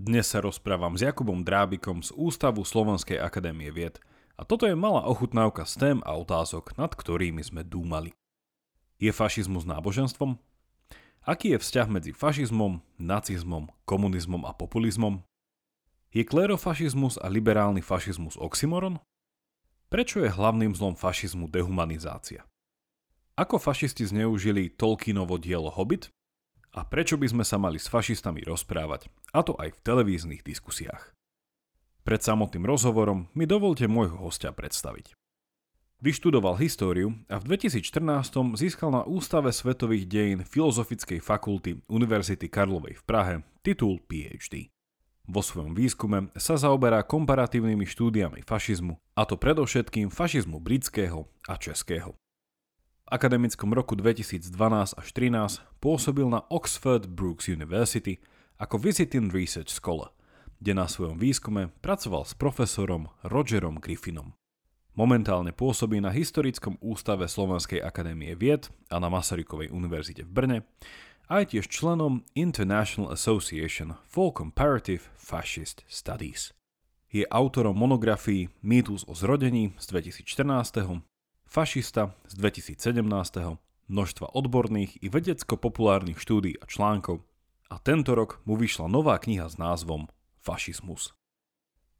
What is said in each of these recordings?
Dnes sa rozprávam s Jakubom Drábikom z Ústavu Slovenskej akadémie vied a toto je malá ochutnávka z tém a otázok, nad ktorými sme dúmali. Je fašizmus náboženstvom? Aký je vzťah medzi fašizmom, nacizmom, komunizmom a populizmom? Je klerofašizmus a liberálny fašizmus oxymoron? Prečo je hlavným zlom fašizmu dehumanizácia? Ako fašisti zneužili Tolkienovo dielo Hobbit a prečo by sme sa mali s fašistami rozprávať, a to aj v televíznych diskusiách. Pred samotným rozhovorom mi dovolte môjho hostia predstaviť. Vyštudoval históriu a v 2014 získal na Ústave svetových dejín Filozofickej fakulty Univerzity Karlovej v Prahe titul PhD. Vo svojom výskume sa zaoberá komparatívnymi štúdiami fašizmu, a to predovšetkým fašizmu britského a českého akademickom roku 2012 až 13 pôsobil na Oxford Brookes University ako Visiting Research Scholar, kde na svojom výskume pracoval s profesorom Rogerom Griffinom. Momentálne pôsobí na Historickom ústave Slovenskej akadémie vied a na Masarykovej univerzite v Brne a tiež členom International Association for Comparative Fascist Studies. Je autorom monografií Mýtus o zrodení z 2014 fašista z 2017, množstva odborných i vedecko-populárnych štúdí a článkov a tento rok mu vyšla nová kniha s názvom Fašizmus.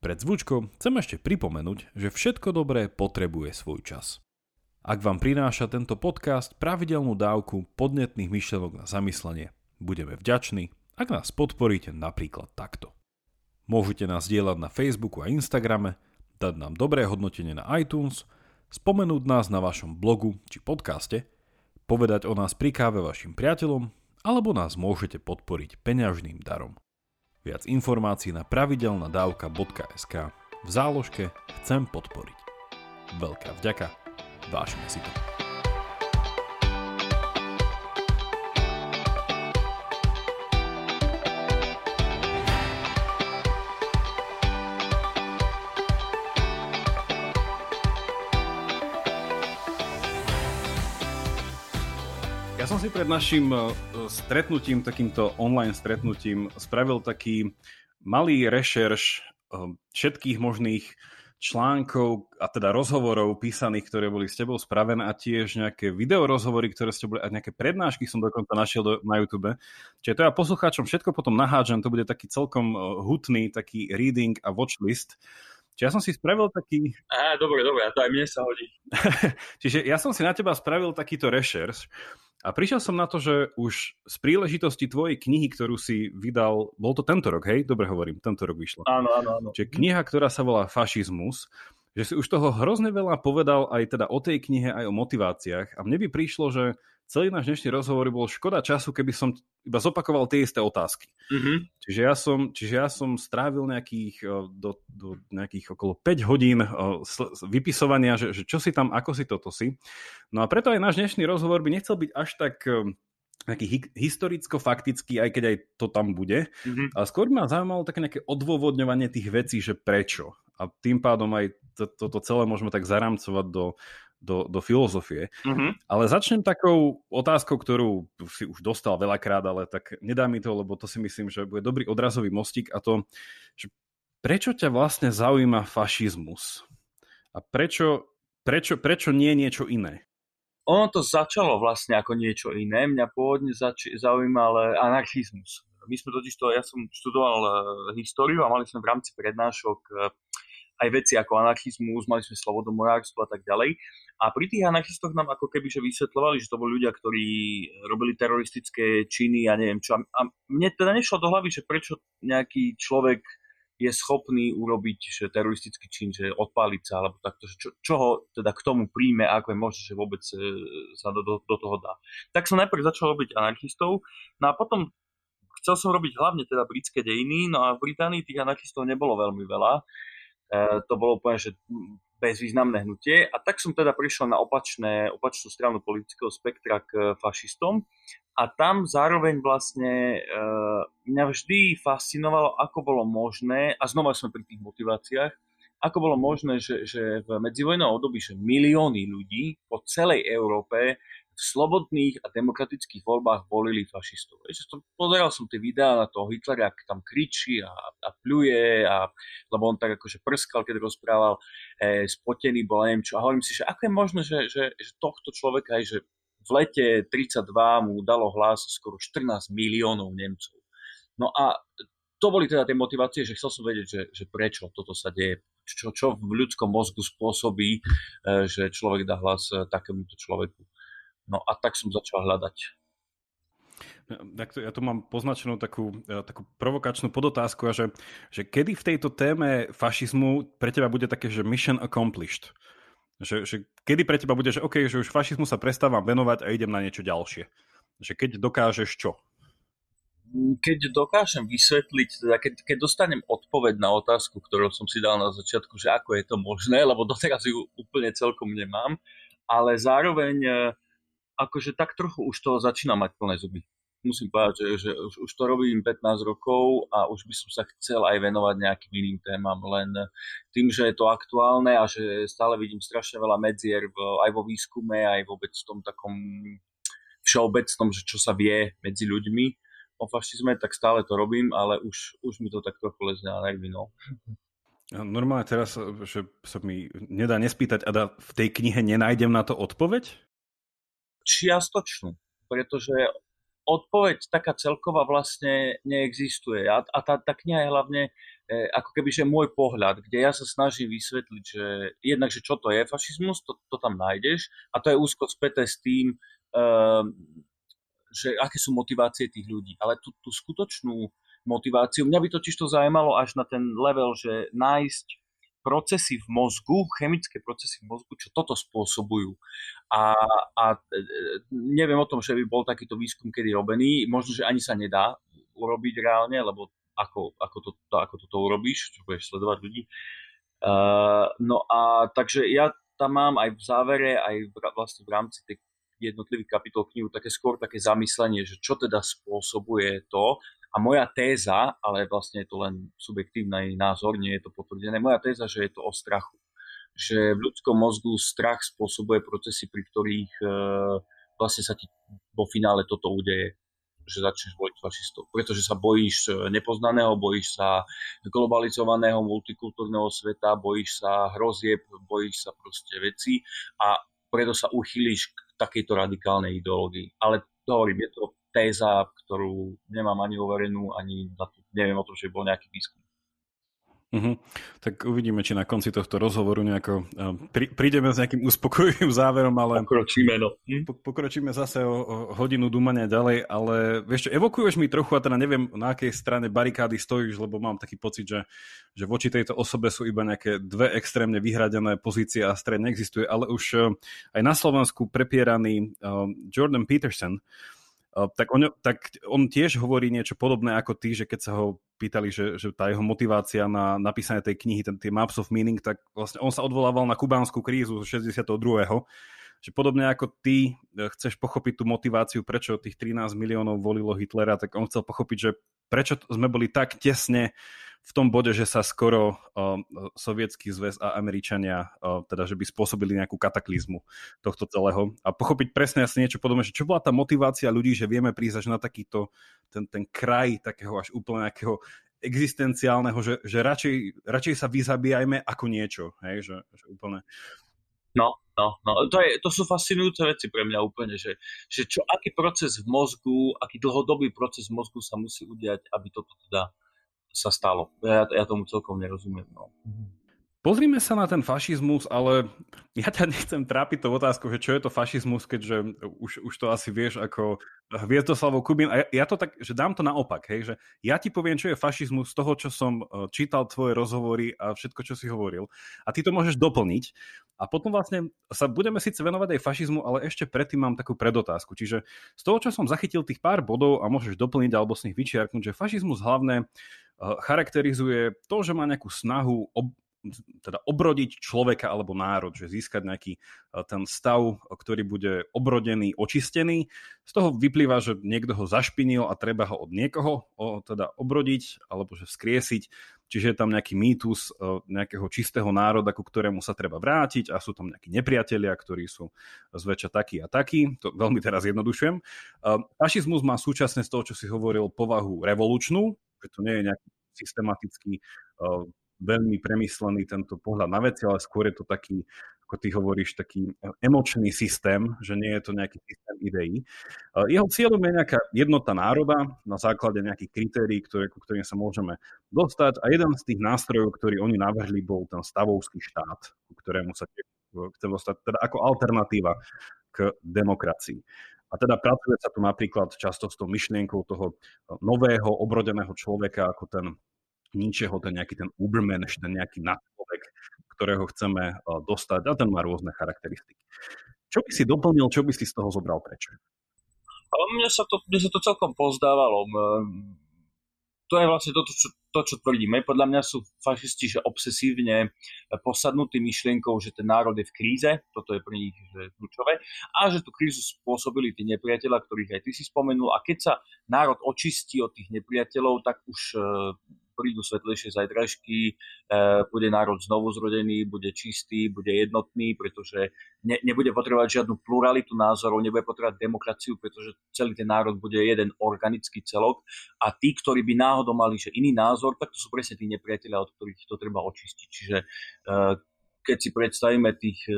Pred zvučkou chcem ešte pripomenúť, že všetko dobré potrebuje svoj čas. Ak vám prináša tento podcast pravidelnú dávku podnetných myšlenok na zamyslenie, budeme vďační, ak nás podporíte napríklad takto. Môžete nás dielať na Facebooku a Instagrame, dať nám dobré hodnotenie na iTunes – spomenúť nás na vašom blogu či podcaste, povedať o nás pri káve vašim priateľom alebo nás môžete podporiť peňažným darom. Viac informácií na pravidelnadavka.sk v záložke Chcem podporiť. Veľká vďaka, vážime si to. Som si pred našim e, stretnutím, takýmto online stretnutím, spravil taký malý rešerš e, všetkých možných článkov a teda rozhovorov písaných, ktoré boli s tebou spravené a tiež nejaké videorozhovory, ktoré ste boli a nejaké prednášky som dokonca našiel do, na YouTube. Čiže to ja poslucháčom všetko potom nahádžem, to bude taký celkom e, hutný taký reading a watchlist. Čiže ja som si spravil taký... Á, dobre, dobre, a to aj mne sa hodí. Čiže ja som si na teba spravil takýto rešerš a prišiel som na to, že už z príležitosti tvojej knihy, ktorú si vydal, bol to tento rok, hej? Dobre hovorím, tento rok vyšla. Áno, áno, áno. Čiže kniha, ktorá sa volá Fašizmus, že si už toho hrozne veľa povedal aj teda o tej knihe, aj o motiváciách. A mne by prišlo, že celý náš dnešný rozhovor bol škoda času, keby som iba zopakoval tie isté otázky. Mm-hmm. Čiže, ja som, čiže ja som strávil nejakých, do, do nejakých okolo 5 hodín vypisovania, že, že čo si tam, ako si toto si. No a preto aj náš dnešný rozhovor by nechcel byť až tak nejaký historicko-faktický, aj keď aj to tam bude. Mm-hmm. Ale skôr ma zaujímalo také nejaké odôvodňovanie tých vecí, že prečo. A tým pádom aj toto to, to celé môžeme tak zaramcovať do, do, do filozofie. Mm-hmm. Ale začnem takou otázkou, ktorú si už dostal veľakrát, ale tak nedá mi to, lebo to si myslím, že bude dobrý odrazový mostík a to, že prečo ťa vlastne zaujíma fašizmus? A prečo, prečo, prečo nie niečo iné? Ono to začalo vlastne ako niečo iné. Mňa pôvodne zač- zaujímal anarchizmus. My sme totiž to, ja som študoval uh, históriu a mali sme v rámci prednášok uh, aj veci ako anarchizmus, mali sme slobodomorárstvo a tak ďalej. A pri tých anarchistoch nám ako keby že vysvetľovali, že to boli ľudia, ktorí robili teroristické činy a neviem čo. A mne teda nešlo do hlavy, že prečo nejaký človek je schopný urobiť že teroristický čin, že odpáliť sa, alebo takto, že čo, čo ho teda k tomu príjme, ako je možné, že vôbec e, sa do, do, do toho dá. Tak som najprv začal robiť anarchistov, no a potom chcel som robiť hlavne teda britské dejiny, no a v Británii tých anarchistov nebolo veľmi veľa. E, to bolo úplne, že bezvýznamné hnutie. A tak som teda prišiel na opačné, opačnú stranu politického spektra k fašistom. A tam zároveň vlastne e, mňa vždy fascinovalo, ako bolo možné, a znova sme pri tých motiváciách, ako bolo možné, že, že v medzivojnovom období, že milióny ľudí po celej Európe v slobodných a demokratických voľbách volili fašistov. Ešte som, pozeral som tie videá na toho Hitlera, ak tam kričí a, a pľuje, a, lebo on tak akože prskal, keď rozprával, e, spotený bol, neviem čo. A hovorím si, že ako je možné, že, že, že tohto človeka, aj že v lete 32 mu dalo hlas skoro 14 miliónov Nemcov. No a to boli teda tie motivácie, že chcel som vedieť, že, že prečo toto sa deje, čo, čo v ľudskom mozgu spôsobí, e, že človek dá hlas e, takémuto človeku. No a tak som začal hľadať. Tak to, ja tu mám poznačenú takú, e, takú provokačnú podotázku, že, že kedy v tejto téme fašizmu pre teba bude také, že mission accomplished? Že, že kedy pre teba bude, že OK, že už fašizmu sa prestávam venovať a idem na niečo ďalšie? Že keď dokážeš čo? keď dokážem vysvetliť, teda keď, keď dostanem odpoveď na otázku, ktorú som si dal na začiatku, že ako je to možné, lebo doteraz ju úplne celkom nemám, ale zároveň e, akože tak trochu už to začína mať plné zuby. Musím povedať, že, že už, už to robím 15 rokov a už by som sa chcel aj venovať nejakým iným témam, len tým, že je to aktuálne a že stále vidím strašne veľa medzier v, aj vo výskume, aj vôbec v tom takom všeobecnom, že čo sa vie medzi ľuďmi, o fašizme, tak stále to robím, ale už, už mi to tak trochu lezne na nervy, no. Normálne teraz, že sa mi nedá nespýtať, a v tej knihe nenájdem na to odpoveď? Čiastočnú, pretože odpoveď taká celková vlastne neexistuje. A, a tá, tá kniha je hlavne e, ako keby, že môj pohľad, kde ja sa snažím vysvetliť, že jednak, že čo to je fašizmus, to, to tam nájdeš a to je úzko späté s tým, e, že aké sú motivácie tých ľudí. Ale tú, tú skutočnú motiváciu, mňa by totiž to zaujímalo až na ten level, že nájsť procesy v mozgu, chemické procesy v mozgu, čo toto spôsobujú. A, a e, neviem o tom, že by bol takýto výskum kedy robený. Možno, že ani sa nedá urobiť reálne, lebo ako, ako, to, to, ako toto urobíš, čo budeš sledovať ľudí. Uh, no a takže ja tam mám aj v závere, aj v, vlastne v rámci tej jednotlivých kapitol knihu také skôr také zamyslenie, že čo teda spôsobuje to. A moja téza, ale vlastne je to len subjektívny názor, nie je to potvrdené, moja téza, že je to o strachu. Že v ľudskom mozgu strach spôsobuje procesy, pri ktorých e, vlastne sa ti vo finále toto udeje že začneš voliť fašistov. Pretože sa bojíš e, nepoznaného, bojíš sa globalizovaného multikultúrneho sveta, bojíš sa hrozieb, bojíš sa proste veci a preto sa uchýliš k takejto radikálnej ideológii. Ale to hovorím, je to téza, ktorú nemám ani overenú, ani neviem o tom, že bol nejaký výskum. Uh-huh. Tak uvidíme, či na konci tohto rozhovoru nejako pri, prídeme s nejakým uspokojivým záverom, ale... Pokročíme, no. Hm? Po, pokročíme zase o, o hodinu dúmania ďalej, ale vieš čo, evokuješ mi trochu, a teda neviem, na akej strane barikády stojíš, lebo mám taký pocit, že, že voči tejto osobe sú iba nejaké dve extrémne vyhradené pozície a stred neexistuje, ale už uh, aj na Slovensku prepieraný uh, Jordan Peterson, tak on, tak on tiež hovorí niečo podobné ako ty, že keď sa ho pýtali, že, že tá jeho motivácia na napísanie tej knihy, ten, tie Maps of Meaning, tak vlastne on sa odvolával na kubánsku krízu z 62. Že podobne ako ty e, chceš pochopiť tú motiváciu, prečo tých 13 miliónov volilo Hitlera, tak on chcel pochopiť, že prečo sme boli tak tesne v tom bode, že sa skoro uh, sovietský zväz a Američania, uh, teda že by spôsobili nejakú kataklizmu tohto celého. A pochopiť presne asi niečo podobné, že čo bola tá motivácia ľudí, že vieme prísť až na takýto, ten, ten kraj takého až úplne nejakého existenciálneho, že, že radšej, radšej sa vyzabíjajme ako niečo. Hej? Že, že úplne... No, no, no. To, je, to sú fascinujúce veci pre mňa úplne, že, že čo, aký proces v mozgu, aký dlhodobý proces v mozgu sa musí udiať, aby toto teda sa stalo. Ja, ja tomu celkom nerozumiem. No. Pozrime sa na ten fašizmus, ale ja ťa nechcem trápiť tou otázkou, že čo je to fašizmus, keďže už, už to asi vieš ako Hviezdoslavov Kubín. A ja, ja to tak, že dám to naopak, hej, že ja ti poviem, čo je fašizmus z toho, čo som e, čítal tvoje rozhovory a všetko, čo si hovoril. A ty to môžeš doplniť. A potom vlastne sa budeme síce venovať aj fašizmu, ale ešte predtým mám takú predotázku. Čiže z toho, čo som zachytil tých pár bodov a môžeš doplniť alebo z nich vyčiarknúť, že fašizmus hlavne Eh, charakterizuje to, že má nejakú snahu ob, teda obrodiť človeka alebo národ, že získať nejaký eh, ten stav, ktorý bude obrodený, očistený. Z toho vyplýva, že niekto ho zašpinil a treba ho od niekoho teda obrodiť alebo že vzkriesiť. čiže je tam nejaký mýtus e, nejakého čistého národa, ku ktorému sa treba vrátiť a sú tam nejakí nepriatelia, ktorí sú zväčša takí a takí. To veľmi teraz jednodušujem. E, fašizmus má súčasne z toho, čo si hovoril, povahu revolučnú, že to nie je nejaký systematický veľmi premyslený tento pohľad na veci, ale skôr je to taký ako ty hovoríš, taký emočný systém, že nie je to nejaký systém ideí. Jeho cieľom je nejaká jednota národa na základe nejakých kritérií, ktoré, ku ktorým sa môžeme dostať. A jeden z tých nástrojov, ktorý oni navrhli, bol ten stavovský štát, ku ktorému sa chcem dostať, teda ako alternatíva k demokracii. A teda pracuje sa tu napríklad často s tou myšlienkou toho nového obrodeného človeka, ako ten ničeho, ten nejaký ten Ubermensch, ten nejaký nadčlovek, ktorého chceme eh, dostať a ten má rôzne charakteristiky. Čo by si doplnil, čo by si z toho zobral preč? Mne sa to, mne sa to celkom pozdávalo. To je vlastne to, čo, to, čo tvrdíme. Podľa mňa sú fašisti že obsesívne posadnutí myšlienkou, že ten národ je v kríze, toto je pre nich že kľúčové, a že tú krízu spôsobili tí nepriateľa, ktorých aj ty si spomenul. A keď sa národ očistí od tých nepriateľov, tak už eh, prídu svetlejšie zajtražky, e, bude národ znovu zrodený, bude čistý, bude jednotný, pretože ne, nebude potrebovať žiadnu pluralitu názorov, nebude potrebovať demokraciu, pretože celý ten národ bude jeden organický celok a tí, ktorí by náhodou mali že iný názor, tak to sú presne tí nepriatelia, od ktorých to treba očistiť. Čiže e, keď si predstavíme tých e,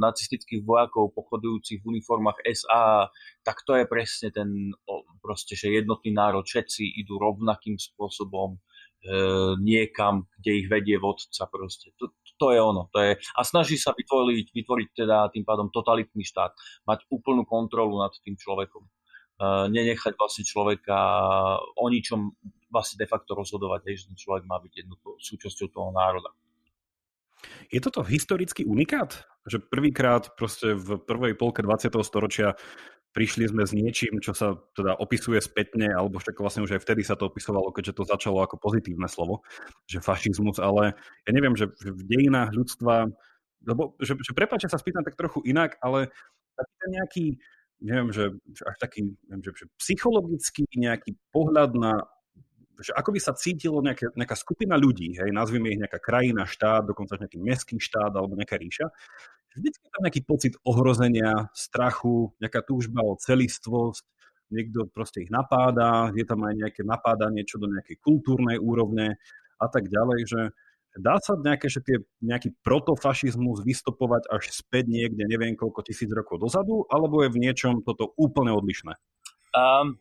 nacistických vojakov pochodujúcich v uniformách SA, tak to je presne ten proste, že jednotný národ, všetci idú rovnakým spôsobom, niekam, kde ich vedie vodca proste. To, to je ono. To je, a snaží sa vytvoriť, vytvoriť teda tým pádom totalitný štát, mať úplnú kontrolu nad tým človekom. Uh, nenechať vlastne človeka o ničom vlastne de facto rozhodovať, že ten človek má byť jednou súčasťou toho národa. Je toto historický unikát? Že prvýkrát proste v prvej polke 20. storočia prišli sme s niečím, čo sa teda opisuje spätne, alebo však vlastne už aj vtedy sa to opisovalo, keďže to začalo ako pozitívne slovo, že fašizmus, ale ja neviem, že, v dejinách ľudstva, lebo, že, že prepáč, sa spýtam tak trochu inak, ale taký nejaký, neviem, že, že až taký, neviem, že, že psychologický nejaký pohľad na že ako by sa cítilo nejaké, nejaká skupina ľudí, hej, nazvime ich nejaká krajina, štát, dokonca nejaký mestský štát alebo nejaká ríša, vždycky je tam nejaký pocit ohrozenia, strachu, nejaká túžba o celistvosť, niekto proste ich napáda, je tam aj nejaké napádanie čo do nejakej kultúrnej úrovne a tak ďalej, že dá sa nejaké, že tie, nejaký protofašizmus vystopovať až späť niekde, neviem koľko tisíc rokov dozadu, alebo je v niečom toto úplne odlišné? Um,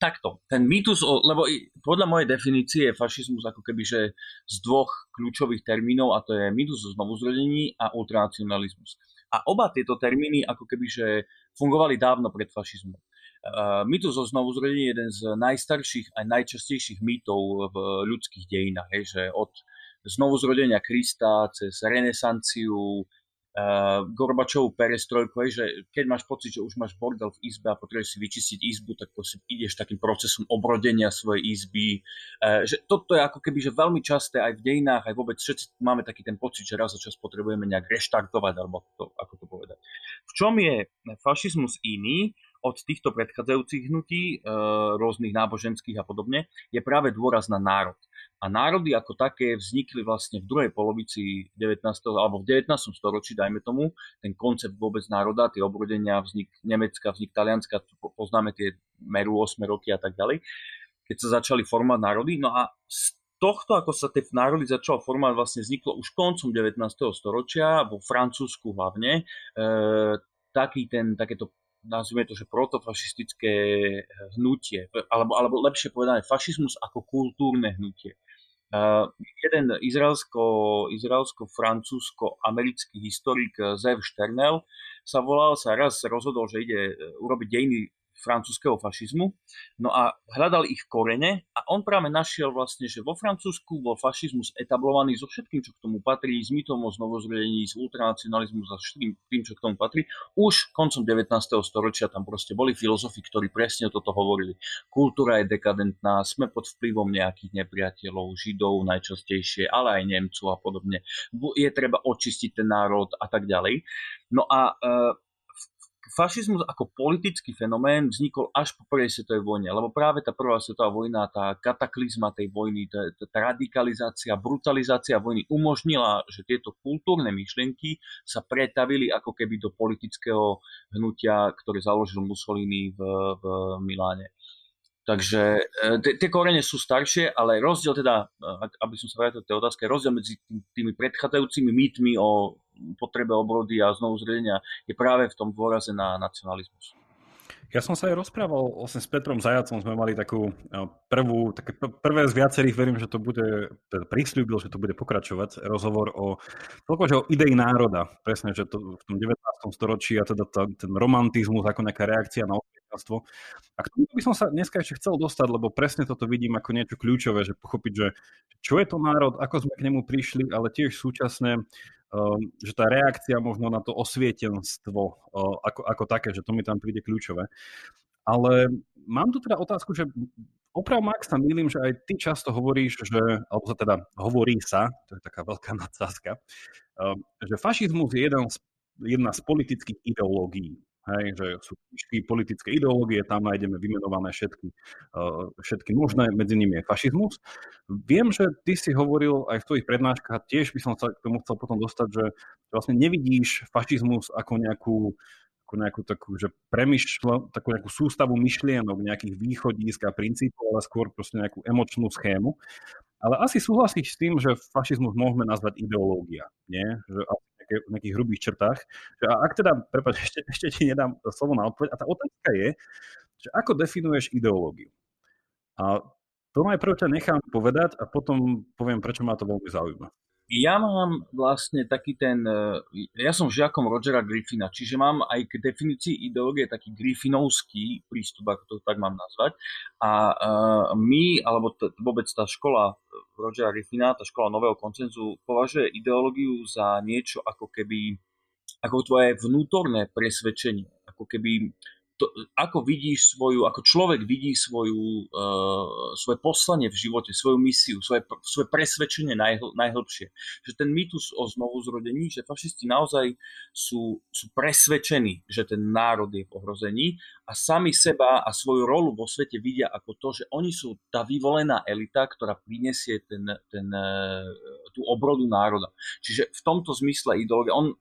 takto, ten mýtus, lebo podľa mojej definície je fašizmus ako keby, že z dvoch kľúčových termínov, a to je mýtus o znovuzrodení a ultranacionalizmus. A oba tieto termíny ako keby, že fungovali dávno pred fašizmom. Uh, mýtus o znovuzrodení je jeden z najstarších a najčastejších mýtov v ľudských dejinách, hej, že od znovuzrodenia Krista cez renesanciu, uh, Gorbačovú perestrojku, že keď máš pocit, že už máš bordel v izbe a potrebuješ si vyčistiť izbu, tak si ideš takým procesom obrodenia svojej izby. Uh, že toto je ako keby že veľmi časté aj v dejinách, aj vôbec všetci máme taký ten pocit, že raz za čas potrebujeme nejak reštartovať, alebo to, ako to povedať. V čom je fašizmus iný? od týchto predchádzajúcich hnutí, uh, rôznych náboženských a podobne, je práve dôraz na národ. A národy ako také vznikli vlastne v druhej polovici 19. alebo v 19. storočí, dajme tomu, ten koncept vôbec národa, tie obrodenia, vznik Nemecka, vznik Talianska, poznáme tie meru 8 roky a tak ďalej, keď sa začali formovať národy. No a z tohto, ako sa tie národy začalo formovať, vlastne vzniklo už koncom 19. storočia, vo Francúzsku hlavne, e, taký ten, takéto nazvime to, že protofašistické hnutie, alebo, alebo lepšie povedané, fašizmus ako kultúrne hnutie. Uh, jeden izraelsko, izraelsko-francúzsko-americký historik Zev Šternel sa volal, sa raz rozhodol, že ide urobiť dejiny francúzského fašizmu. No a hľadal ich korene a on práve našiel vlastne, že vo Francúzsku bol fašizmus etablovaný so všetkým, čo k tomu patrí, s mytom o znovuzrodení, s ultranacionalizmu, a všetkým tým, čo k tomu patrí. Už koncom 19. storočia tam proste boli filozofi, ktorí presne toto hovorili. Kultúra je dekadentná, sme pod vplyvom nejakých nepriateľov, židov najčastejšie, ale aj Nemcov a podobne. Je treba očistiť ten národ a tak ďalej. No a e, fašizmus ako politický fenomén vznikol až po prvej svetovej vojne, lebo práve tá prvá svetová vojna, tá kataklizma tej vojny, tá, tá radikalizácia, brutalizácia vojny umožnila, že tieto kultúrne myšlienky sa pretavili ako keby do politického hnutia, ktoré založil Mussolini v, v Miláne. Takže e, tie korene sú staršie, ale rozdiel teda, e, aby som sa vrátil k tej otázke, rozdiel medzi tými predchádzajúcimi mýtmi o potrebe obrody a znovu zredenia je práve v tom dôraze na nacionalizmus. Ja som sa aj rozprával vlastne s Petrom Zajacom, sme mali takú e, prvú, také prvé z viacerých, verím, že to bude, teda prislúbil, že to bude pokračovať, rozhovor o, že o idei národa, presne, že to v tom 19. storočí a teda ten romantizmus ako nejaká reakcia na obyvateľstvo. A k tomu by som sa dneska ešte chcel dostať, lebo presne toto vidím ako niečo kľúčové, že pochopiť, že čo je to národ, ako sme k nemu prišli, ale tiež súčasné Ehm, že tá reakcia možno na to osvietenstvo eh, ako, ako také, že to mi tam príde kľúčové. Ale mám tu teda otázku, že oprav ak sa milím, že aj ty často hovoríš, že, alebo sa teda hovorí sa, to je taká veľká nadsázka, ehm, že fašizmus je jeden z, jedna z politických ideológií. Hej, že sú knižky politické ideológie, tam nájdeme vymenované všetky, uh, všetky možné, medzi nimi je fašizmus. Viem, že ty si hovoril aj v tvojich prednáškach, tiež by som sa k tomu chcel potom dostať, že vlastne nevidíš fašizmus ako nejakú ako nejakú takú, že premyšľa, takú nejakú sústavu myšlienok, nejakých východísk a princípov, ale skôr proste nejakú emočnú schému. Ale asi súhlasíš s tým, že fašizmus môžeme nazvať ideológia, nie? Že nejaké, v nejakých hrubých črtách. A ak teda, prepáč, ešte, ešte ti nedám slovo na odpoveď. A tá otázka je, že ako definuješ ideológiu? A to najprv ťa nechám povedať a potom poviem, prečo ma to veľmi zaujíma. Ja mám vlastne taký ten, e, ja som žiakom Rogera Griffina, čiže mám aj k definícii ideológie taký griffinovský prístup, ako to tak mám nazvať. A uh, my, alebo t- vôbec tá škola Rogera Griffina, tá škola nového koncenzu, považuje ideológiu za niečo ako keby, ako tvoje vnútorné presvedčenie, ako keby to, ako vidíš svoju, ako človek vidí svoju, uh, svoje poslanie v živote, svoju misiu, svoje, svoje presvedčenie najhl, najhlbšie. Že ten mýtus o znovu zrodení, že fašisti naozaj sú, sú presvedčení, že ten národ je v ohrození a sami seba a svoju rolu vo svete vidia ako to, že oni sú tá vyvolená elita, ktorá prinesie ten, ten, uh, tú obrodu národa. Čiže v tomto zmysle ideológia, on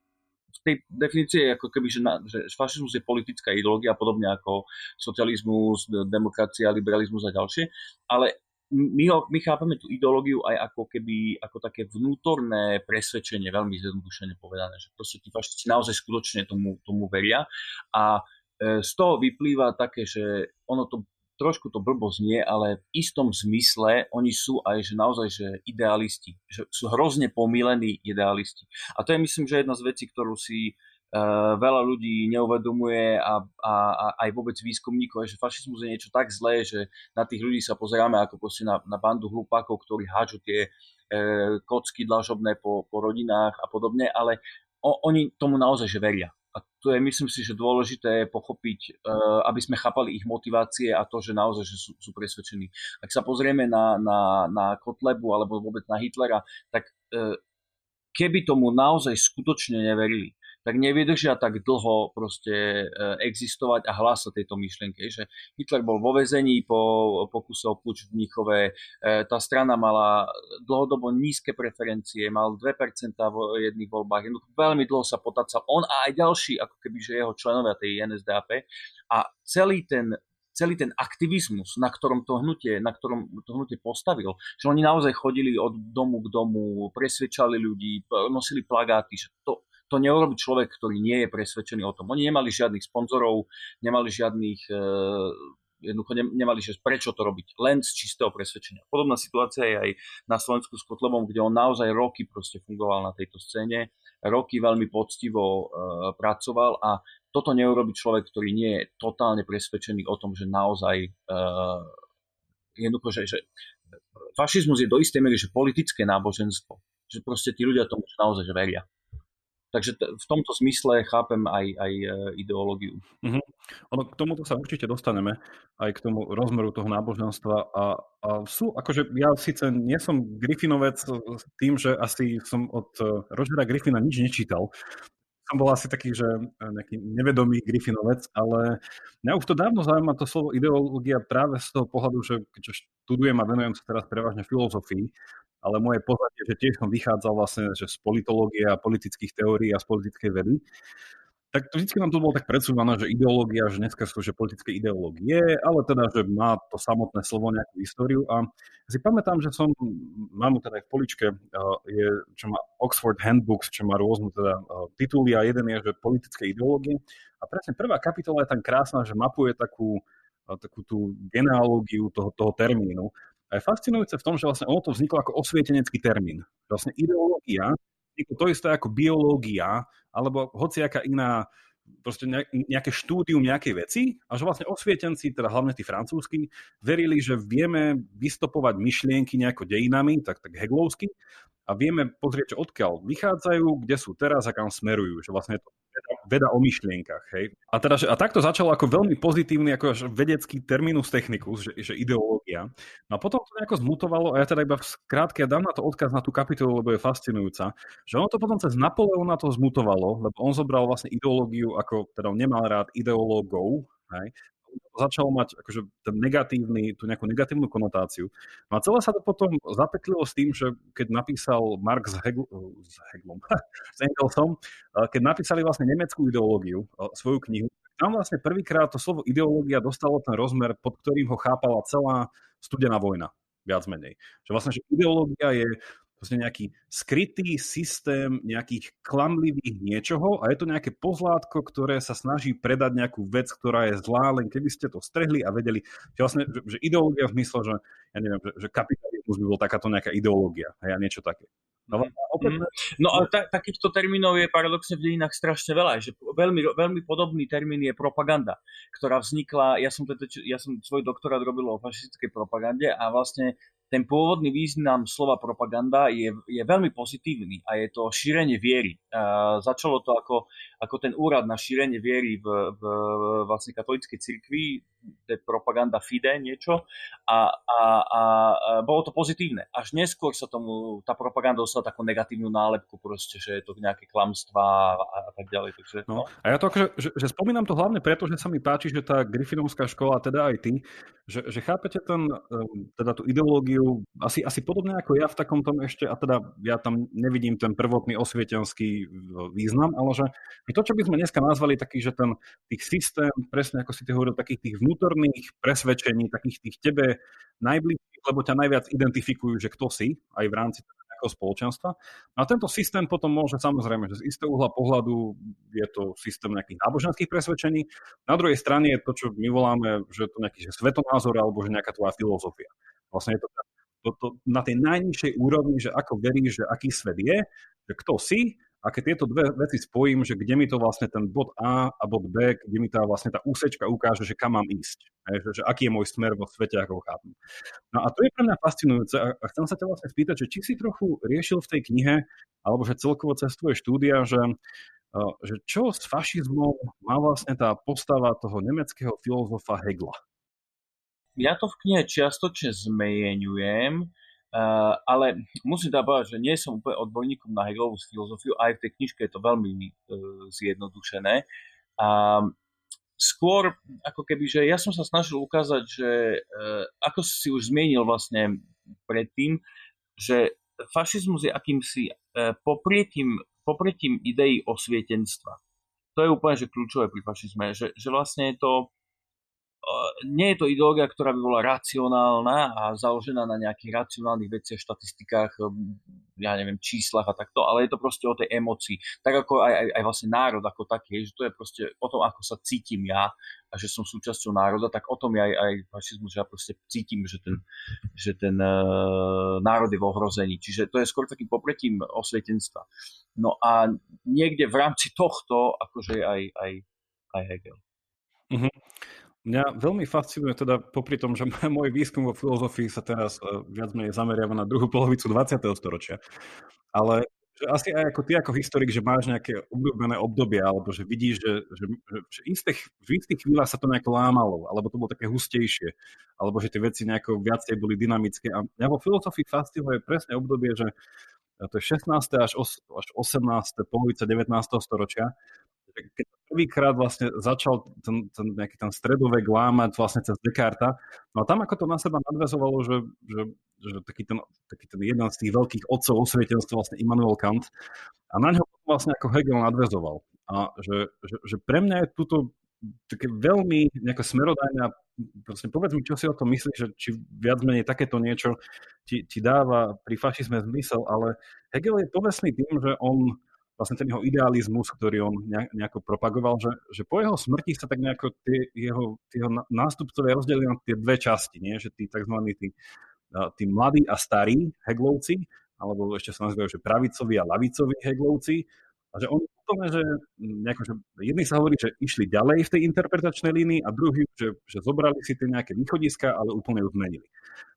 v tej definícii je ako keby, že, na, že fašizmus je politická ideológia, podobne ako socializmus, demokracia, liberalizmus a ďalšie, ale my, ho, my chápeme tú ideológiu aj ako keby, ako také vnútorné presvedčenie, veľmi zjednodušene povedané, že proste tí fašisti naozaj skutočne tomu, tomu veria. A e, z toho vyplýva také, že ono to trošku to blbo znie, ale v istom zmysle oni sú aj že naozaj že idealisti, že sú hrozne pomílení idealisti. A to je myslím, že jedna z vecí, ktorú si uh, veľa ľudí neuvedomuje a, a, a aj vôbec výskumníkov, že fašizmus je niečo tak zlé, že na tých ľudí sa pozeráme ako proste na, na bandu hlupákov, ktorí háču tie uh, kocky dlažobné po, po rodinách a podobne, ale o, oni tomu naozaj že veria a to je, myslím si, že dôležité pochopiť, eh, aby sme chápali ich motivácie a to, že naozaj že sú, sú presvedčení. Ak sa pozrieme na, na, na Kotlebu alebo vôbec na Hitlera, tak eh, keby tomu naozaj skutočne neverili, tak nevydržia tak dlho proste e, existovať a hlásať tejto myšlienke. Že Hitler bol vo vezení po pokuse o puč v Mníchove, e, tá strana mala dlhodobo nízke preferencie, mal 2% v jedných voľbách, jednoducho veľmi dlho sa potacal on a aj ďalší, ako keby že jeho členovia tej NSDAP a celý ten celý ten aktivizmus, na ktorom to hnutie, na ktorom to hnutie postavil, že oni naozaj chodili od domu k domu, presvedčali ľudí, nosili plagáty, že to, to neurobi človek, ktorý nie je presvedčený o tom. Oni nemali žiadnych sponzorov, nemali žiadnych, e, jednoducho nemali, že prečo to robiť, len z čistého presvedčenia. Podobná situácia je aj na Slovensku s Kotlebom, kde on naozaj roky proste fungoval na tejto scéne, roky veľmi poctivo e, pracoval a toto neurobi človek, ktorý nie je totálne presvedčený o tom, že naozaj e, jednoducho, že, že fašizmus je do istej miery, že politické náboženstvo. Že proste tí ľudia tomu naozaj že veria. Takže t- v tomto zmysle chápem aj, aj e, ideológiu. Mm-hmm. Ono, k tomuto sa určite dostaneme, aj k tomu rozmeru toho náboženstva. A, a sú, akože ja síce nie som Griffinovec tým, že asi som od e, Rogera Griffina nič nečítal, som bol asi taký, že nejaký nevedomý Griffinovec, ale mňa už to dávno zaujíma to slovo ideológia práve z toho pohľadu, že keďže študujem a venujem sa teraz prevažne filozofii, ale moje pozadie, že tiež som vychádzal vlastne že z politológie a politických teórií a z politickej vedy, tak to vždy nám to bolo tak predsúvané, že ideológia, že dneska sú že politické ideológie, ale teda, že má to samotné slovo nejakú históriu. A si pamätám, že som, mám teda aj v poličke, je, čo má Oxford Handbooks, čo má rôzne teda tituly a jeden je, že politické ideológie. A presne prvá kapitola je tam krásna, že mapuje takú, takú tú genealógiu toho, toho termínu. A je fascinujúce v tom, že vlastne ono to vzniklo ako osvietenecký termín. Vlastne ideológia to isté ako biológia, alebo hociaká iná proste nejaké štúdium nejakej veci a že vlastne osvietenci, teda hlavne tí francúzsky, verili, že vieme vystopovať myšlienky nejako dejinami, tak, tak heglovsky, a vieme pozrieť, odkiaľ vychádzajú, kde sú teraz a kam smerujú. Že vlastne je to veda, veda o myšlienkach. Hej. A, teda, a takto začalo ako veľmi pozitívny ako až vedecký terminus technicus, že, že ideológia. No a potom to nejako zmutovalo a ja teda iba v skrátke dám na to odkaz na tú kapitolu, lebo je fascinujúca, že ono to potom cez Napoleona to zmutovalo, lebo on zobral vlastne ideológiu, ako teda on nemal rád ideológov, hej, začalo mať akože ten negatívny, tú nejakú negatívnu konotáciu. No a celé sa to potom zapeklilo s tým, že keď napísal Marx s, Hegl, s Heglom, s Engelsom, keď napísali vlastne nemeckú ideológiu, svoju knihu, tam vlastne prvýkrát to slovo ideológia dostalo ten rozmer, pod ktorým ho chápala celá studená vojna, viac menej. Že vlastne, že ideológia je vlastne nejaký skrytý systém nejakých klamlivých niečoho a je to nejaké pozlátko, ktoré sa snaží predať nejakú vec, ktorá je zlá, len keby ste to strehli a vedeli, že vlastne, že, že ideológia v zmysle, že, ja neviem, že, že kapitalizmus by bol takáto nejaká ideológia, a niečo také. No, opäť... mm. no ale ta, takýchto termínov je paradoxne v dejinách strašne veľa. Že veľmi, veľmi podobný termín je propaganda, ktorá vznikla, ja som, teda, ja som svoj doktorát robil o fašistickej propagande a vlastne ten pôvodný význam slova propaganda je, je veľmi pozitívny a je to šírenie viery. A začalo to ako, ako ten úrad na šírenie viery v, v vlastne katolíckej cirkvi, to je propaganda FIDE niečo a, a, a, a bolo to pozitívne. Až neskôr sa tomu tá propaganda dostala takú negatívnu nálepku proste, že je to nejaké klamstvá a, a tak ďalej. Takže, no. no. A ja to akože, že, že spomínam to hlavne preto, že sa mi páči, že tá Griffinovská škola, teda aj ty, že, že chápete ten, teda tú ideológiu teóriu, asi, asi podobne ako ja v takom tom ešte, a teda ja tam nevidím ten prvotný osvietenský význam, ale že to, čo by sme dneska nazvali taký, že ten tých systém, presne ako si ty hovoril, takých tých vnútorných presvedčení, takých tých tebe najbližších, lebo ťa najviac identifikujú, že kto si, aj v rámci nejakého spoločenstva. A tento systém potom môže samozrejme, že z istého uhla pohľadu je to systém nejakých náboženských presvedčení. Na druhej strane je to, čo my voláme, že je to nejaký že svetonázor alebo že nejaká tvoja filozofia. Vlastne je to, to, to na tej najnižšej úrovni, že ako veríš, že aký svet je, že kto si a keď tieto dve veci spojím, že kde mi to vlastne ten bod A a bod B, kde mi tá vlastne tá úsečka ukáže, že kam mám ísť. Že, že aký je môj smer vo svete, ako ho chápem. No a to je pre mňa fascinujúce a chcem sa ťa vlastne spýtať, že či si trochu riešil v tej knihe, alebo že celkovo cez tvoje štúdia, že, že čo s fašizmom má vlastne tá postava toho nemeckého filozofa Hegla? Ja to v knihe čiastočne zmejeňujem, uh, ale musím teda povedať, že nie som úplne odborníkom na Hegelovú filozofiu, aj v tej knižke je to veľmi uh, zjednodušené. A skôr ako keby, že ja som sa snažil ukázať, že uh, ako si už zmienil vlastne predtým, že fašizmus je akýmsi uh, poprietím, poprietím ideí osvietenstva. To je úplne že kľúčové pri fašizme, že, že vlastne je to nie je to ideológia, ktorá by bola racionálna a založená na nejakých racionálnych veciach, štatistikách, um, ja neviem, číslach a takto, ale je to proste o tej emocii. Tak ako aj, aj, aj vlastne národ ako taký, že to je proste o tom, ako sa cítim ja a že som súčasťou národa, tak o tom je aj, aj fašizmus, že ja proste cítim, že ten, že ten uh, národ je v ohrození. Čiže to je skôr takým popretím osvietenstva. No a niekde v rámci tohto, akože aj, aj, aj Hegel. Mm-hmm. Mňa veľmi fascinuje teda, popri tom, že môj výskum vo filozofii sa teraz uh, viac menej zameriava na druhú polovicu 20. storočia. Ale že asi aj ako ty ako historik, že máš nejaké obľúbené obdobie, alebo že vidíš, že, že, že, istých, v istých chvíľach sa to nejako lámalo, alebo to bolo také hustejšie, alebo že tie veci nejako viacej boli dynamické. A mňa vo filozofii fascinuje presne obdobie, že to je 16. až, až 18. polovica 19. storočia, keď prvýkrát vlastne začal ten, ten, nejaký ten stredovek lámať vlastne cez Descartes, no a tam ako to na seba nadvezovalo, že, že, že taký, ten, taký ten jeden z tých veľkých otcov osvietenstva, vlastne Immanuel Kant, a na ňo vlastne ako Hegel nadvezoval. A že, že, že pre mňa je túto také veľmi nejaké smerodajné a vlastne povedz mi, čo si o tom myslíš, že či viac menej takéto niečo ti, ti dáva pri fašizme zmysel, ale Hegel je povestný tým, že on vlastne ten jeho idealizmus, ktorý on nejako propagoval, že, že po jeho smrti sa tak nejako tie jeho, jeho nástupcovia rozdelili na tie dve časti, nie? že tí tzv. Tí, tí mladí a starí heglovci, alebo ešte sa nazývajú, že pravicoví a lavicoví heglovci, a že oni úplne, že, nejako, že jedni sa hovorí, že išli ďalej v tej interpretačnej línii a druhý, že, že zobrali si tie nejaké východiska, ale úplne ju zmenili.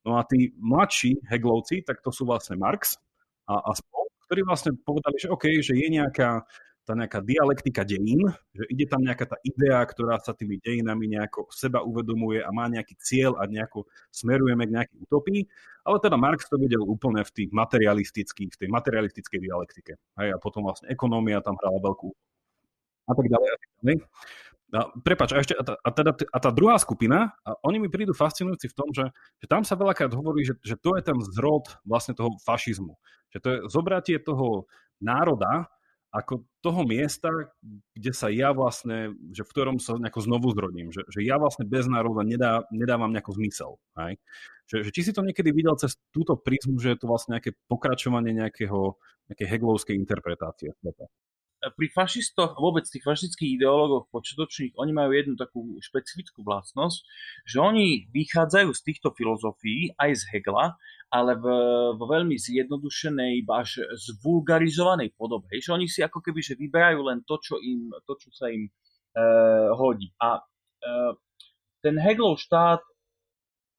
No a tí mladší heglovci, tak to sú vlastne Marx a, a spol, ktorí vlastne povedali, že OK, že je nejaká tá nejaká dialektika dejín, že ide tam nejaká tá idea, ktorá sa tými dejinami nejako seba uvedomuje a má nejaký cieľ a nejako smerujeme k nejakej utopii. Ale teda Marx to videl úplne v tých materialistických, v tej materialistickej dialektike. Hej, a potom vlastne ekonómia tam hrala veľkú a tak ďalej. A tak ďalej. A, prepač, a, ešte, a, a, teda, a tá druhá skupina, a oni mi prídu fascinujúci v tom, že, že tam sa veľakrát hovorí, že, že to je ten zrod vlastne toho fašizmu. Že to je zobratie toho národa ako toho miesta, kde sa ja vlastne, že v ktorom sa nejako znovu zrodím. Že, že ja vlastne bez národa nedá, nedávam nejako zmysel. Hej? Že, že či si to niekedy videl cez túto prízmu, že je to vlastne nejaké pokračovanie nejakého, nejakej heglovskej interpretácie? Pri fašistoch, vôbec tých fašistických ideológoch počiatočných, oni majú jednu takú špecifickú vlastnosť, že oni vychádzajú z týchto filozofií aj z Hegla, ale v, v veľmi zjednodušenej, až zvulgarizovanej podobe. Že oni si ako keby že vyberajú len to, čo, im, to, čo sa im e, hodí. A e, ten Heglov štát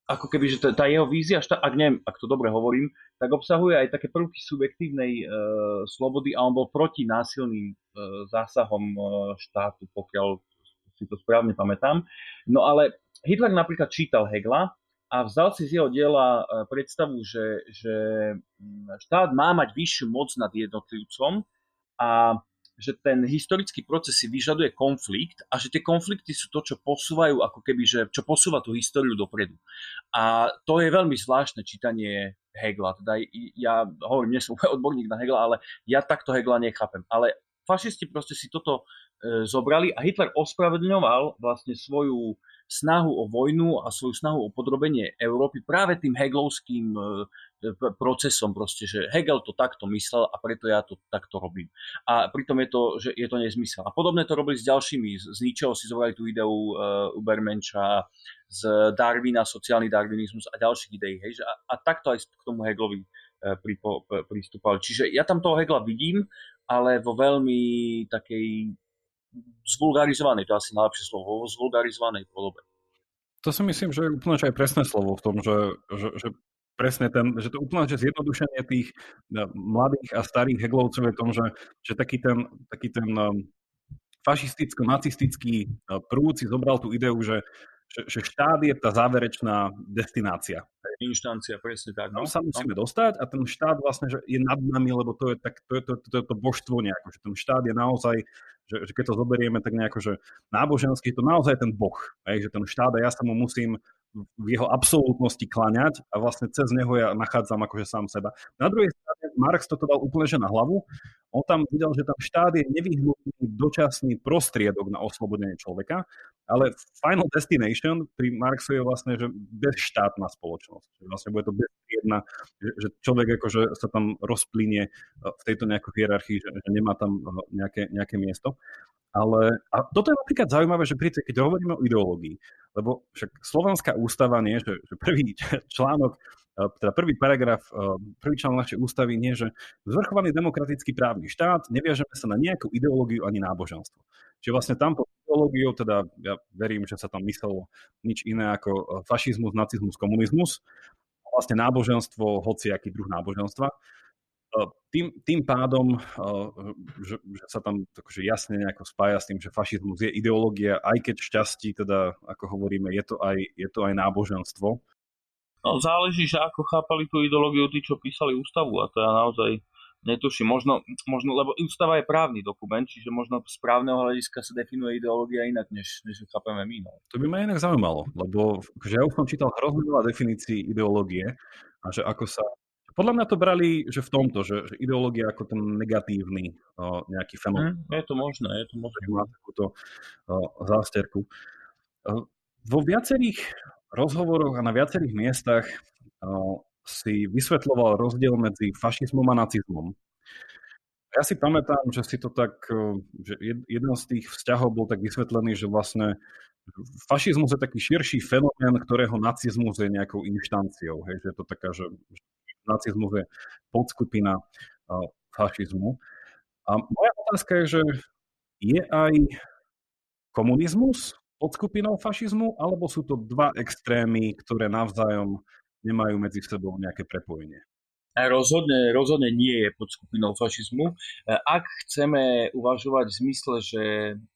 ako keby, že tá jeho vízia, ak neviem, ak to dobre hovorím, tak obsahuje aj také prvky subjektívnej e, slobody a on bol proti násilným e, zásahom e, štátu, pokiaľ si to správne pamätám. No ale Hitler napríklad čítal Hegla a vzal si z jeho diela e, predstavu, že, že štát má mať vyššiu moc nad jednotlivcom a že ten historický proces si vyžaduje konflikt a že tie konflikty sú to, čo posúvajú, ako keby, že, čo posúva tú históriu dopredu. A to je veľmi zvláštne čítanie Hegla. Teda ja hovorím, nie som odborník na Hegla, ale ja takto Hegla nechápem. Ale fašisti proste si toto e, zobrali a Hitler ospravedlňoval vlastne svoju snahu o vojnu a svoju snahu o podrobenie Európy práve tým heglovským e, procesom proste, že Hegel to takto myslel a preto ja to takto robím. A pritom je to, že je to nezmysel. A podobné to robili s ďalšími. Z Nietzscheho si zobrali tú ideu uh, Ubermenša, z Darwina, sociálny darwinizmus a ďalších ideí. Hej, že a, a takto aj k tomu Hegelovi uh, pripo, pristúpali. Čiže ja tam toho Hegla vidím, ale vo veľmi takej zvulgarizovanej, to asi najlepšie slovo, vo zvulgarizovanej podobe. To si myslím, že je úplne aj presné slovo v tom, že, že, že presne ten, že to úplne že zjednodušenie tých mladých a starých heglovcov je tom, že, že taký ten, taký ten um, fašisticko-nacistický uh, prúd si zobral tú ideu, že, že, že štát je tá záverečná destinácia. Inštancia, presne tak. No. Tam sa musíme no. dostať a ten štát vlastne že je nad nami, lebo to je, tak, to, je to, to, to, to božstvo nejako, že ten štát je naozaj, že, že keď to zoberieme tak nejako, že náboženský, to naozaj ten boh, hej, že ten štát a ja sa mu musím v jeho absolútnosti klaňať a vlastne cez neho ja nachádzam akože sám seba. Na druhej strane Marx toto dal úplne že na hlavu. On tam videl, že tam štát je nevyhnutný dočasný prostriedok na oslobodenie človeka, ale final destination pri Marxu je vlastne, že bezštátna spoločnosť. Vlastne bude to beztriedna, že, človek akože sa tam rozplynie e, v tejto nejakej hierarchii, že, nemá tam e, nejaké, nejaké miesto. Ale a toto je napríklad zaujímavé, že pri, keď hovoríme o ideológii, lebo však Slovenská ústava nie, že, že prvý článok, e, teda prvý paragraf, e, prvý článok našej ústavy nie, že zvrchovaný demokratický právny štát, neviažeme sa na nejakú ideológiu ani náboženstvo. Čiže vlastne tam pod ideológiou, teda ja verím, že sa tam myslelo nič iné ako e, fašizmus, nacizmus, komunizmus, vlastne náboženstvo, hociaký druh náboženstva tým, tým pádom, že, že sa tam takže jasne nejako spája s tým, že fašizmus je ideológia, aj keď šťastí, teda ako hovoríme, je to aj, je to aj náboženstvo. No záleží, že ako chápali tú ideológiu tí, čo písali ústavu a teda naozaj Netuším, možno, možno, lebo ústava je právny dokument, čiže možno z právneho hľadiska sa definuje ideológia inak, než, než chápeme my. No. To by ma inak zaujímalo, lebo že ja už som čítal hrozne veľa definícií ideológie a že ako sa... Podľa mňa to brali, že v tomto, že, že ideológia ako ten negatívny o, nejaký fenomén. Hm, je to možné, je to možné. Má takúto o, zásterku. O, vo viacerých rozhovoroch a na viacerých miestach o, si vysvetľoval rozdiel medzi fašizmom a nacizmom. Ja si pamätám, že si to tak, e, že jeden z tých vzťahov bol tak vysvetlený, že vlastne fašizmus je taký širší fenomén, ktorého nacizmus je nejakou inštanciou. Hej, že je to taká, že nacizmus je podskupina fašizmu. A moja otázka je, že je aj komunizmus podskupinou fašizmu, alebo sú to dva extrémy, ktoré navzájom nemajú medzi sebou nejaké prepojenie. Rozhodne, rozhodne nie je pod skupinou fašizmu. Ak chceme uvažovať v zmysle, že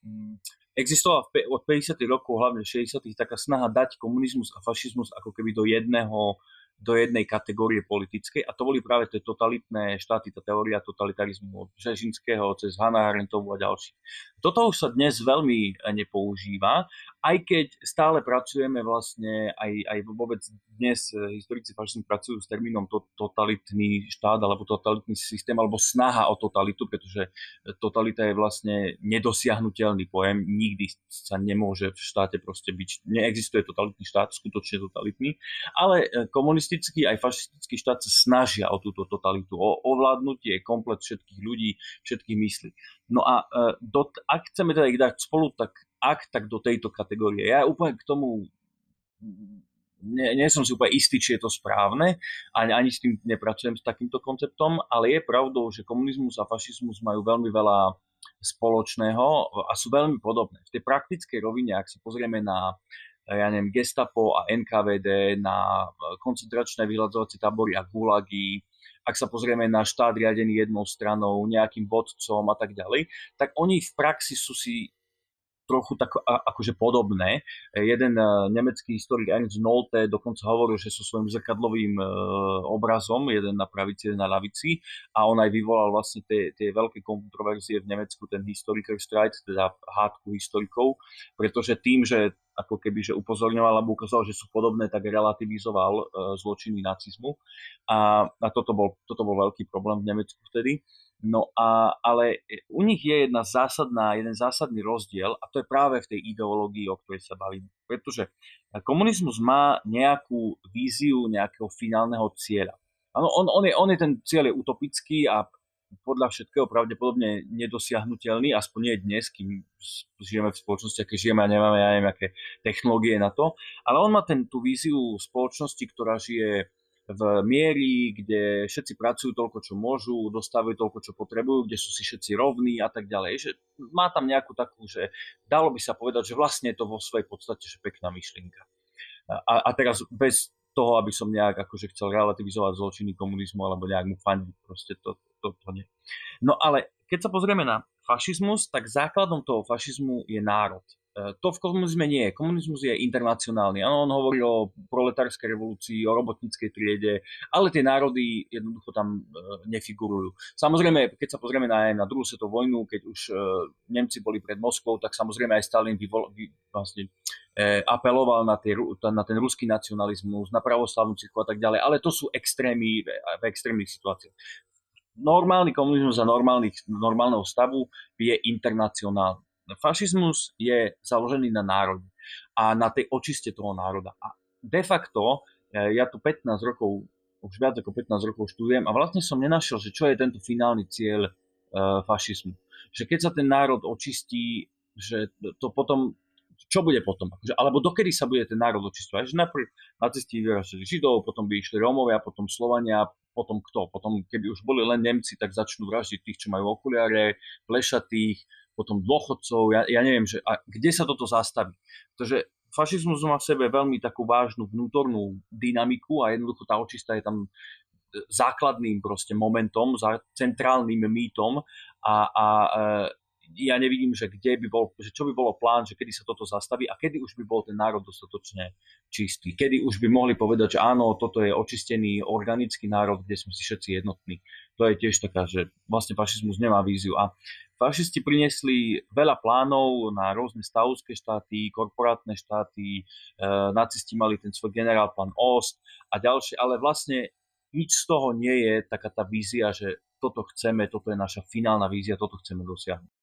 mm, existovala od 50. rokov, hlavne 60. taká snaha dať komunizmus a fašizmus ako keby do jedného do jednej kategórie politickej a to boli práve tie totalitné štáty, tá teória totalitarizmu od Žežinského cez Hanna Arentovú a ďalší. Toto už sa dnes veľmi nepoužíva, aj keď stále pracujeme vlastne, aj, aj vôbec dnes historici fašizmu pracujú s termínom to, totalitný štát alebo totalitný systém alebo snaha o totalitu, pretože totalita je vlastne nedosiahnutelný pojem, nikdy sa nemôže v štáte proste byť, neexistuje totalitný štát, skutočne totalitný, ale komunist komunistický aj fašistický štát sa snažia o túto totalitu, o ovládnutie komplet všetkých ľudí, všetkých myslí. No a e, do, ak chceme teda ich dať spolu, tak ak, tak do tejto kategórie. Ja úplne k tomu nie, nie som si úplne istý, či je to správne, ani, ani s tým nepracujem s takýmto konceptom, ale je pravdou, že komunizmus a fašizmus majú veľmi veľa spoločného a sú veľmi podobné. V tej praktickej rovine, ak sa pozrieme na ja neviem, gestapo a NKVD, na e, koncentračné vyhľadzovacie tábory a gulagy, ak sa pozrieme na štát riadený jednou stranou, nejakým vodcom a tak ďalej, tak oni v praxi sú si trochu tak akože podobné. Jeden e, nemecký historik Ernst Nolte dokonca hovoril, že sú svojím zrkadlovým obrazom, jeden na pravici, jeden na lavici a on aj vyvolal vlastne tie, tie veľké kontroverzie v Nemecku, ten historiker Streit, teda hádku historikov, pretože tým, že ako keby, že upozorňoval alebo ukazoval, že sú podobné, tak relativizoval e, zločiny nacizmu. A, a toto, bol, toto bol veľký problém v Nemecku vtedy. No a, ale u nich je jedna zásadná, jeden zásadný rozdiel a to je práve v tej ideológii, o ktorej sa bavím. Pretože komunizmus má nejakú víziu nejakého finálneho cieľa. Ano, on, on, je, on je ten cieľ je utopický a podľa všetkého pravdepodobne nedosiahnutelný, aspoň nie dnes, kým žijeme v spoločnosti, aké žijeme a nemáme, ja neviem, aké technológie na to. Ale on má ten, tú víziu spoločnosti, ktorá žije v miery, kde všetci pracujú toľko, čo môžu, dostávajú toľko, čo potrebujú, kde sú si všetci rovní a tak ďalej. Že má tam nejakú takú, že dalo by sa povedať, že vlastne je to vo svojej podstate že pekná myšlienka. A, a teraz bez toho, aby som nejak akože chcel relativizovať zločiny komunizmu alebo nejak mu fandiť, proste to, to, to nie. No ale keď sa pozrieme na fašizmus, tak základom toho fašizmu je národ. E, to v komunizme nie je. Komunizmus je internacionálny. Ano, on hovorí o proletárskej revolúcii, o robotníckej triede, ale tie národy jednoducho tam e, nefigurujú. Samozrejme, keď sa pozrieme na, na druhú svetovú vojnu, keď už e, Nemci boli pred Moskvou, tak samozrejme aj Stalin vyvol, vy, vlastne, apeloval na, tie, na ten ruský nacionalizmus, na pravoslavnú cirkvu a tak ďalej, ale to sú extrémy v extrémnych situáciách normálny komunizmus za normálneho stavu je internacionálny. Fašizmus je založený na národe a na tej očiste toho národa. A de facto, e, ja tu 15 rokov, už viac ako 15 rokov študujem a vlastne som nenašiel, že čo je tento finálny cieľ e, fašizmu. Že keď sa ten národ očistí, že to potom čo bude potom? Akože, alebo dokedy sa bude ten národ očistovať? Že najprv nacisti vyražili Židov, potom by išli Rómovia, potom Slovania, potom kto? Potom, keby už boli len Nemci, tak začnú vraždiť tých, čo majú okuliare, plešatých, potom dôchodcov, ja, ja neviem, že, a kde sa toto zastaví. Pretože fašizmus má v sebe veľmi takú vážnu vnútornú dynamiku a jednoducho tá očista je tam e, základným proste momentom, centrálnym mýtom a, a e, ja nevidím, že kde by bol, že čo by bolo plán, že kedy sa toto zastaví a kedy už by bol ten národ dostatočne čistý. Kedy už by mohli povedať, že áno, toto je očistený organický národ, kde sme si všetci jednotní. To je tiež taká, že vlastne fašizmus nemá víziu. A fašisti priniesli veľa plánov na rôzne stavovské štáty, korporátne štáty, e, nacisti mali ten svoj generál plán Ost a ďalšie, ale vlastne nič z toho nie je taká tá vízia, že toto chceme, toto je naša finálna vízia, toto chceme dosiahnuť.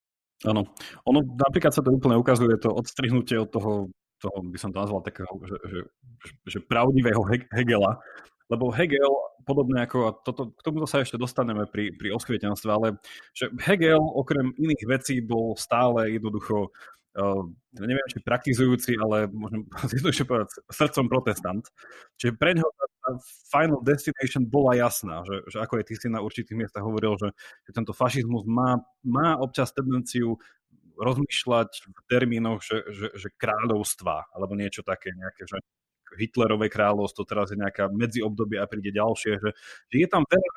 Áno. Ono napríklad sa to úplne ukazuje, to odstrihnutie od toho, toho by som to nazval takého, že, že, že pravdivého Hegela, lebo Hegel, podobne ako, a toto, k tomu sa ešte dostaneme pri, pri osvietenstve, ale že Hegel okrem iných vecí bol stále jednoducho Uh, neviem, či praktizujúci, ale môžem jednoducho povedať srdcom protestant. Čiže pre neho final destination bola jasná, že, že ako je ty si na určitých miestach hovoril, že, že tento fašizmus má, má občas tendenciu rozmýšľať v termínoch, že, že, že kráľovstva, alebo niečo také, nejaké, že Hitlerové kráľovstvo, teraz je nejaká medziobdobie a príde ďalšie, že, že je tam veľa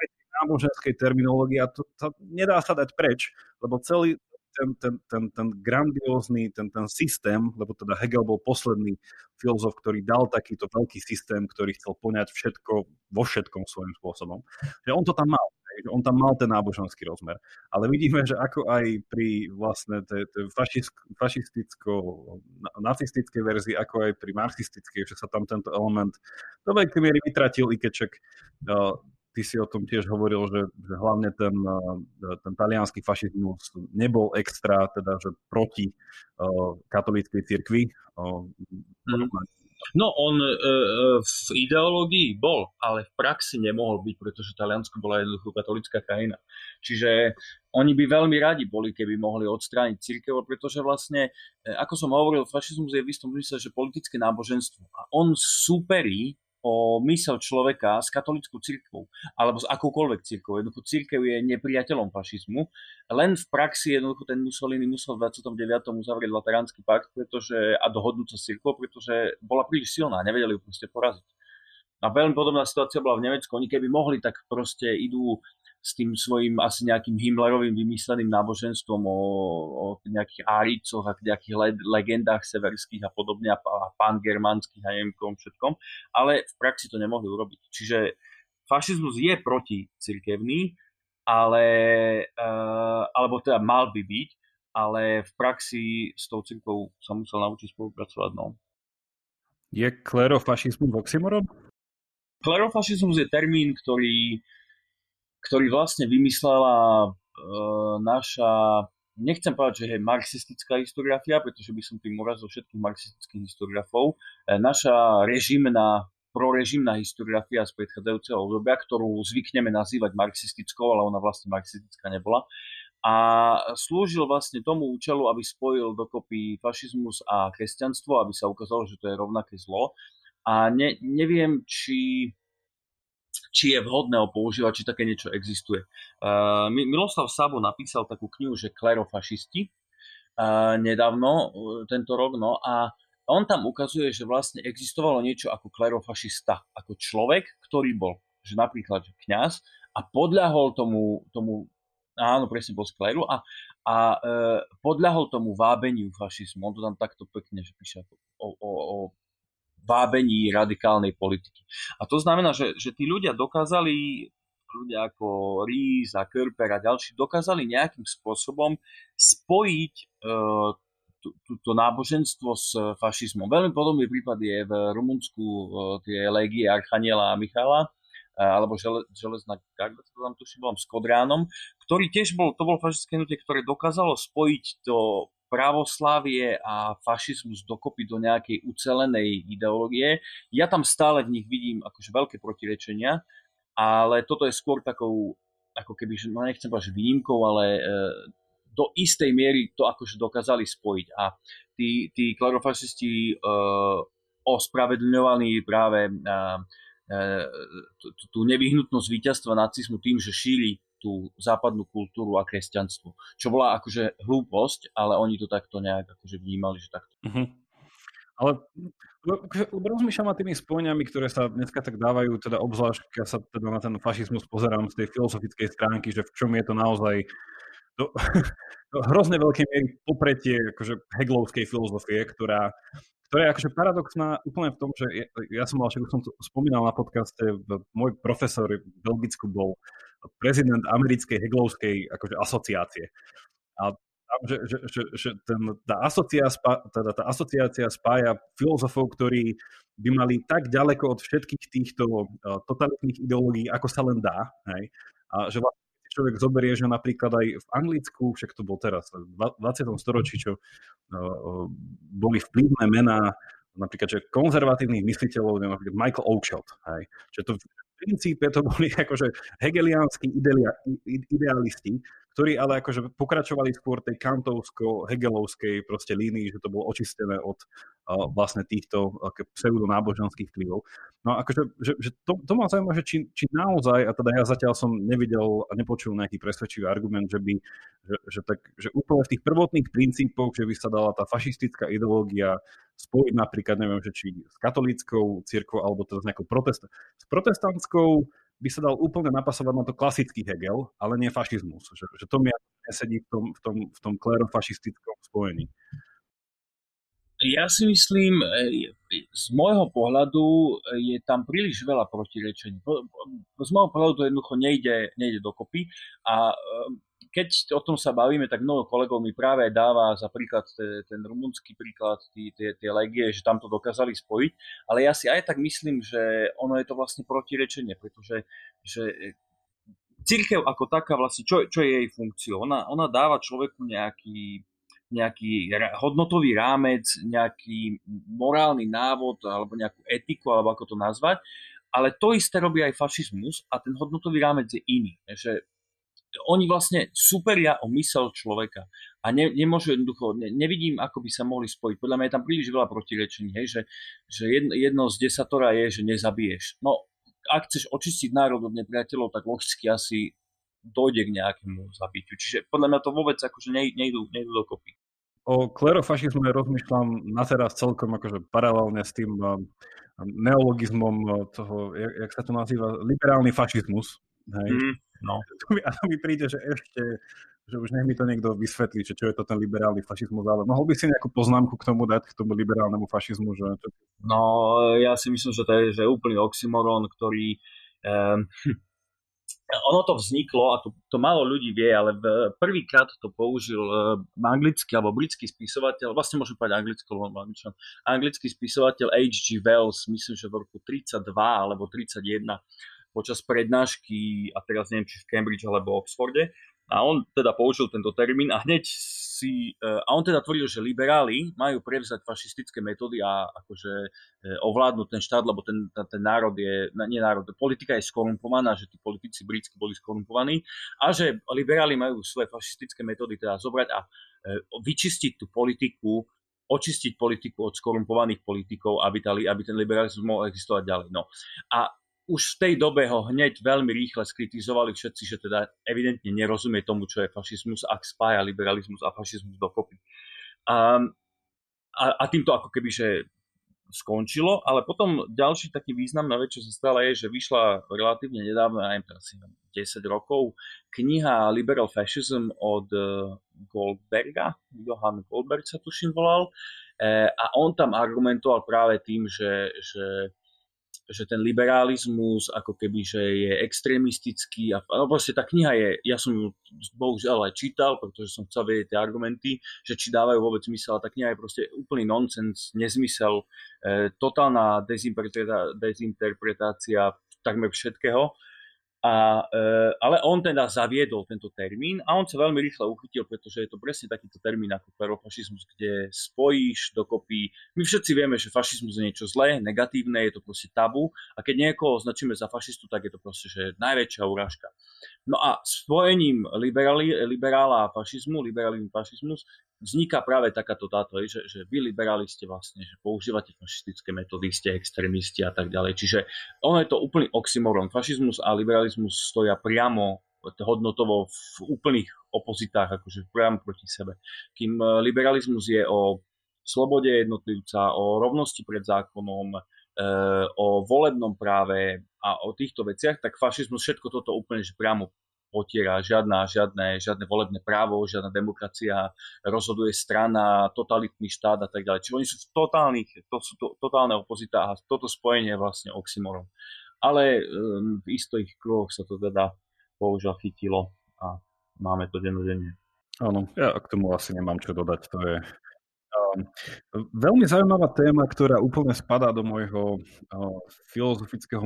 náboženskej terminológie a to, to nedá sa dať preč, lebo celý, ten, ten, ten, ten grandiózny, ten, ten systém, lebo teda Hegel bol posledný filozof, ktorý dal takýto veľký systém, ktorý chcel poňať všetko vo všetkom svojím spôsobom. Že on to tam mal. On tam mal ten náboženský rozmer. Ale vidíme, že ako aj pri vlastne tej, tej fašisticko-nacistickej verzii, ako aj pri marxistickej, že sa tam tento element do veľkej miery vytratil, i keď čak, uh, ty si o tom tiež hovoril, že, že hlavne ten, eh, ten talianský fašizmus nebol extra, teda že proti uh, katolíckej cirkvi. Uh, mm. No on uh, v ideológii bol, ale v praxi nemohol byť, pretože Taliansko bola jednoducho katolická krajina. Čiže oni by veľmi radi boli, keby mohli odstrániť církev, pretože vlastne, ako som hovoril, fašizmus je v istom zmysle, že politické náboženstvo. A on superí o mysel človeka s katolickou církvou alebo s akoukoľvek církvou. Jednoducho církev je nepriateľom fašizmu. Len v praxi jednoducho ten Mussolini musel v 29. uzavrieť Lateránsky pakt pretože, a dohodnúť sa s církvou, pretože bola príliš silná, nevedeli ju proste poraziť. A veľmi podobná situácia bola v Nemecku. Oni keby mohli, tak proste idú s tým svojím asi nejakým Himmlerovým vymysleným náboženstvom o, o nejakých áricoch a nejakých le, legendách severských a podobne a, a pangermanských a neviem kom všetkom, ale v praxi to nemohli urobiť. Čiže fašizmus je proti cirkevný, ale, uh, alebo teda mal by byť, ale v praxi s tou cirkvou sa musel naučiť spolupracovať. No. Je klerofašizmus oxymoron? Klerofašizmus je termín, ktorý ktorý vlastne vymyslela e, naša, nechcem povedať, že je marxistická historiografia, pretože by som tým urazil všetkých marxistických historiografov, e, naša režimná prorežimná historiografia z predchádzajúceho obdobia, ktorú zvykneme nazývať marxistickou, ale ona vlastne marxistická nebola. A slúžil vlastne tomu účelu, aby spojil dokopy fašizmus a kresťanstvo, aby sa ukázalo, že to je rovnaké zlo. A ne, neviem, či či je vhodné ho používať, či také niečo existuje. Uh, Miloslav Sabo napísal takú knihu, že klerofašisti uh, nedávno, tento rok, no a on tam ukazuje, že vlastne existovalo niečo ako klerofašista, ako človek, ktorý bol, že napríklad kňaz a podľahol tomu, tomu áno, presne bol z kleru a, a e, podľahol tomu vábeniu fašizmu. On to tam takto pekne že píše o, o, o vábení radikálnej politiky. A to znamená, že, že tí ľudia dokázali, ľudia ako Ries a Körper a ďalší, dokázali nejakým spôsobom spojiť to náboženstvo s fašizmom. Veľmi podobný prípad je v Rumunsku uh, tie legie Archaniela a Michala, uh, alebo žele, železná garda, to tam tuším, s Kodránom, ktorý tiež bol, to bolo fašistické hnutie, ktoré dokázalo spojiť to pravoslávie a fašizmus dokopy do nejakej ucelenej ideológie. Ja tam stále v nich vidím akože veľké protirečenia, ale toto je skôr takou, ako keby, no nechcem povedať, výnimkou, ale e, do istej miery to akože dokázali spojiť. A tí, tí klarofašisti e, ospravedlňovaní práve e, tú nevyhnutnosť víťazstva nacizmu tým, že šíri tú západnú kultúru a kresťanstvo. Čo bola akože hlúposť, ale oni to takto nejak akože vnímali, že takto. Uh-huh. Ale rozmýšľam nad tými spojeniami, ktoré sa dneska tak dávajú, teda obzvlášť, keď sa teda na ten fašizmus pozerám z tej filozofickej stránky, že v čom je to naozaj do, do hrozne veľkej miery popretie akože heglovskej filozofie, ktorá, ktorá je akože paradoxná úplne v tom, že ja, ja som mal, však som to spomínal na podcaste, môj profesor v Belgicku bol prezident americkej heglovskej akože asociácie. A tam, že, že, že, že ten, tá, asocia, teda tá asociácia spája filozofov, ktorí by mali tak ďaleko od všetkých týchto uh, totalitných ideológií, ako sa len dá. Hej? A že vlastne človek zoberie, že napríklad aj v Anglicku, však to bol teraz, v 20. storočí, čo uh, boli vplyvné mená napríklad, že konzervatívnych mysliteľov, napríklad Michael Oakeshott, hej, že to princípe to boli akože hegeliánsky idealisti, ktorí ale akože pokračovali skôr tej kantovsko-hegelovskej proste línii, že to bolo očistené od uh, vlastne týchto uh, pseudonáboženských vplyvov. No akože, že, že to, to ma zaujíma, že či, či naozaj, a teda ja zatiaľ som nevidel a nepočul nejaký presvedčivý argument, že by, že, že, tak, že úplne v tých prvotných princípoch, že by sa dala tá fašistická ideológia spojiť napríklad, neviem, že či s katolíckou cirkvou alebo teda s nejakou protest, s protestantskou by sa dal úplne napasovať na to klasický Hegel, ale nie fašizmus. Že, že to mi nesedí v tom, v tom, v tom klerofašistickom spojení. Ja si myslím, e, z môjho pohľadu je tam príliš veľa protirečení. Z môjho pohľadu to jednoducho nejde, nejde dokopy a keď o tom sa bavíme, tak mnoho kolegov mi práve dáva za príklad te, ten rumunský príklad, tie, legie, že tam to dokázali spojiť, ale ja si aj tak myslím, že ono je to vlastne protirečenie, pretože že církev ako taká vlastne, čo, čo je jej funkciou? Ona, ona dáva človeku nejaký, nejaký hodnotový rámec, nejaký morálny návod alebo nejakú etiku, alebo ako to nazvať, ale to isté robí aj fašizmus a ten hodnotový rámec je iný. Že oni vlastne superia o mysel človeka a ne, nemôžu jednoducho, ne, nevidím, ako by sa mohli spojiť. Podľa mňa je tam príliš veľa protirečení, hej, že, že jedno, jedno z desatora je, že nezabiješ. No, ak chceš očistiť národ od nepriateľov, tak logicky asi dojde k nejakému zabitiu. Čiže podľa mňa to vôbec akože nejdu, nejdu dokopy. O klerofašizme rozmýšľam na teraz celkom akože paralelne s tým um, neologizmom uh, toho, jak, jak sa to nazýva, liberálny fašizmus. Hej. Mm. No. A to mi príde, že ešte, že už nech mi to niekto vysvetlí, že čo je to ten liberálny fašizmus, ale mohol by si nejakú poznámku k tomu dať, k tomu liberálnemu fašizmu? Že. No, ja si myslím, že to je že úplný oxymoron, ktorý um, ono to vzniklo, a to, to málo ľudí vie, ale prvýkrát to použil uh, anglický alebo britský spisovateľ, vlastne môžem povedať anglický, lebo angličan, anglický spisovateľ H.G. Wells, myslím, že v roku 32 alebo 31 počas prednášky, a teraz neviem, či v Cambridge alebo Oxforde, a on teda použil tento termín a hneď si, e, a on teda tvrdil, že liberáli majú prevzať fašistické metódy a akože e, ovládnuť ten štát, lebo ten, ten, národ je, nie národ, politika je skorumpovaná, že tí politici britskí boli skorumpovaní a že liberáli majú svoje fašistické metódy teda zobrať a e, vyčistiť tú politiku očistiť politiku od skorumpovaných politikov, aby, tali, aby ten liberalizmus mohol existovať ďalej. No. A už v tej dobe ho hneď veľmi rýchle skritizovali všetci, že teda evidentne nerozumie tomu, čo je fašizmus, ak spája liberalizmus a fašizmus dokopy. A, a, a týmto ako keby, že skončilo, ale potom ďalší taký významná vec, čo sa stala, je, že vyšla relatívne nedávno, aj asi 10 rokov, kniha Liberal Fascism od e, Goldberga, Johann Goldberg sa tuším volal, e, a on tam argumentoval práve tým, že, že že ten liberalizmus ako keby, že je extrémistický a no proste tá kniha je, ja som ju bohužiaľ aj čítal, pretože som chcel vedieť tie argumenty, že či dávajú vôbec zmysel a tá kniha je proste úplný nonsens, nezmysel, e, totálna dezinterpretácia takmer všetkého a, e, ale on teda zaviedol tento termín a on sa veľmi rýchle uchytil, pretože je to presne takýto termín ako klerofašizmus, kde spojíš dokopy. My všetci vieme, že fašizmus je niečo zlé, negatívne, je to proste tabu a keď niekoho označíme za fašistu, tak je to proste že najväčšia urážka. No a spojením liberáli, liberála a fašizmu, liberálny fašizmus, vzniká práve takáto táto, že, že vy liberáli ste vlastne, že používate fašistické metódy, ste extrémisti a tak ďalej. Čiže ono je to úplný oxymoron. Fašizmus a liberalizmus stoja priamo hodnotovo v úplných opozitách, akože priamo proti sebe. Kým e, liberalizmus je o slobode jednotlivca, o rovnosti pred zákonom, e, o volebnom práve a o týchto veciach, tak fašizmus všetko toto úplne že priamo potiera žiadna, žiadne, žiadne volebné právo, žiadna demokracia, rozhoduje strana, totalitný štát a tak ďalej. Čiže oni sú v totálnych, to sú to, totálne opozita a toto spojenie je vlastne oxymoron. Ale um, v istých kruhoch sa to teda bohužiaľ chytilo a máme to dennodenne. Áno, ja k tomu asi nemám čo dodať. To je veľmi zaujímavá téma, ktorá úplne spadá do môjho filozofického,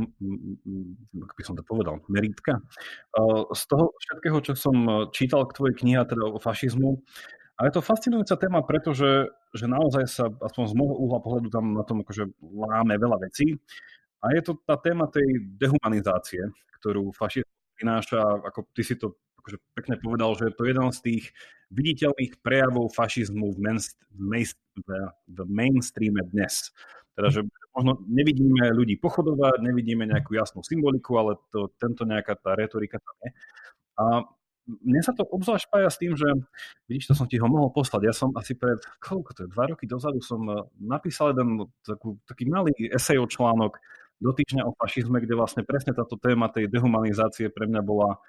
ako by som to povedal, meritka. Z toho všetkého, čo som čítal k tvojej knihe, teda o fašizmu, a je to fascinujúca téma, pretože že naozaj sa, aspoň z môjho uhla pohľadu, tam na tom akože láme veľa vecí. A je to tá téma tej dehumanizácie, ktorú fašizmus prináša, ako ty si to akože pekne povedal, že je to jeden z tých viditeľných prejavov fašizmu v, main, v, v mainstreame dnes. Teda, že možno nevidíme ľudí pochodovať, nevidíme nejakú jasnú symboliku, ale to, tento nejaká tá retorika tam je. A mne sa to obzvlášť spája s tým, že vidíš, to som ti ho mohol poslať. Ja som asi pred, koľko to je, dva roky dozadu som eh, napísal jeden takú, taký malý esejov článok do týždňa o fašizme, kde vlastne presne táto téma tej dehumanizácie pre mňa bola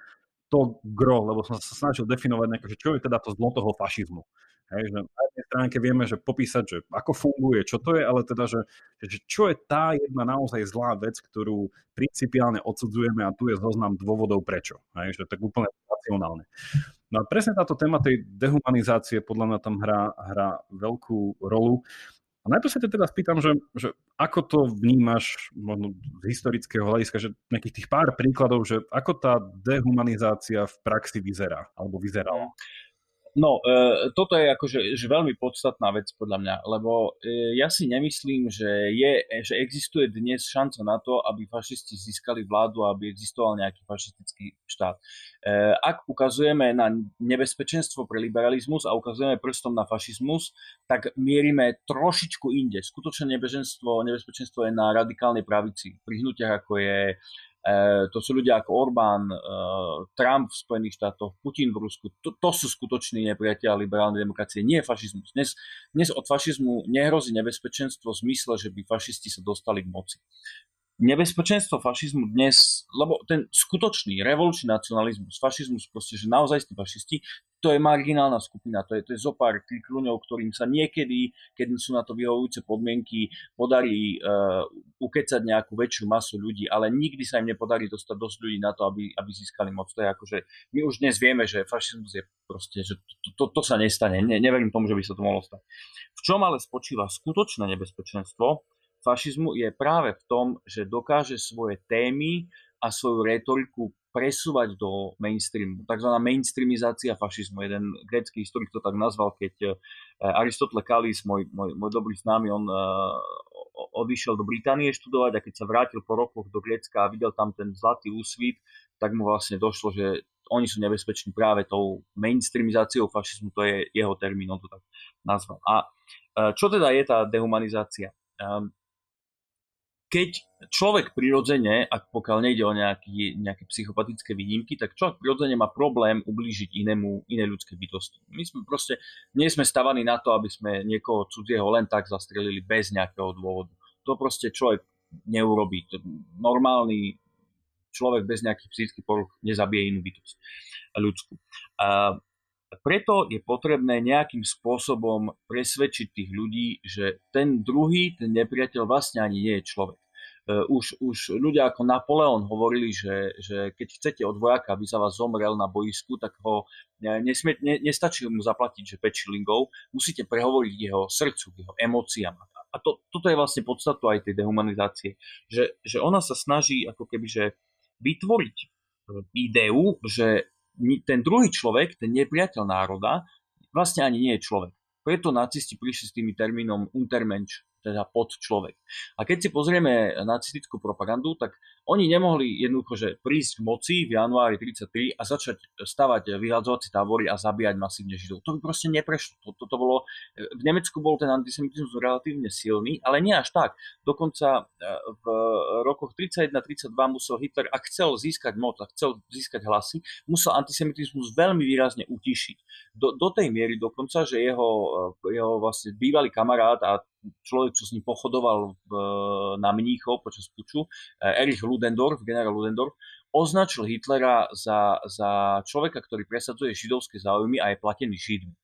to gro, lebo som sa snažil definovať nejako, že čo je teda to zlo toho fašizmu. Hej, že na jednej stránke vieme, že popísať, že ako funguje, čo to je, ale teda, že, že čo je tá jedna naozaj zlá vec, ktorú principiálne odsudzujeme a tu je zoznam dôvodov prečo. Hej, že tak úplne racionálne. No a presne táto téma tej dehumanizácie podľa mňa tam hrá, hrá veľkú rolu. A najprv sa teda spýtam, že, že ako to vnímaš možno z historického hľadiska, že nejakých tých pár príkladov, že ako tá dehumanizácia v praxi vyzerá, alebo vyzerala? No, e, toto je akože že veľmi podstatná vec podľa mňa, lebo e, ja si nemyslím, že, je, že existuje dnes šanca na to, aby fašisti získali vládu aby existoval nejaký fašistický štát. E, ak ukazujeme na nebezpečenstvo pre liberalizmus a ukazujeme prstom na fašizmus, tak mierime trošičku inde. Skutočné nebezpečenstvo, nebezpečenstvo je na radikálnej pravici. Pri hnutiach ako je to sú ľudia ako Orbán, e, Trump v Spojených štátoch, Putin v Rusku. To, to sú skutoční nepriateľ liberálnej demokracie, nie fašizmus. Dnes, dnes od fašizmu nehrozí nebezpečenstvo v zmysle, že by fašisti sa dostali k moci nebezpečenstvo fašizmu dnes, lebo ten skutočný revolučný nacionalizmus, fašizmus, proste, že naozaj tí fašisti, to je marginálna skupina, to je, to je zopár klikľuňov, ktorým sa niekedy, keď sú na to vyhovujúce podmienky, podarí uh, ukecať nejakú väčšiu masu ľudí, ale nikdy sa im nepodarí dostať dosť ľudí na to, aby, aby získali moc. To je ako, že my už dnes vieme, že fašizmus je proste, že to, to, to sa nestane. Ne, neverím tomu, že by sa to mohlo stať. V čom ale spočíva skutočné nebezpečenstvo, fašizmu je práve v tom, že dokáže svoje témy a svoju retoriku presúvať do mainstreamu. Takzvaná mainstreamizácia fašizmu. Jeden grécky historik to tak nazval, keď eh, Aristotle Kalis, môj, môj, môj dobrý známy, on uh, odišiel do Británie študovať a keď sa vrátil po rokoch do Grécka a videl tam ten zlatý úsvit, tak mu vlastne došlo, že oni sú nebezpeční práve tou mainstreamizáciou fašizmu, to je jeho termín, on to tak nazval. A uh, čo teda je tá dehumanizácia? Keď človek prirodzene, ak pokiaľ nejde o nejaký, nejaké psychopatické výnimky, tak človek prirodzene má problém ublížiť inému, iné ľudské bytosti. My sme proste, nie sme stavaní na to, aby sme niekoho cudzieho len tak zastrelili bez nejakého dôvodu. To proste človek neurobí. Normálny človek bez nejakých psychických poruch nezabije inú bytosť ľudskú. A preto je potrebné nejakým spôsobom presvedčiť tých ľudí, že ten druhý, ten nepriateľ vlastne ani nie je človek. Uh, už, už ľudia ako Napoleon hovorili, že, že keď chcete od vojaka, aby za vás zomrel na boisku, tak ho nesmie, ne, nestačí mu zaplatiť, že 5 šilingov, musíte prehovoriť jeho srdcu, jeho emóciám. A to, toto je vlastne podstatu aj tej dehumanizácie, že, že ona sa snaží ako keby, že vytvoriť e, ideu, že ten druhý človek, ten nepriateľ národa, vlastne ani nie je človek. Preto nacisti prišli s tými termínom Untermensch, teda pod človek. A keď si pozrieme nacistickú propagandu, tak oni nemohli jednoducho že prísť k moci v januári 33 a začať stavať vyhľadzovacie tábory a zabíjať masívne židov. To by proste neprešlo. Toto to bolo, v Nemecku bol ten antisemitizmus relatívne silný, ale nie až tak. Dokonca e, v rokoch 31-32 musel Hitler, ak chcel získať moc, ak chcel získať hlasy, musel antisemitizmus veľmi výrazne utišiť. Do, do tej miery dokonca, že jeho, e, jeho vlastne bývalý kamarát a človek, čo s ním pochodoval v, na Mníchov počas puču, eh, Erich Ludendorff, generál Ludendorff, označil Hitlera za, za človeka, ktorý presadzuje židovské záujmy a je platený židmi.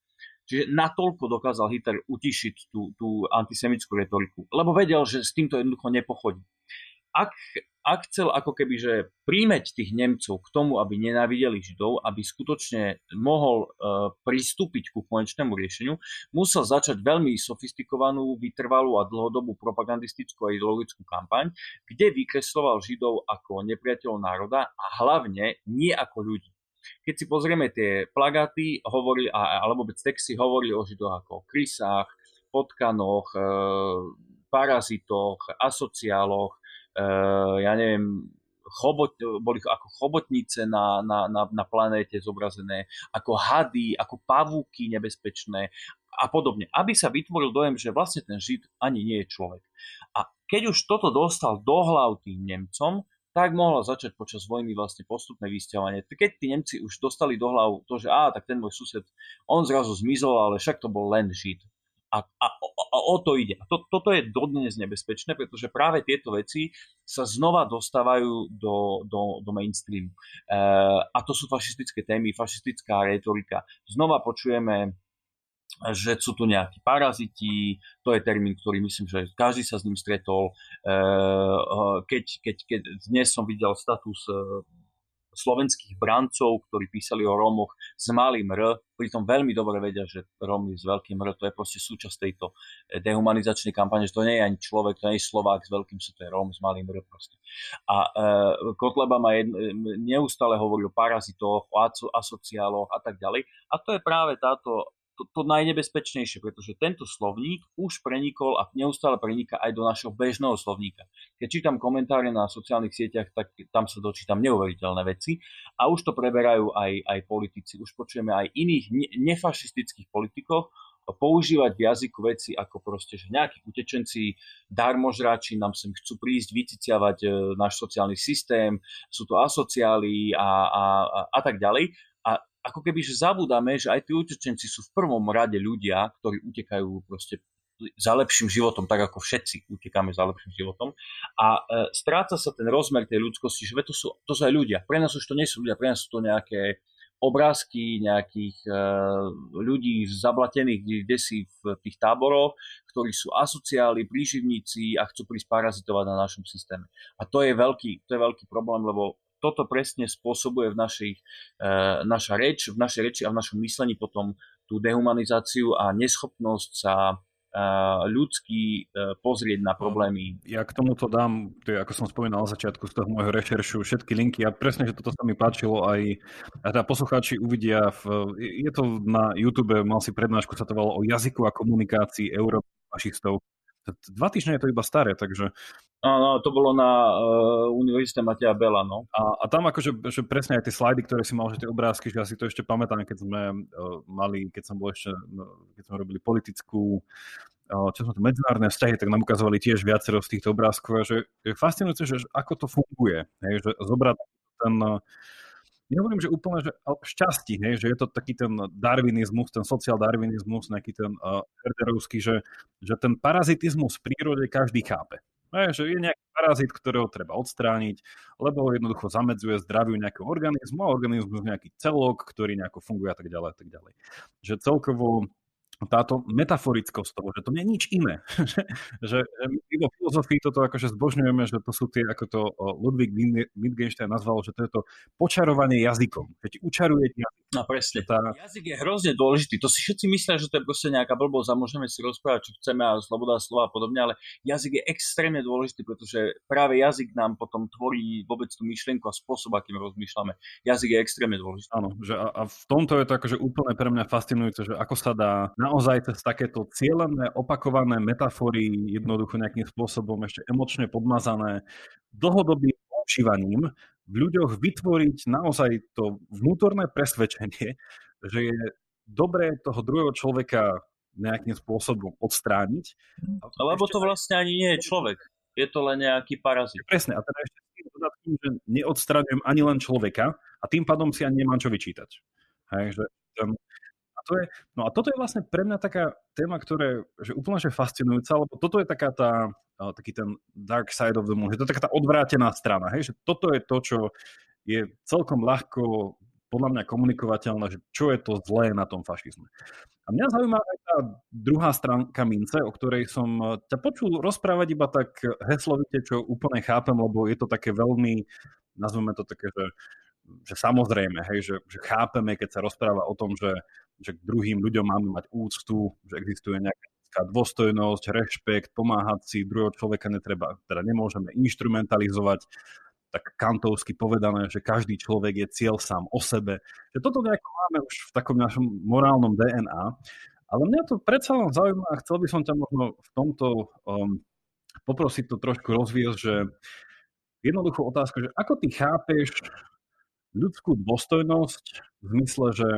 Čiže natoľko dokázal Hitler utišiť tú, tú antisemickú retoriku, lebo vedel, že s týmto jednoducho nepochodí. Ak, ak chcel ako keby, že príjmeť tých Nemcov k tomu, aby nenávideli Židov, aby skutočne mohol uh, pristúpiť ku konečnému riešeniu, musel začať veľmi sofistikovanú, vytrvalú a dlhodobú propagandistickú a ideologickú kampaň, kde vykresloval Židov ako nepriateľ národa a hlavne nie ako ľudí. Keď si pozrieme tie plagáty, hovorili, alebo vôbec texty hovorili o Židoch ako o krysách, potkanoch, e, parazitoch, asociáloch, e, ja neviem, chobot, boli ako chobotnice na, na, na, na planéte zobrazené, ako hady, ako pavúky nebezpečné a podobne. Aby sa vytvoril dojem, že vlastne ten Žid ani nie je človek. A keď už toto dostal do hlav tým Nemcom, tak mohla začať počas vojny vlastne postupné vysťahovanie. Keď tí Nemci už dostali do hlavu to, že á, tak ten môj sused, on zrazu zmizol, ale však to bol len Žid. A, a, a o to ide. A to, toto je dodnes nebezpečné, pretože práve tieto veci sa znova dostávajú do, do, do mainstreamu. E, a to sú fašistické témy, fašistická retorika. Znova počujeme že sú tu nejakí paraziti, to je termín, ktorý myslím, že každý sa s ním stretol. E, keď, keď, keď dnes som videl status slovenských brancov, ktorí písali o Rómoch s malým R, pritom veľmi dobre vedia, že Rómy s veľkým R, to je proste súčasť tejto e, dehumanizačnej kampane, že to nie je ani človek, to nie je Slovák s veľkým S, to je Róm s malým R proste. A e, Kotleba ma jedno, neustále hovoril o parazitoch, o asociáloch a tak ďalej. A to je práve táto to, to najnebezpečnejšie, pretože tento slovník už prenikol a neustále preniká aj do našho bežného slovníka. Keď čítam komentáre na sociálnych sieťach, tak tam sa dočítam neuveriteľné veci a už to preberajú aj, aj politici. Už počujeme aj iných nefašistických politikov používať v jazyku veci ako proste, že nejakí utečenci, darmožráči nám sem chcú prísť, vyciciavať e, náš sociálny systém, sú to asociáli a, a, a, a tak ďalej ako keby, že zabudáme, že aj tí utečenci sú v prvom rade ľudia, ktorí utekajú proste za lepším životom, tak ako všetci utekáme za lepším životom. A e, stráca sa ten rozmer tej ľudskosti, že to sú, to sú aj ľudia. Pre nás už to nie sú ľudia, pre nás sú to nejaké obrázky nejakých e, ľudí zablatených kde si v tých táboroch, ktorí sú asociáli, príživníci a chcú prísť parazitovať na našom systéme. A to je veľký, to je veľký problém, lebo toto presne spôsobuje v našich, e, naša reč, v našej reči a v našom myslení potom tú dehumanizáciu a neschopnosť sa e, ľudský e, pozrieť na problémy. Ja k tomuto dám, to je, ako som spomínal na začiatku z toho môjho rešeršu, všetky linky a presne, že toto sa mi páčilo aj, a teda poslucháči uvidia, v, je to na YouTube, mal si prednášku, sa to volalo o jazyku a komunikácii eurofašistov. Dva týždne je to iba staré, takže Áno, to bolo na uh, Univerzite Mateja Bela, no. A, a tam akože že presne aj tie slajdy, ktoré si mal, že tie obrázky, že ja si to ešte pamätám, keď sme uh, mali, keď som bol ešte, no, keď sme robili politickú, uh, čo sme to, medzinárodné vzťahy, tak nám ukazovali tiež viacero z týchto obrázkov, a že je fascinujúce, že, že ako to funguje, hej, že zobrať ten, uh, nehovorím, že úplne, že šťastí, hej, že je to taký ten darwinizmus, ten sociál darwinizmus, nejaký ten herderovský, že, že ten parazitizmus v prírode každý chápe. Ne, že je nejaký parazit, ktorého treba odstrániť, lebo ho jednoducho zamedzuje zdraviu nejakého organizmu a organizmus nejaký celok, ktorý nejako funguje a tak ďalej a tak ďalej. Že celkovo táto metaforickosť toho, že to nie je nič iné. že, že my vo filozofii toto akože zbožňujeme, že to sú tie, ako to Ludwig Wittgenstein nazval, že to je to počarovanie jazykom. Keď učaruje jazyk. No presne. Tá... Jazyk je hrozne dôležitý. To si všetci myslia, že to je proste nejaká blbosť a môžeme si rozprávať, čo chceme a sloboda slova a podobne, ale jazyk je extrémne dôležitý, pretože práve jazyk nám potom tvorí vôbec tú myšlienku a spôsob, akým rozmýšľame. Jazyk je extrémne dôležitý. Áno, že a, a v tomto je to akože úplne pre mňa fascinujúce, že ako sa dá naozaj cez takéto cieľené, opakované metafory, jednoducho nejakým spôsobom ešte emočne podmazané, dlhodobým používaním v ľuďoch vytvoriť naozaj to vnútorné presvedčenie, že je dobré toho druhého človeka nejakým spôsobom odstrániť. Lebo to vlastne ani nie je človek. Je to len nejaký parazit. Presne. A teda ešte tým dodatkom, že neodstraňujem ani len človeka a tým pádom si ani nemám čo vyčítať. Hej, že to je, no a toto je vlastne pre mňa taká téma, ktorá je úplne že fascinujúca, lebo toto je taká tá, taký ten dark side of the moon, že to je taká tá odvrátená strana, hej, že toto je to, čo je celkom ľahko podľa mňa komunikovateľné, že čo je to zlé na tom fašizme. A mňa zaujíma aj tá druhá stránka mince, o ktorej som eh, ťa počul rozprávať iba tak heslovite, čo úplne chápem, lebo je to také veľmi, nazveme to také, že, že samozrejme, hej, že, že chápeme, keď sa rozpráva o tom, že, že k druhým ľuďom máme mať úctu, že existuje nejaká dôstojnosť, rešpekt, pomáhať si, druhého človeka netreba, teda nemôžeme instrumentalizovať, tak kantovsky povedané, že každý človek je cieľ sám o sebe. Že toto nejako máme už v takom našom morálnom DNA. Ale mňa to predsa len zaujíma a chcel by som ťa možno v tomto um, poprosiť to trošku rozviesť, že jednoduchú otázku, že ako ty chápeš ľudskú dôstojnosť v zmysle, že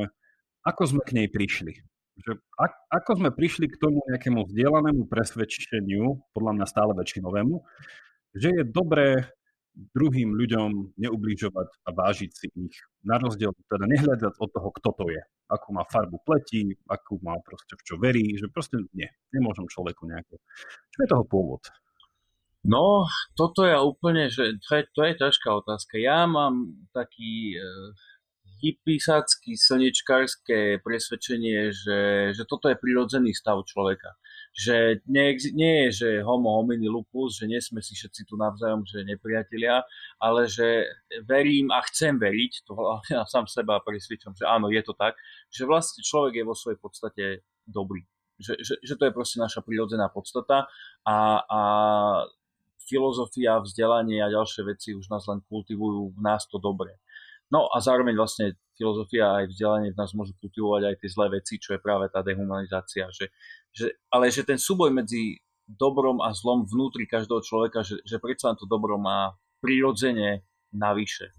ako sme k nej prišli? Že ak, ako sme prišli k tomu nejakému vzdielanému presvedčeniu, podľa mňa stále väčšinovému, že je dobré druhým ľuďom neubližovať a vážiť si ich. Na rozdiel, teda nehľadať od toho, kto to je. Akú má farbu pleti, akú má proste v čo verí, že proste nie, nemôžem človeku nejako. Čo je toho pôvod? No, toto je úplne, že to je, to je ťažká otázka. Ja mám taký e, hypisácky, slnečkárske presvedčenie, že, že toto je prirodzený stav človeka že nie, nie je, že homo homini lupus, že nie sme si všetci tu navzájom, že nepriatelia, ale že verím a chcem veriť, to ja sám seba presvedčam, že áno, je to tak, že vlastne človek je vo svojej podstate dobrý. Že, že, že to je proste naša prirodzená podstata a, a filozofia, vzdelanie a ďalšie veci už nás len kultivujú v nás to dobre. No a zároveň vlastne filozofia aj vzdelanie v nás môžu kultivovať aj tie zlé veci, čo je práve tá dehumanizácia. Že, že, ale že ten súboj medzi dobrom a zlom vnútri každého človeka, že, že predsa to dobro má prirodzene navyše.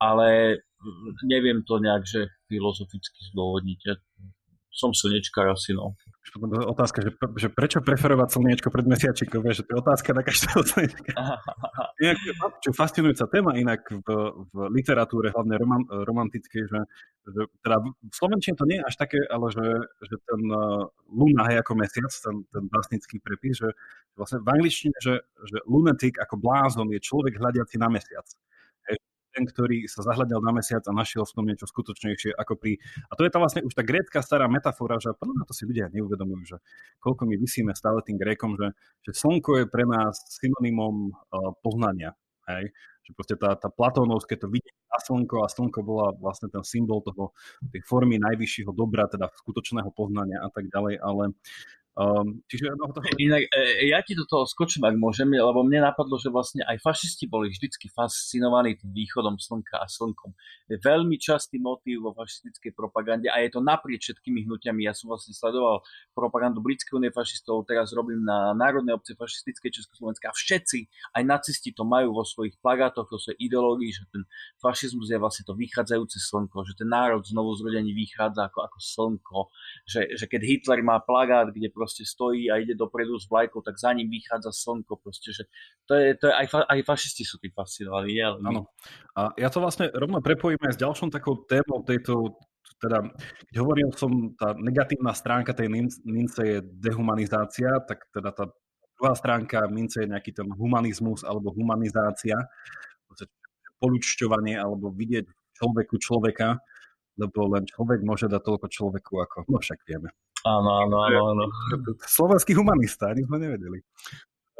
Ale neviem to nejak, že filozoficky zdôvodniť. Som slnečkár asi, no otázka, že, že prečo preferovať slniečko pred mesiačikom, že to je otázka na každého slniečka. Inak, čo fascinujúca téma inak v, v literatúre, hlavne roman, romantickej, že, že teda v Slovenčine to nie je až také, ale že, že ten uh, luna, hej, ako mesiac, ten, ten básnický prepis, že vlastne v angličtine, že, že lunatic ako blázon je človek hľadiaci na mesiac ten, ktorý sa zahľadal na mesiac a našiel v tom niečo skutočnejšie ako pri... A to je tá vlastne už tá grécka stará metafora, že podľa to si ľudia neuvedomujú, že koľko my vysíme stále tým grékom, že, že slnko je pre nás synonymom uh, poznania. Hej? Že proste tá, tá platónovské to vidie na slnko a slnko bola vlastne ten symbol toho, tej formy najvyššieho dobra, teda skutočného poznania a tak ďalej, ale Um, čiže, no, to... Inak, e, ja ti do toho skočím, ak môžem, lebo mne napadlo, že vlastne aj fašisti boli vždycky fascinovaní tým východom slnka a slnkom. Je veľmi častý motív vo fašistickej propagande a je to naprieč všetkými hnutiami. Ja som vlastne sledoval propagandu Britskej únie fašistov, teraz robím na Národnej obce fašistickej Československa a všetci, aj nacisti to majú vo svojich plagátoch, vo svojej ideológii, že ten fašizmus je vlastne to vychádzajúce slnko, že ten národ znovu zrodení vychádza ako, ako slnko, že, že keď Hitler má plagát, kde proste stojí a ide dopredu s vlajkou, tak za ním vychádza slnko. Proste, že to je, to je aj, fa, aj fašisti sú tým fascinovaní. Nie? Áno. A ja to vlastne rovno prepojím aj s ďalšou takou témou tejto teda, keď hovoril som, tá negatívna stránka tej mince je dehumanizácia, tak teda tá druhá stránka mince je nejaký ten humanizmus alebo humanizácia, polučťovanie alebo vidieť človeku človeka, lebo len človek môže dať toľko človeku, ako no však vieme. Áno, áno, áno. áno. Slovenský humanista, ani sme nevedeli.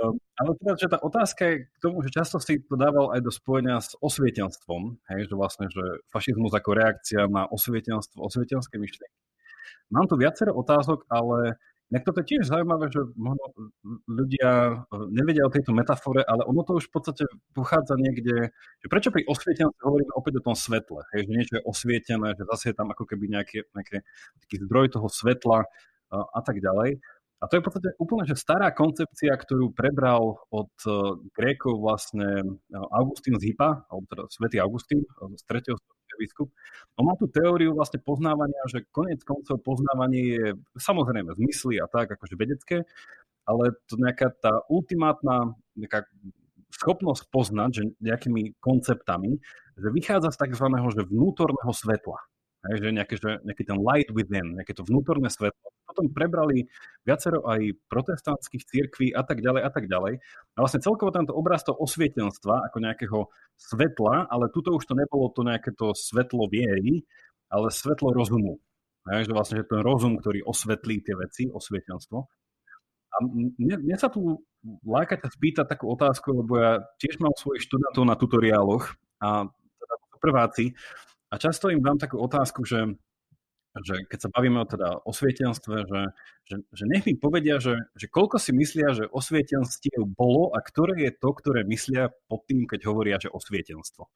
Um, ale teda, že tá otázka je k tomu, že často si to dával aj do spojenia s osvietenstvom, hej, že vlastne, že fašizmus ako reakcia na osvietenstvo, osvietenské myšlienky. Mám tu viacero otázok, ale Inak toto tiež zaujímavé, že možno ľudia e, nevedia o tejto metafore, ale ono to už v podstate pochádza niekde, že prečo pri osvietenosti hovoríme opäť o tom svetle, hej, že niečo je osvietené, že zase je tam ako keby nejaký, nejaký taký zdroj toho svetla a, e, a tak ďalej. A to je v podstate úplne že stará koncepcia, ktorú prebral od uh, Grékov vlastne Augustín z Hypa, alebo teda svätý Augustín z 3 biskup. On má tú teóriu vlastne poznávania, že konec koncov poznávanie je samozrejme zmysly a tak, akože vedecké, ale to nejaká tá ultimátna nejaká schopnosť poznať, že nejakými konceptami, že vychádza z tzv. Že vnútorného svetla. Hej, že, nejaké, že nejaký ten light within, nejaké to vnútorné svetlo. Potom prebrali viacero aj protestantských církví a tak ďalej a tak ďalej. A vlastne celkovo tento obraz toho osvietenstva ako nejakého svetla, ale tuto už to nebolo to nejaké to svetlo viery, ale svetlo rozumu. Hej, že vlastne že ten rozum, ktorý osvetlí tie veci, osvietenstvo. A mne, mne sa tu láka ťa spýtať takú otázku, lebo ja tiež mám svojich študentov na tutoriáloch a teda prváci a často im dám takú otázku, že, že keď sa bavíme o teda osvietenstve, že, že, že nech mi povedia, že, že koľko si myslia, že osvietenstiev bolo a ktoré je to, ktoré myslia pod tým, keď hovoria, že osvietenstvo.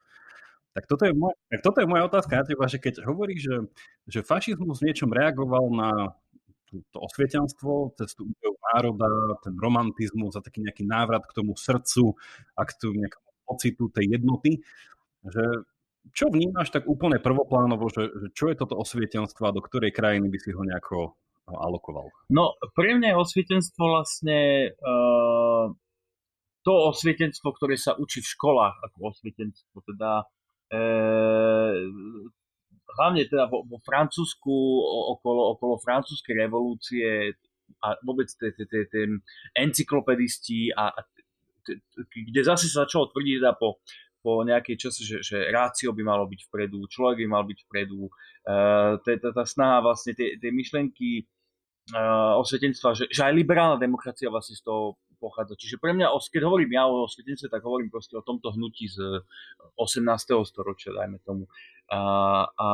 Tak toto je, moja, tak toto je moja otázka na teba, že keď hovoríš, že, že fašizmus v niečom reagoval na to osvietenstvo, cez tú národa, ten romantizmus a taký nejaký návrat k tomu srdcu a k tomu nejakému pocitu tej jednoty, že čo vnímaš tak úplne prvoplánovo, že, že čo je toto osvietenstvo a do ktorej krajiny by si ho nejako no, alokoval? No, pre mňa je osvietenstvo vlastne uh, to osvietenstvo, ktoré sa učí v školách ako osvietenstvo, teda uh, hlavne teda vo, vo Francúzsku, okolo, okolo francúzskej revolúcie a vôbec encyklopedisti a kde zase sa začalo tvrdiť teda po, po nejakej čase, že, že rácio by malo byť vpredu, človek by mal byť vpredu. Uh, tá, snaha vlastne, tie, myšlenky uh, osvetenstva, že, aj liberálna demokracia vlastne z toho pochádza. Čiže pre mňa, keď hovorím ja o osvetenstve, tak hovorím proste o tomto hnutí z 18. storočia, dajme tomu a, a,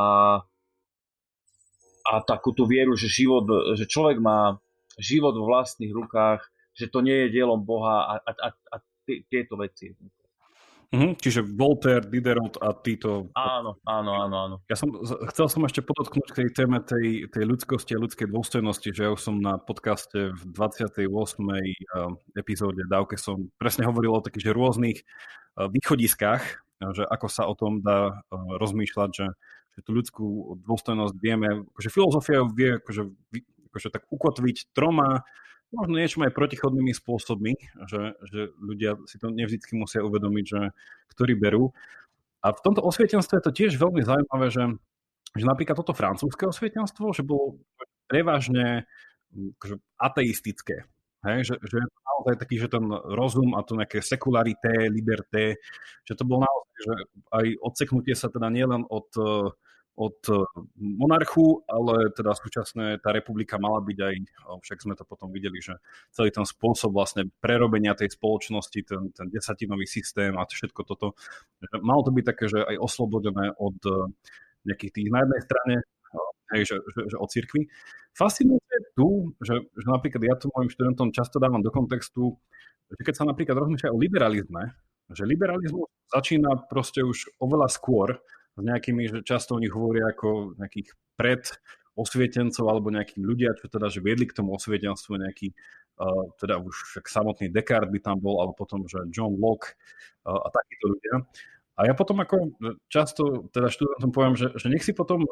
a takúto vieru, že, život, že človek má život vo vlastných rukách, že to nie je dielom Boha a, a, a, a tieto veci. Mm-hmm, čiže Voltaire, Diderot a títo... Áno, áno, áno, áno. Ja som, chcel som ešte podotknúť k tej téme tej, tej ľudskosti a ľudskej dôstojnosti, že ja už som na podcaste v 28. epizóde Dávke som presne hovoril o takých že rôznych východiskách že ako sa o tom dá eh, rozmýšľať, že, že tú ľudskú dôstojnosť vieme, akože filozofia vie akože, akože tak ukotviť troma, možno niečo aj protichodnými spôsobmi, že, že ľudia si to nevždy musia uvedomiť, že ktorí berú. A v tomto osvietenstve je to tiež veľmi zaujímavé, že, že napríklad toto francúzske osvietenstvo, že bolo prevažne akože ateistické. Hej, že, že je naozaj taký, že ten rozum a to nejaké sekularité, liberté, že to bolo naozaj, že aj odseknutie sa teda nielen od, od monarchu, ale teda súčasné tá republika mala byť aj, však sme to potom videli, že celý ten spôsob vlastne prerobenia tej spoločnosti, ten, ten desatinový systém a všetko toto, malo to byť také, že aj oslobodené od nejakých tých na jednej strane hej, že, že, že o cirkvi. Fascinujúce je tu, že, že napríklad ja to mojim študentom často dávam do kontextu, že keď sa napríklad rozmýšľa o liberalizme, že liberalizmus začína proste už oveľa skôr s nejakými, že často o nich hovoria ako nejakých pred osvietencov alebo nejakí ľudia, čo teda, že viedli k tomu osvietenstvu nejaký, uh, teda už samotný Descartes by tam bol, ale potom, že John Locke uh, a takíto ľudia. A ja potom ako často teda študentom poviem, že, že nech si potom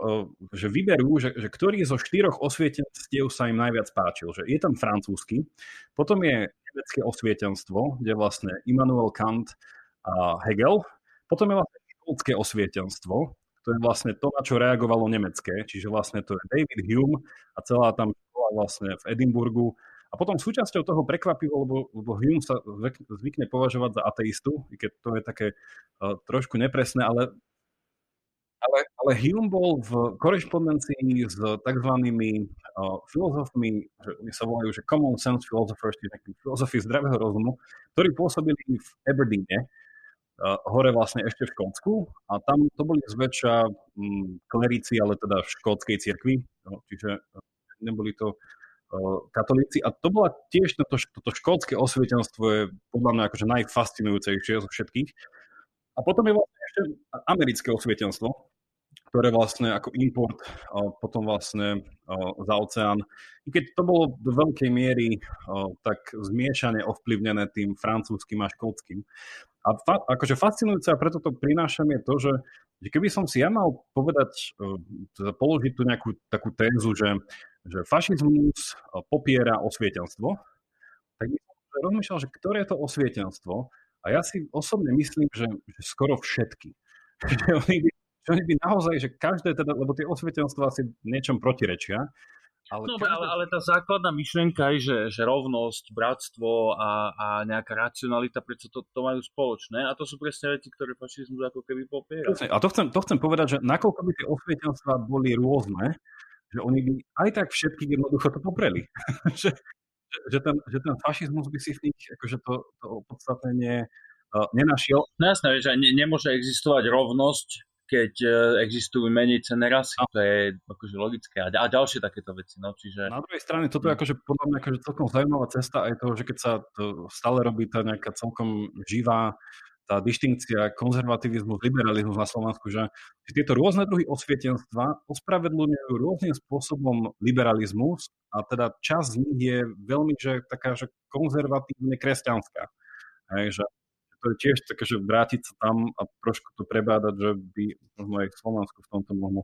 že vyberú, že, že ktorý zo štyroch osvietenstiev sa im najviac páčil. Že je tam francúzsky, potom je nemecké osvietenstvo, kde vlastne Immanuel Kant a Hegel, potom je vlastne škótske osvietenstvo, to je vlastne to, na čo reagovalo nemecké, čiže vlastne to je David Hume a celá tam škola vlastne v Edinburgu, a potom súčasťou toho prekvapivo, lebo, lebo Hume sa zvykne považovať za ateistu, i keď to je také uh, trošku nepresné, ale, ale, ale Hume bol v korešpondencii s tzv. Uh, filozofmi, že oni sa volajú, že common sense philosophers, čiže filozofii zdravého rozumu, ktorí pôsobili v Aberdeene, hore vlastne ešte v Škótsku a tam to boli zväčša um, klerici, ale teda v škótskej cirkvi, no, čiže neboli to katolíci. A to bola tiež toto, toto škótske osvietenstvo je podľa mňa akože najfascinujúcejšie zo všetkých. A potom je vlastne ešte americké osvietenstvo, ktoré vlastne ako import potom vlastne za oceán. I keď to bolo do veľkej miery tak zmiešane ovplyvnené tým francúzským a škótským. A fa- akože fascinujúce a preto to prinášam je to, že, že keby som si ja mal povedať, teda položiť tu nejakú takú tézu, že že fašizmus eh, popiera osvietenstvo, tak som rozmýšľal, že ktoré je to osvietenstvo a ja si osobne myslím, že, že skoro všetky. že, oni by, že oni by naozaj, že každé teda, lebo tie osvietenstva si niečom protirečia, ale, no, každé... ale, ale tá základná myšlienka je, že, že rovnosť, bratstvo a, a nejaká racionalita, prečo to, to majú spoločné a to sú presne veci, ktoré fašizmus ako keby popiera. A to chcem, to chcem povedať, že nakoľko by tie osvietenstva boli rôzne, že oni by aj tak všetky jednoducho to popreli. že, že, ten, že ten fašizmus by si v nich akože to, to opodstatnenie uh, nenašiel. No jasné, že ne, nemôže existovať rovnosť keď e, existujú menej cené rasy. No. To je akože logické. A, ďalšie takéto veci. No, čiže... Na druhej strane, toto je akože podľa mňa akože celkom zaujímavá cesta aj toho, že keď sa to stále robí tá nejaká celkom živá tá dištinkcia konzervativizmus, liberalizmus na Slovensku, že, že tieto rôzne druhy osvietenstva ospravedlňujú rôznym spôsobom liberalizmus a teda časť z nich je veľmi že, taká, že konzervatívne kresťanská. Hej, že to je tiež také, že vrátiť sa tam a trošku to prebádať, že by možno aj Slovensku v tomto mohlo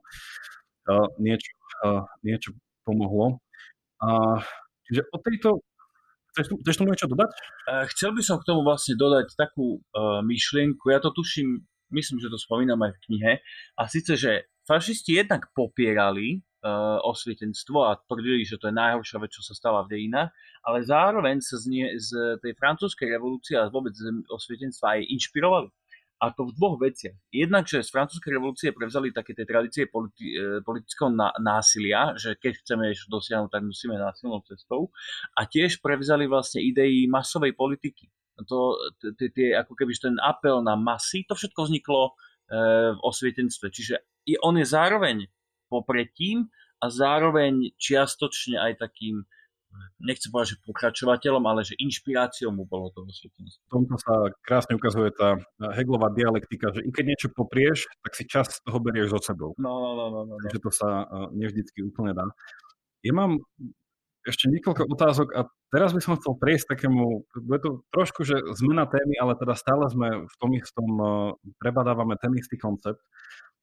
uh, niečo, uh, niečo pomohlo. Uh, o tejto chceš tomu niečo dodať? Chcel by som k tomu vlastne dodať takú uh, myšlienku. Ja to tuším, myslím, že to spomínam aj v knihe. A síce, že fašisti jednak popierali uh, osvietenstvo a tvrdili, že to je najhoršia vec, čo sa stala v dejinách, ale zároveň sa z, nie, z tej francúzskej revolúcie a vôbec z osvietenstva aj inšpirovali. A to v dvoch veciach. Jednak, že z francúzskej revolúcie prevzali také tie tradície politi- e, politického násilia, že keď chceme ešte dosiahnuť, tak musíme násilnou cestou. A tiež prevzali vlastne idei masovej politiky. To, tie, ako keby ten apel na masy, to všetko vzniklo e, v osvietenstve. Čiže on je zároveň popretím a zároveň čiastočne aj takým nechcem povedať, že pokračovateľom, ale že inšpiráciou mu bolo to osvietenstvo. V tomto sa krásne ukazuje tá Hegelová dialektika, že i keď niečo poprieš, tak si čas toho berieš so sebou. No, no, no, no, no. Takže to sa nevždycky úplne dá. Ja mám ešte niekoľko otázok a teraz by som chcel prejsť takému, bude to trošku, že zmena témy, ale teda stále sme v tom istom, prebadávame ten istý koncept.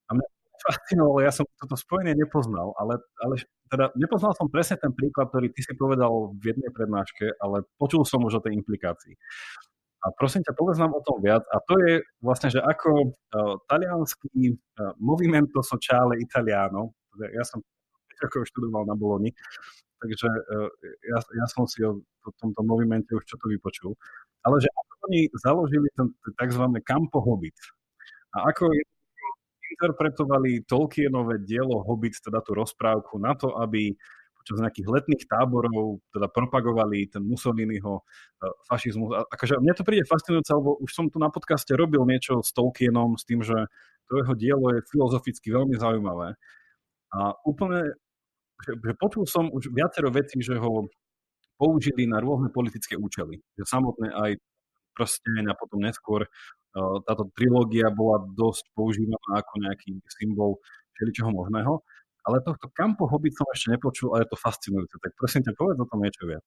A mňa fascinovalo, ja som toto spojenie nepoznal, ale, ale teda nepoznal som presne ten príklad, ktorý ty si povedal v jednej prednáške, ale počul som už o tej implikácii. A prosím ťa, povedz nám o tom viac. A to je vlastne, že ako uh, talianský uh, Movimento Sociale Italiano, teda ja som ako študoval na Boloni, takže uh, ja, ja som si o, o tomto movimente už čo to vypočul. Ale že ako oni založili ten tzv. Campo Hobbit. A ako je interpretovali Tolkienové dielo Hobbit, teda tú rozprávku, na to, aby počas nejakých letných táborov teda propagovali ten Mussoliniho e, fašizmus. A, akože mne to príde fascinujúce, lebo už som tu na podcaste robil niečo s Tolkienom, s tým, že to jeho dielo je filozoficky veľmi zaujímavé. A úplne, že, že počul som už viacero vecí, že ho použili na rôzne politické účely. Že samotné aj prsteň a potom neskôr táto trilógia bola dosť používaná ako nejaký symbol všeličoho možného. Ale tohto Campo Hobbit som ešte nepočul a je to fascinujúce. Tak prosím ťa, povedz o tom niečo viac.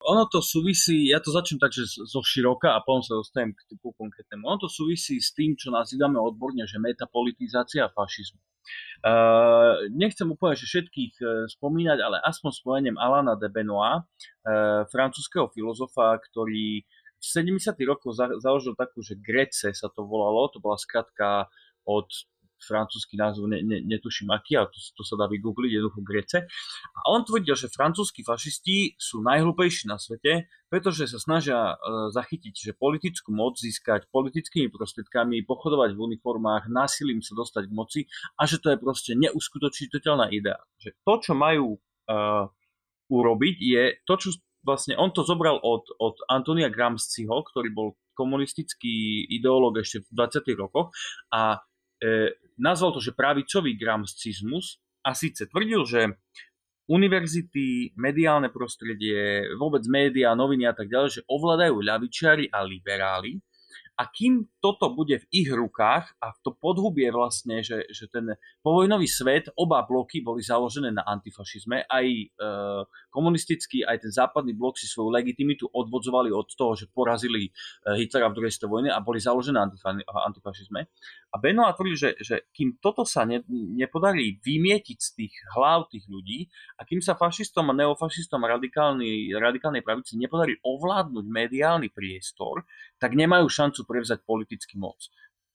Ono to súvisí, ja to začnem tak, že zo široka a potom sa dostanem k typu konkrétnemu. Ono to súvisí s tým, čo nazývame odborne, že metapolitizácia fašizmu. Uh, nechcem úplne že všetkých uh, spomínať, ale aspoň spomeniem Alana de Benoit, uh, francúzského filozofa, ktorý v 70. rokoch za, založil takú, že Grece sa to volalo, to bola skratka od francúzsky názov, ne, ne, netuším aký, ale to, to sa dá vygoogliť, jednoducho Grece. A on tvrdil, že francúzskí fašisti sú najhlúpejší na svete, pretože sa snažia e, zachytiť, že politickú moc získať politickými prostriedkami, pochodovať v uniformách, násilím sa dostať k moci a že to je proste neuskutočiteľná idea. Že to, čo majú e, urobiť, je to, čo vlastne on to zobral od, od Antonia Gramsciho, ktorý bol komunistický ideológ ešte v 20. rokoch a e, nazval to, že pravicový gramscizmus a síce tvrdil, že univerzity, mediálne prostredie, vôbec médiá, noviny a tak ďalej, že ovládajú ľavičiari a liberáli a kým toto bude v ich rukách a to podhubie vlastne, že, že ten povojnový svet, oba bloky boli založené na antifašizme, aj e, komunistický, aj ten západný blok si svoju legitimitu odvodzovali od toho, že porazili e, Hitlera v druhej vojne a boli založené na antifašizme. A Benoit tvrdí, že, že kým toto sa ne, nepodarí vymietiť z tých hlav tých ľudí a kým sa fašistom a neofašistom radikálnej pravici nepodarí ovládnuť mediálny priestor, tak nemajú šancu prevzať politický moc.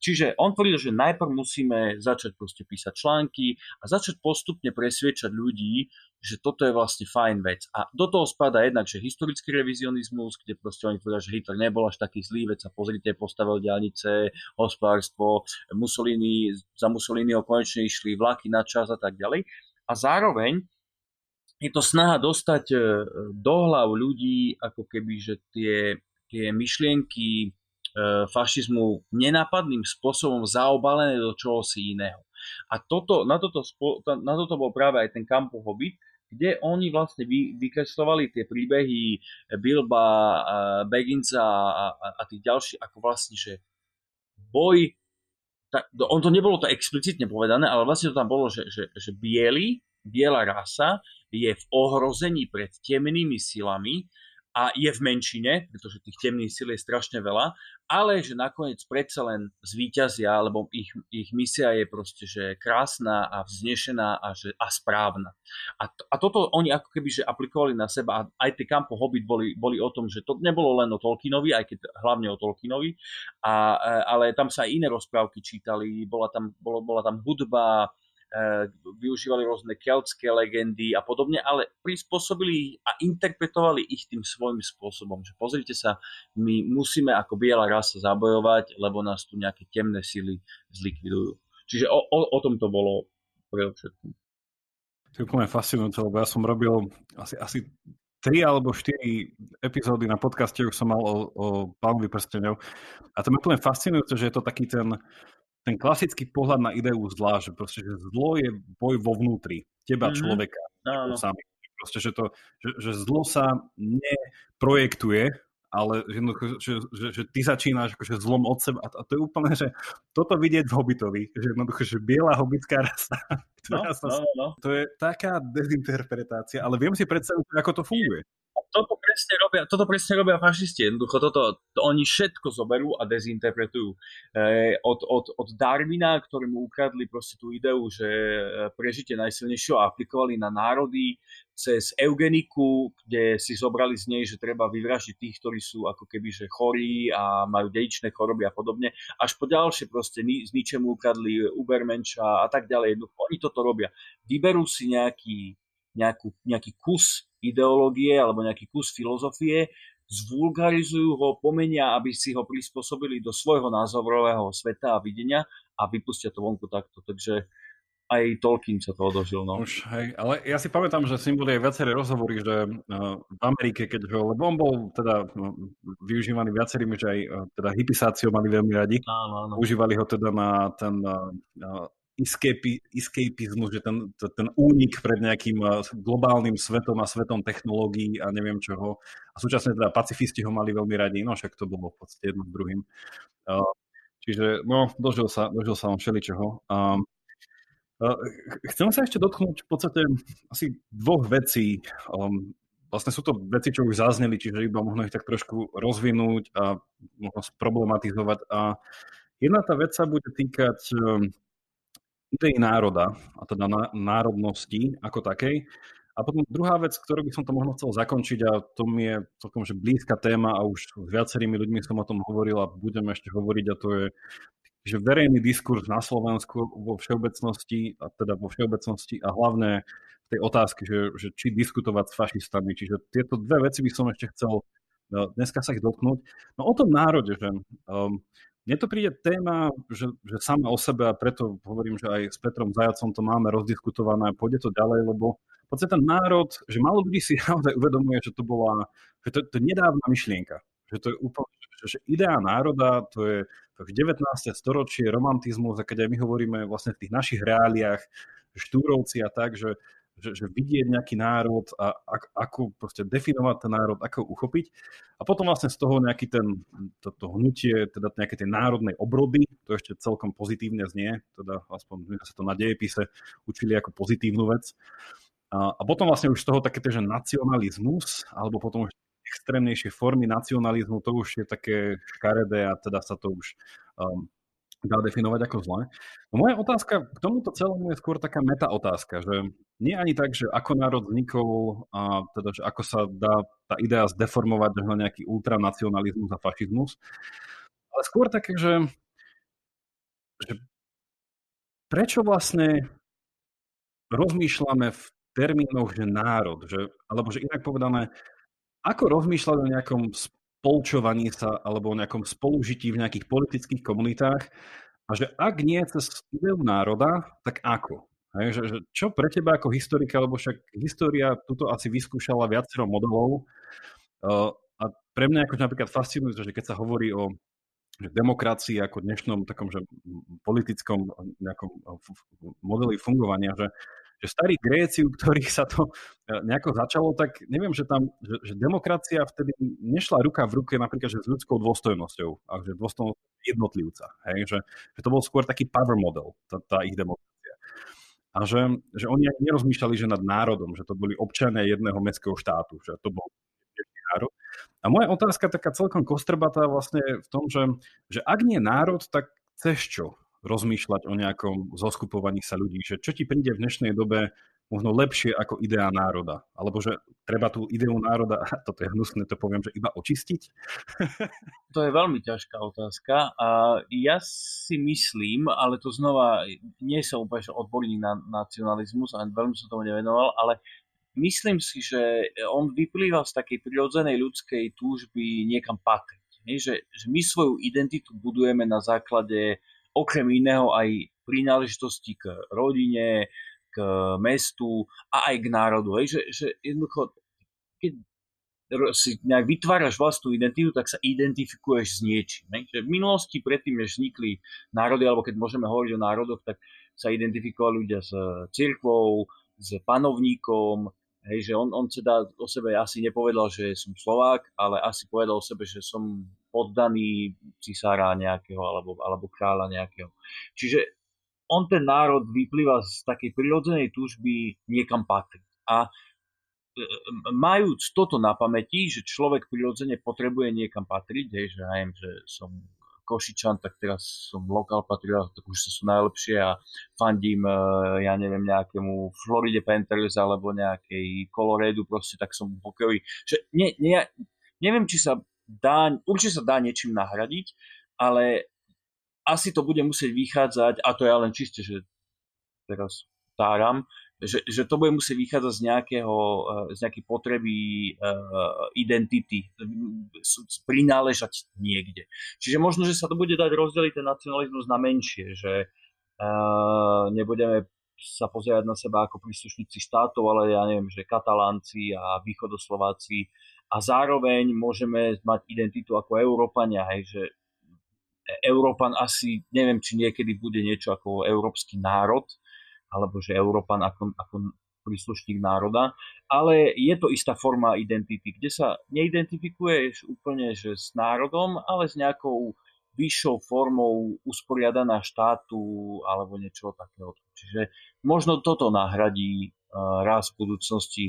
Čiže on tvrdil, že najprv musíme začať proste písať články a začať postupne presviečať ľudí, že toto je vlastne fajn vec. A do toho spada jednak, že historický revizionizmus, kde proste oni tvrdia, že Hitler nebol až taký zlý vec a pozrite, postavil diálnice, hospodárstvo, Mussolini, za Mussoliniho konečne išli vlaky na čas a tak ďalej. A zároveň je to snaha dostať e, do hlav ľudí, ako keby, že tie, tie myšlienky fašizmu nenápadným spôsobom zaobalené do čohosi iného. A toto, na, toto, na toto bol práve aj ten Campo Hobbit, kde oni vlastne vy, vykreslovali tie príbehy Bilba, Bagginsa a, a, a tých ďalších, ako vlastne, že boj, tak, on to nebolo to explicitne povedané, ale vlastne to tam bolo, že, že, že biely, biela rasa je v ohrození pred temnými silami a je v menšine, pretože tých temných síl je strašne veľa, ale že nakoniec predsa len zvíťazia, lebo ich, ich misia je proste, že krásna a vznešená a, že, a správna. A, a toto oni ako keby že aplikovali na seba a aj tie Campo Hobbit boli, boli o tom, že to nebolo len o Tolkienovi, aj keď hlavne o Tolkienovi, a, ale tam sa aj iné rozprávky čítali, bola tam, bola, bola tam hudba, využívali rôzne keltské legendy a podobne, ale prispôsobili a interpretovali ich tým svojím spôsobom. Že pozrite sa, my musíme ako biela rasa zabojovať, lebo nás tu nejaké temné sily zlikvidujú. Čiže o, o, o tom to bolo predovšetkým. To je úplne fascinujúce, lebo ja som robil asi, asi tri alebo štyri epizódy na podcaste, už som mal o, o pánovi prstenov. A to je úplne fascinujúce, že je to taký ten, ten klasický pohľad na ideu zla, že proste, že zlo je boj vo vnútri teba, mm-hmm. človeka, sami. Proste, že, to, že, že zlo sa neprojektuje, ale že, že, že, že ty začínaš akože zlom od seba. A to je úplne, že toto vidieť v Hobbitovi, že jednoducho, že biela hobitská rasa, no, sa, no, no. to je taká dezinterpretácia, ale viem si predstaviť, ako to funguje toto presne robia, toto presne robia fašisti. Jednoducho toto, to oni všetko zoberú a dezinterpretujú. E, od, od, od Darwina, ktorému ukradli proste tú ideu, že e, prežite najsilnejšieho a aplikovali na národy, cez eugeniku, kde si zobrali z nej, že treba vyvražiť tých, ktorí sú ako keby že chorí a majú dedičné choroby a podobne, až po ďalšie proste z ničemu ukradli Ubermenša a tak ďalej. Oni toto robia. Vyberú si nejaký, nejakú, nejaký kus ideológie alebo nejaký kus filozofie, zvulgarizujú ho, pomenia, aby si ho prispôsobili do svojho názorového sveta a videnia a vypustia to vonku takto. Takže aj Tolkien sa to odožil. No. Už, hej, ale ja si pamätám, že s ním boli aj viaceré rozhovory, že uh, v Amerike, keď ho, lebo on bol teda uh, využívaný viacerými, že aj uh, teda hypisáciu mali veľmi radi. Áno, áno. Užívali ho teda na ten escapi, escapizmus, že ten, ten únik pred nejakým globálnym svetom a svetom technológií a neviem čoho. A súčasne teda pacifisti ho mali veľmi radi, no však to bolo v podstate jedno s druhým. Čiže no, dožil sa, dožil sa on všeličoho. Chcem sa ešte dotknúť v podstate asi dvoch vecí. Um, vlastne sú to veci, čo už zazneli, čiže iba možno ich tak trošku rozvinúť a možno problematizovať. A jedna tá vec sa bude týkať um, idei národa, a teda národnosti ako takej. A potom druhá vec, ktorú by som to možno chcel zakončiť, a to mi je celkom že blízka téma a už s viacerými ľuďmi som o tom hovoril a budem ešte hovoriť, a to je že verejný diskurs na Slovensku vo všeobecnosti, a teda vo všeobecnosti a hlavne v tej otázke, že, že či diskutovať s fašistami. Čiže tieto dve veci by som ešte chcel no, dneska sa ich dotknúť. No o tom národe, že um, mne to príde téma, že, že sama o sebe a preto hovorím, že aj s Petrom Zajacom to máme rozdiskutované pôjde to ďalej, lebo v podstate ten národ, že málo ľudí si naozaj uvedomuje, že to bola, že to, to je nedávna myšlienka. Že to je úplne, že, idea národa, to je, to je 19. storočie, romantizmus, a keď aj my hovoríme vlastne v tých našich reáliách, štúrovci a tak, že že, že vidieť nejaký národ a ak, ako proste definovať ten národ, ako ho uchopiť. A potom vlastne z toho nejaký ten, to, to hnutie, teda nejaké tie národnej obrody, to ešte celkom pozitívne znie, teda aspoň sa to na dejepise učili ako pozitívnu vec. A, a potom vlastne už z toho také, že nacionalizmus, alebo potom už extrémnejšie formy nacionalizmu, to už je také škaredé a teda sa to už um, dá definovať ako zlé. No moja otázka k tomuto celému je skôr taká meta otázka, že nie ani tak, že ako národ vznikol a teda, že ako sa dá tá idea zdeformovať na nejaký ultranacionalizmus a fašizmus, ale skôr také, že že prečo vlastne rozmýšľame v termínoch, že národ, že, alebo že inak povedané, ako rozmýšľať o nejakom spolčovaní sa alebo o nejakom spolužití v nejakých politických komunitách a že ak nie cez ideu národa, tak ako? Hej, že, že čo pre teba ako historika, lebo však história tuto asi vyskúšala viacero modelov uh, a pre mňa ako napríklad fascinuje, že keď sa hovorí o že demokracii ako dnešnom takom že politickom nejakom modeli fungovania, že, že starí Gréci, u ktorých sa to e, nejako začalo, tak neviem, že tam, že, že demokracia vtedy nešla ruka v ruke napríklad že s ľudskou dôstojnosťou, a že dôstojnosť jednotlivca. Hej? Že, že to bol skôr taký power model, tá, tá ich demokracia. A že, že oni ani nerozmýšľali, že nad národom, že to boli občania jedného mestského štátu, že to bol národ. A moja otázka taká celkom kostrbatá vlastne v tom, že, že ak nie národ, tak cez čo rozmýšľať o nejakom zoskupovaní sa ľudí? Že čo ti príde v dnešnej dobe možno lepšie ako idea národa? Alebo že treba tú ideu národa, toto je hnusné, to poviem, že iba očistiť? To je veľmi ťažká otázka. A ja si myslím, ale to znova, nie som úplne odborník na nacionalizmus a veľmi som tomu nevenoval, ale myslím si, že on vyplýva z takej prirodzenej ľudskej túžby niekam patriť. Že, že my svoju identitu budujeme na základe okrem iného aj prínáležitosti k rodine, k mestu a aj k národu. Hej, že, že jednoducho, keď si nejak vytváraš vlastnú identitu, tak sa identifikuješ s niečím. Hej. Že v minulosti, predtým, než vznikli národy, alebo keď môžeme hovoriť o národoch, tak sa identifikovali ľudia s cirkvou, s panovníkom, hej, že on, on teda o sebe asi nepovedal, že som Slovák, ale asi povedal o sebe, že som poddaný cisára nejakého alebo, alebo kráľa nejakého. Čiže on ten národ vyplýva z takej prirodzenej túžby niekam patriť. A e, majúc toto na pamäti, že človek prirodzene potrebuje niekam patriť, hej, že, neviem, že som Košičan, tak teraz som lokál patriot, tak už sú najlepšie a fandím, e, ja neviem, nejakému Floride Panthers alebo nejakej Coloredu, proste tak som pokojí. Že ne, ne, neviem, či sa dá, určite sa dá niečím nahradiť, ale asi to bude musieť vychádzať, a to ja len čiste, že teraz táram, že, že to bude musieť vychádzať z, nejakého, eh, z nejakej potreby uh, identity, prináležať niekde. Čiže možno, že sa to bude dať rozdeliť ten nacionalizmus na menšie, že uh, nebudeme sa pozerať na seba ako príslušníci štátov, ale ja neviem, že katalánci a východoslováci a zároveň môžeme mať identitu ako Európania, hej, že Európan asi, neviem, či niekedy bude niečo ako európsky národ, alebo že Európan ako, ako príslušník národa, ale je to istá forma identity, kde sa neidentifikuješ úplne že s národom, ale s nejakou vyššou formou usporiadaná štátu alebo niečo takého. Čiže možno toto nahradí raz v budúcnosti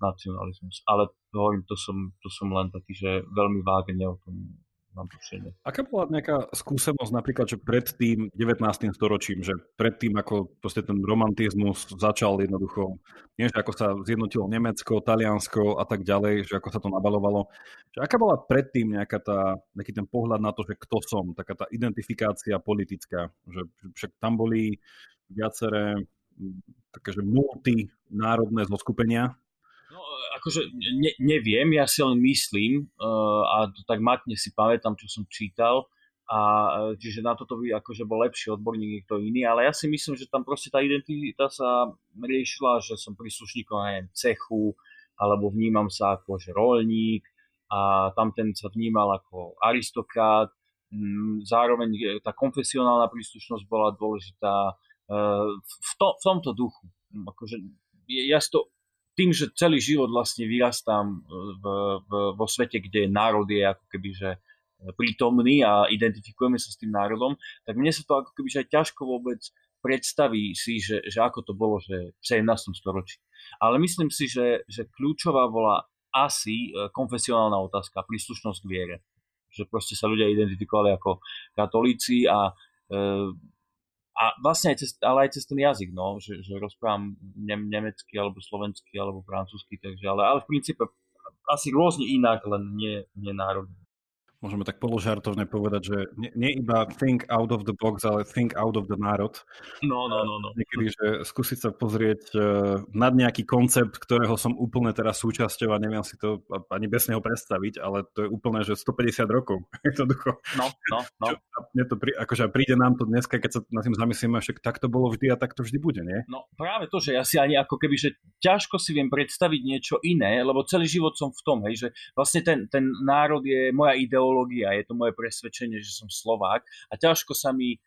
nacionalizmus. Ale hovorím, to som, to som len taký, že veľmi vágne o tom mám tušenie. Aká bola nejaká skúsenosť napríklad, že pred tým 19. storočím, že pred tým, ako proste ten romantizmus začal jednoducho, nie, že ako sa zjednotilo Nemecko, Taliansko a tak ďalej, že ako sa to nabalovalo, že aká bola predtým nejaká tá, nejaký ten pohľad na to, že kto som, taká tá identifikácia politická, že však tam boli viaceré také, že multinárodné zoskupenia, akože ne, neviem, ja si len myslím uh, a to tak matne si pamätám, čo som čítal, a uh, čiže na toto by akože bol lepší odborník niekto iný, ale ja si myslím, že tam proste tá identita sa riešila, že som príslušníkom neviem, cechu, alebo vnímam sa ako že rolník a tam ten sa vnímal ako aristokrat, mm, zároveň e, tá konfesionálna príslušnosť bola dôležitá v, to, v tomto duchu. Akože ja si to tým, že celý život vlastne vyrastám v, v, vo svete, kde národ je ako keby, že prítomný a identifikujeme sa s tým národom, tak mne sa to ako keby, že aj ťažko vôbec predstaví si, že, že ako to bolo že v 17. storočí. Ale myslím si, že, že kľúčová bola asi e, konfesionálna otázka, príslušnosť k viere. Že proste sa ľudia identifikovali ako katolíci a e, a vlastne aj cez, ale aj cez ten jazyk, no, že, že rozprávam ne, nemecky alebo slovensky alebo francúzsky, takže, ale, ale v princípe asi rôzne inak, len nie, nie národne. Môžeme tak položartovne povedať, že nie, nie iba think out of the box, ale think out of the národ. No, no, no. no. Niekedy, že skúsiť sa pozrieť uh, nad nejaký koncept, ktorého som úplne teraz súčasťou a neviem si to ani bez neho predstaviť, ale to je úplne, že 150 rokov. Jednoducho. No, no, no. Čo, mne to prí, akože príde nám to dneska, keď sa nad tým zamyslíme, že tak to bolo vždy a tak to vždy bude, nie? No práve to, že ja si ani ako keby, že ťažko si viem predstaviť niečo iné, lebo celý život som v tom, hej, že vlastne ten, ten národ je moja ideológia, je to moje presvedčenie, že som Slovák a ťažko sa mi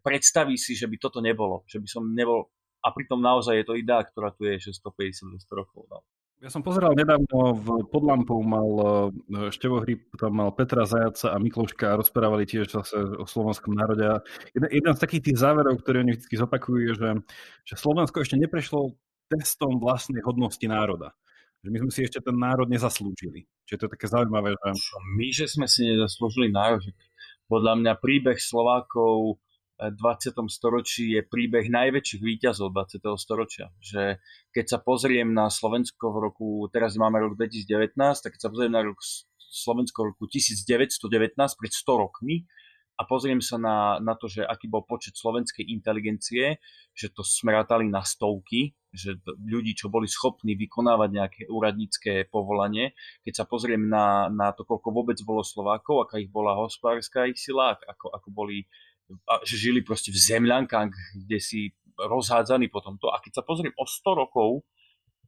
predstaví si, že by toto nebolo, že by som nebol a pritom naozaj je to idea, ktorá tu je 650-200 rokov. No. Ja som pozeral nedávno v Podlampou mal e, Števohry, tam mal Petra Zajaca a Mikloška a rozprávali tiež zase o slovenskom národe. Jeden, jeden z takých tých záverov, ktoré oni vždy zopakujú, je, že, že Slovensko ešte neprešlo testom vlastnej hodnosti národa. Že my sme si ešte ten národ nezaslúžili. Čiže to je také zaujímavé. Že... My, že sme si nezaslúžili národ? Podľa mňa príbeh Slovákov 20. storočí je príbeh najväčších výťazov 20. storočia. Že keď sa pozriem na Slovensko v roku, teraz máme rok 2019, tak keď sa pozriem na rok Slovensko v roku 1919, pred 100 rokmi, a pozriem sa na, na to, že aký bol počet slovenskej inteligencie, že to smrátali na stovky, že ľudí, čo boli schopní vykonávať nejaké úradnícke povolanie. Keď sa pozriem na, na to, koľko vôbec bolo Slovákov, aká ich bola hospodárska ich sila, ako, ako boli že žili proste v zemľankách, kde si rozhádzaní po tomto. A keď sa pozriem o 100 rokov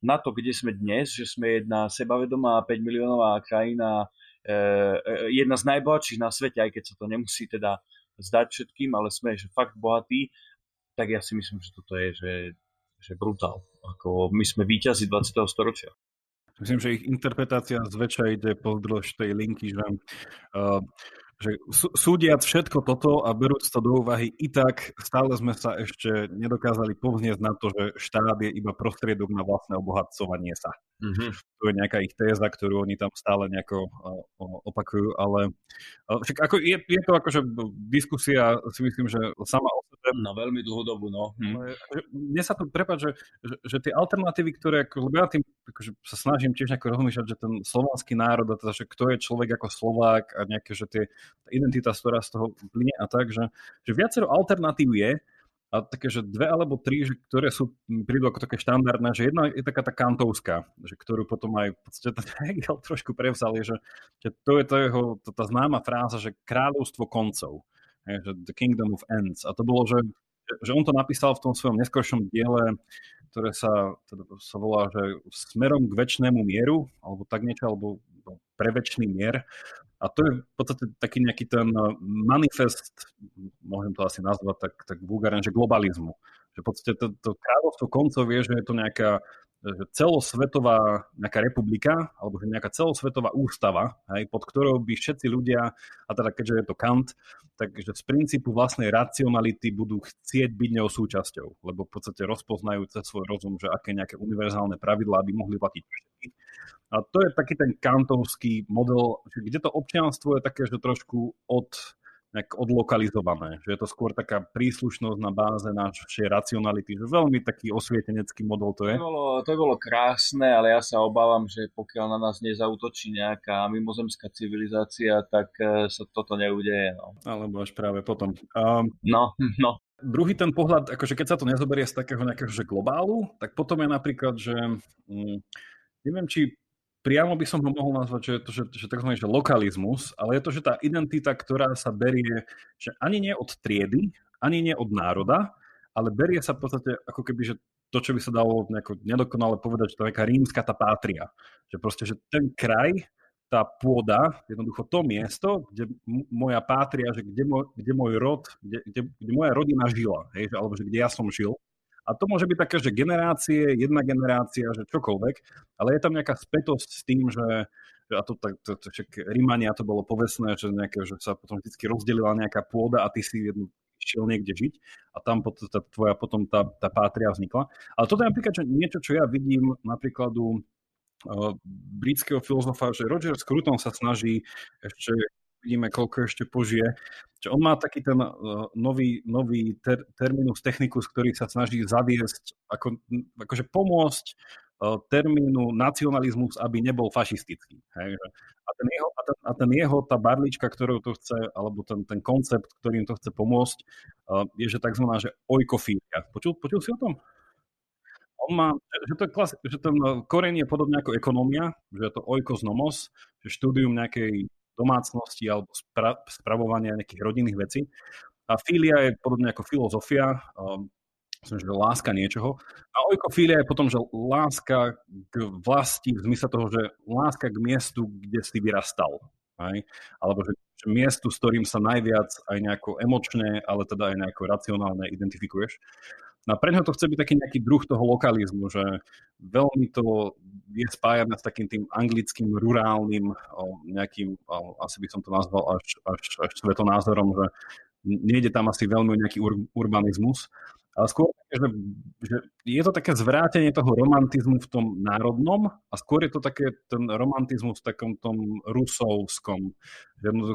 na to, kde sme dnes, že sme jedna sebavedomá 5 miliónová krajina, jedna z najbohatších na svete, aj keď sa to nemusí teda zdať všetkým, ale sme že fakt bohatí, tak ja si myslím, že toto je že, že brutál. Ako my sme víťazi 20. storočia. Myslím, že ich interpretácia zväčša ide pozdĺž tej linky, že uh, že súdiac všetko toto a berúc to do úvahy, i tak stále sme sa ešte nedokázali povznieť na to, že štát je iba prostriedok na vlastné obohacovanie sa. Mm-hmm. To je nejaká ich téza, ktorú oni tam stále nejako opakujú, ale však ako je, je to akože diskusia, si myslím, že sama o sebe... Na veľmi dlhú dobu, no. Hm. Mne sa to prepáč, že, že, že tie alternatívy, ktoré, ako, ja tým akože sa snažím tiež nejako rozmýšľať, že ten slovanský národ, a teda, že kto je človek ako Slovák a nejaké, že tie identita, ktorá z toho plyne a tak, že, že viacero alternatív je, a také, že dve alebo tri, že, ktoré sú, prídu ako také štandardné, že jedna je taká tá kantovská, že ktorú potom aj v podstate Hegel trošku prevzal, je, že, že to je to jeho, to, tá známa fráza, že kráľovstvo koncov, je, že the kingdom of ends. A to bolo, že, že on to napísal v tom svojom neskôršom diele, ktoré sa, teda sa volá, že smerom k väčšnému mieru, alebo tak niečo, alebo pre väčší mier. A to je v podstate taký nejaký ten eh, manifest, môžem to asi nazvať tak, tak vulgárne, že globalizmu. Že v podstate to, to kráľovstvo koncov vie, že je to nejaká že celosvetová nejaká republika, alebo že nejaká celosvetová ústava, hej, pod ktorou by všetci ľudia, a teda keďže je to Kant, takže z princípu vlastnej racionality budú chcieť byť ňou súčasťou, lebo v podstate rozpoznajú cez svoj rozum, že aké nejaké univerzálne pravidlá by mohli platiť všetkých. A to je taký ten kantovský model, kde to občianstvo je také, že trošku od, nejak odlokalizované, že je to skôr taká príslušnosť na báze našej racionality, že veľmi taký osvietenecký model to je. To bolo, to bolo krásne, ale ja sa obávam, že pokiaľ na nás nezautočí nejaká mimozemská civilizácia, tak e, sa toto neudeje. No. Alebo až práve potom. Um, no, no. Druhý ten pohľad, akože keď sa to nezoberie z takého nejakého že globálu, tak potom je napríklad, že hm, neviem, či priamo by som ho mohol nazvať, že to že, že tzv. Že lokalizmus, ale je to, že tá identita, ktorá sa berie, že ani nie od triedy, ani nie od národa, ale berie sa v podstate ako keby, že to, čo by sa dalo nejako nedokonale povedať, že to je taká rímska tá pátria. Že proste, že ten kraj, tá pôda, jednoducho to miesto, kde moja pátria, že kde, môj, kde môj rod, kde, kde, kde moja rodina žila, hej, alebo že kde ja som žil, a to môže byť také, že generácie, jedna generácia, že čokoľvek, ale je tam nejaká spätosť s tým, že a to, to, to, to však Rímania to bolo povestné, že, nejaké, že sa potom vždy rozdelila nejaká pôda a ty si jednu šiel niekde žiť a tam potom, tá, tvoja potom tá, tá pátria vznikla. Ale toto je napríklad že niečo, čo ja vidím napríklad u uh, britského filozofa, že Roger Scruton sa snaží ešte vidíme, koľko ešte požije. Čo on má taký ten uh, nový, nový ter, terminus technicus, ktorý sa snaží zaviesť, ako, akože pomôcť termínu nacionalizmus, aby nebol fašistický. Hej? A, ten jeho, a, ten, a ten jeho, tá barlička, ktorú to chce, alebo ten, ten koncept, ktorým to chce pomôcť, je, že tzv. že oikofília. Počul, počul si o tom? On má, že, to je klasi- že ten koreň je podobne ako ekonomia, že je to oikos nomos, že štúdium nejakej domácnosti alebo spra- spravovania nejakých rodinných vecí. A filia je podobne ako filozofia, um, myslím, že láska niečoho. A oikofília je potom, že láska k vlasti v zmysle toho, že láska k miestu, kde si vyrastal. Hej? Alebo že, že miestu, s ktorým sa najviac aj nejako emočne, ale teda aj nejako racionálne identifikuješ. No a pre to chce byť taký nejaký druh toho lokalizmu, že veľmi to je spájame s takým tým anglickým, rurálnym, nejakým, asi by som to nazval až, až, až svetonázorom, že nejde tam asi veľmi o nejaký ur, urbanizmus, ale skôr, že, že je to také zvrátenie toho romantizmu v tom národnom a skôr je to také ten romantizmus v takom tom rusovskom,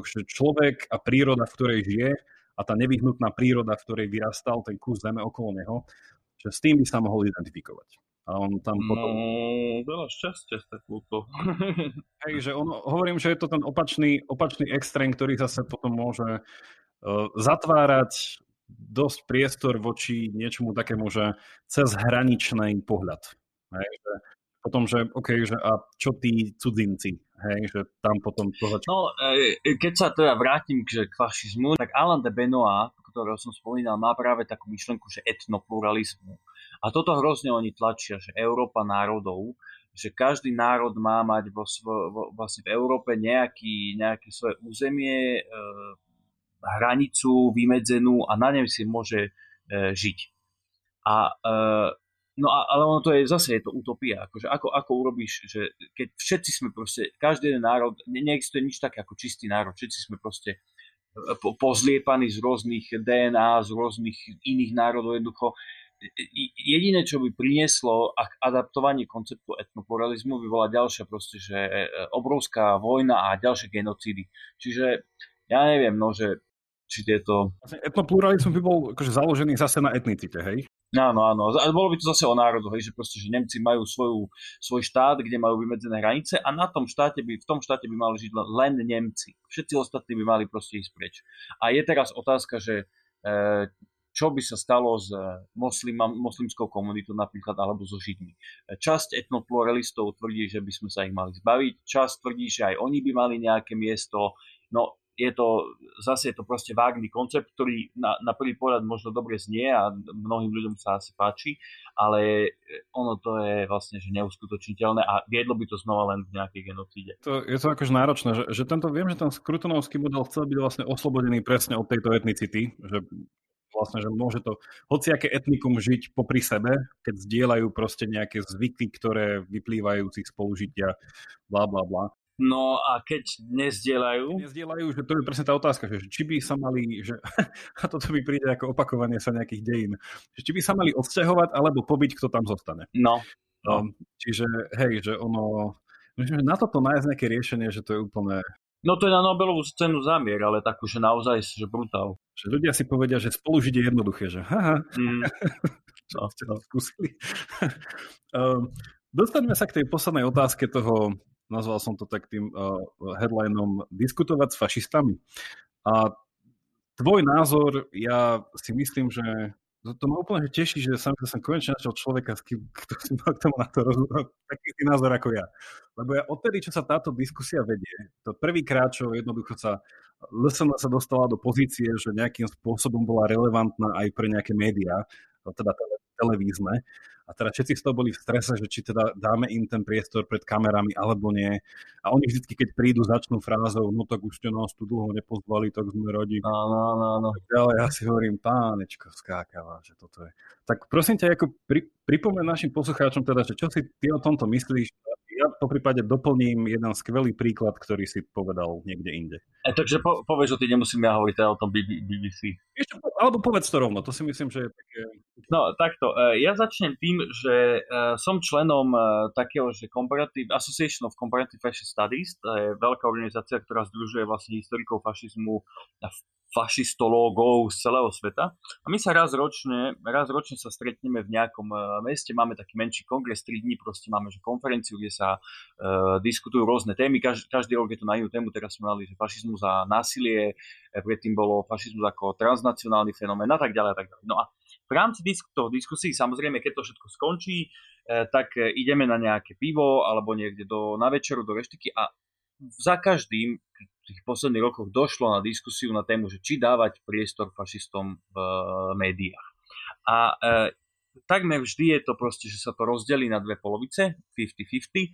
že človek a príroda, v ktorej žije, a tá nevyhnutná príroda, v ktorej vyrastal ten kus zeme okolo neho, že s tým by sa mohol identifikovať. A on tam potom... No, veľa šťastia s takúto. Hej, že on, hovorím, že je to ten opačný, opačný extrém, ktorý zase potom môže uh, zatvárať dosť priestor voči niečomu takému, že cez hraničný pohľad. Hej, že potom, že OK, že a čo tí cudzinci, hej, že tam potom to začne. No, e, e, keď sa teda vrátim k, k fašizmu, tak Alain de Benoit, ktorého som spomínal, má práve takú myšlenku, že etnopluralizmu. A toto hrozne oni tlačia, že Európa národov, že každý národ má mať vo, vo, vlastne v Európe nejaký, nejaké svoje územie, e, hranicu vymedzenú a na nej si môže e, žiť. A e, No a, ale ono to je, zase je to utopia. Akože ako, ako urobíš, že keď všetci sme proste, každý jeden národ, ne, neexistuje nič také ako čistý národ, všetci sme proste e, po, pozliepaní z rôznych DNA, z rôznych iných národov jednoducho. Jediné, čo by prinieslo adaptovanie konceptu etnopluralizmu, by bola ďalšia proste, že e, obrovská vojna a ďalšie genocídy. Čiže ja neviem, no, že či tieto... Vlastne etnopluralizmus by bol akože založený zase na etnicite, hej? Áno, áno. A bolo by to zase o národu, hej, že proste, že Nemci majú svoju, svoj štát, kde majú vymedzené hranice a na tom štáte by, v tom štáte by mali žiť len Nemci. Všetci ostatní by mali proste ísť preč. A je teraz otázka, že e, čo by sa stalo s moslima, moslimskou komunitou napríklad alebo so Židmi. Časť etnopluralistov tvrdí, že by sme sa ich mali zbaviť, časť tvrdí, že aj oni by mali nejaké miesto. No je to, zase je to proste vágný koncept, ktorý na, na prvý pohľad možno dobre znie a mnohým ľuďom sa asi páči, ale ono to je vlastne že neuskutočniteľné a viedlo by to znova len v nejakej genocíde. To, je to akože náročné, že, že tento, viem, že ten skrutonovský model chcel byť vlastne oslobodený presne od tejto etnicity, že vlastne, že môže to hociaké etnikum žiť popri sebe, keď zdieľajú proste nejaké zvyky, ktoré vyplývajú z ich spolužitia, bla bla bla. No a keď nezdieľajú? Nezdieľajú, že to je presne tá otázka, že či by sa mali, že, a toto by príde ako opakovanie sa nejakých dejín, že či by sa mali odsťahovať alebo pobyť, kto tam zostane. No. no. Čiže hej, že ono, myslím, že na toto nájsť nejaké riešenie, že to je úplne... No to je na Nobelovú cenu zamier, ale takú, že naozaj, že brutál. Že ľudia si povedia, že spolužiť je jednoduché, že haha, mm. čo ste tam skúsili. um, dostaňme sa k tej poslednej otázke toho, nazval som to tak tým uh, headlinom Diskutovať s fašistami. A tvoj názor, ja si myslím, že to, to ma úplne teší, že som, som konečne našiel človeka, kto si mal k tomu na to rozumieť, taký názor ako ja. Lebo ja odtedy, čo sa táto diskusia vedie, to prvýkrát, čo jednoducho sa LSN sa dostala do pozície, že nejakým spôsobom bola relevantná aj pre nejaké médiá, teda televízne, a teda všetci z toho boli v strese, že či teda dáme im ten priestor pred kamerami alebo nie. A oni vždy, keď prídu, začnú frázou, no tak už ste nás tu dlho nepozvali, tak sme radi. Áno, áno, áno. Ale ja si hovorím, pánečko skákava, že toto je. Tak prosím ťa, ako pri, pripomeň našim poslucháčom teda, že čo si ty o tomto myslíš, ja po prípade doplním jeden skvelý príklad, ktorý si povedal niekde inde. E, takže po, povedz, že ty nemusím ja hovoriť teda o tom BBC. Ešte, alebo povedz to rovno, to si myslím, že je také No takto, e, ja začnem tým, že e, som členom e, takého, že Comparative, Association of Comparative Fascist Studies, to je veľká organizácia, ktorá združuje vlastne historikov fašizmu a fašistológov z celého sveta. A my sa raz ročne, raz ročne sa stretneme v nejakom meste, máme taký menší kongres, 3 dní proste máme že konferenciu, kde sa uh, diskutujú rôzne témy, každý, rok je to na inú tému, teraz sme mali že fašizmus a násilie, predtým bolo fašizmus ako transnacionálny fenomén a tak ďalej a tak ďalej. No a v rámci disk- toho diskusí, samozrejme, keď to všetko skončí, eh, tak eh, ideme na nejaké pivo alebo niekde do, na večeru do reštiky a za každým v tých posledných rokoch došlo na diskusiu na tému, že či dávať priestor fašistom v eh, médiách. A e, takmer vždy je to proste, že sa to rozdelí na dve polovice, 50-50,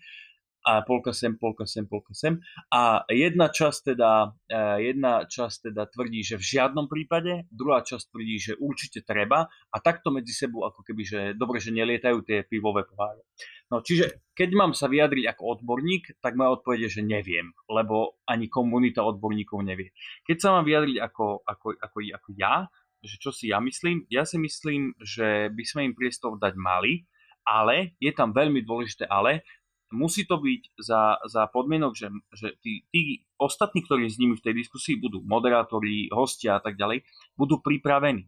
a polka sem, polka sem, polka sem. A jedna časť teda, e, jedna časť teda tvrdí, že v žiadnom prípade, druhá časť tvrdí, že určite treba a takto medzi sebou ako keby, že dobre, že nelietajú tie pivové poháre. No čiže keď mám sa vyjadriť ako odborník, tak moja odpoveď je, že neviem, lebo ani komunita odborníkov nevie. Keď sa mám vyjadriť ako, ako, ako, ako ja, že čo si ja myslím, ja si myslím, že by sme im priestor dať mali, ale je tam veľmi dôležité ale, musí to byť za, za podmienok, že, že tí, tí ostatní, ktorí s nimi v tej diskusii budú, moderátori, hostia a tak ďalej, budú pripravení.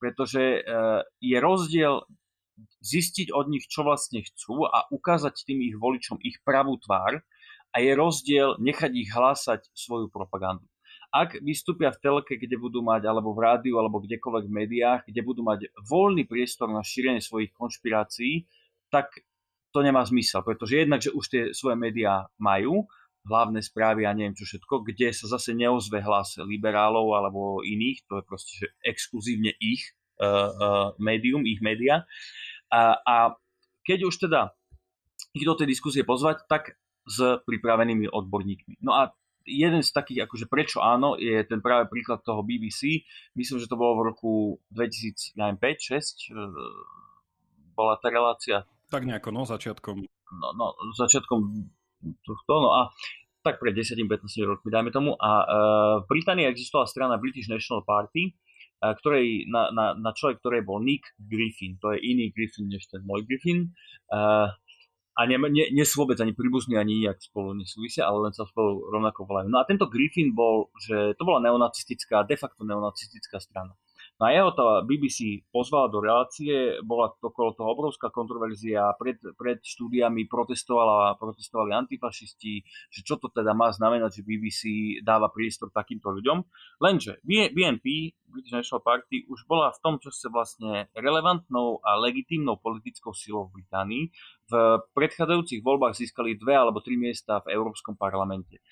Pretože e, je rozdiel zistiť od nich, čo vlastne chcú a ukázať tým ich voličom ich pravú tvár a je rozdiel nechať ich hlásať svoju propagandu. Ak vystúpia v telke, kde budú mať, alebo v rádiu, alebo kdekoľvek v médiách, kde budú mať voľný priestor na šírenie svojich konšpirácií, tak to nemá zmysel, pretože jednak, že už tie svoje médiá majú, hlavné správy a neviem čo všetko, kde sa zase neozve hlas liberálov alebo iných, to je proste že exkluzívne ich uh, uh, médium, ich média. A, a keď už teda ich do tej diskusie pozvať, tak s pripravenými odborníkmi. No a jeden z takých, akože prečo áno, je ten práve príklad toho BBC. Myslím, že to bolo v roku 2005-2006. Bola tá relácia tak nejako, no, začiatkom. No, no začiatkom tohto, no a tak pred 10-15 rokmi, dajme tomu. A uh, v Británii existovala strana British National Party, uh, ktorej, na, na, na človek, ktorej bol Nick Griffin. To je iný Griffin než ten môj Griffin. Uh, a nie, nie, nie sú vôbec ani príbuzní, ani nejak spolu nesúvisia, ale len sa spolu rovnako volajú. No a tento Griffin bol, že to bola neonacistická, de facto neonacistická strana. No a jeho to BBC pozvala do relácie, bola okolo toho obrovská kontroverzia, pred, pred štúdiami protestovala, protestovali antifašisti, že čo to teda má znamenať, že BBC dáva priestor takýmto ľuďom. Lenže BNP, British National Party, už bola v tom čase vlastne relevantnou a legitímnou politickou silou v Británii. V predchádzajúcich voľbách získali dve alebo tri miesta v Európskom parlamente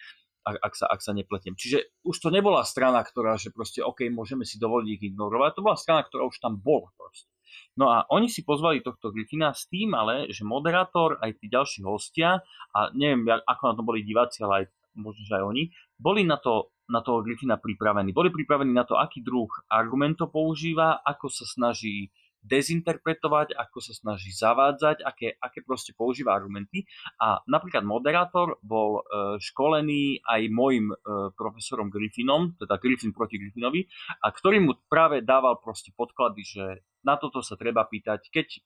ak, sa, ak sa nepletiem. Čiže už to nebola strana, ktorá, že proste, OK, môžeme si dovoliť ich ignorovať, to bola strana, ktorá už tam bola proste. No a oni si pozvali tohto Griffina s tým ale, že moderátor, aj tí ďalší hostia, a neviem, ako na to boli diváci, ale aj možno, že aj oni, boli na to na toho Griffina pripravení. Boli pripravení na to, aký druh argumentov používa, ako sa snaží dezinterpretovať, ako sa snaží zavádzať, aké, aké proste používa argumenty. A napríklad moderátor bol e, školený aj môjim e, profesorom Griffinom, teda Griffin proti Griffinovi, a ktorý mu práve dával proste podklady, že na toto sa treba pýtať, keď e,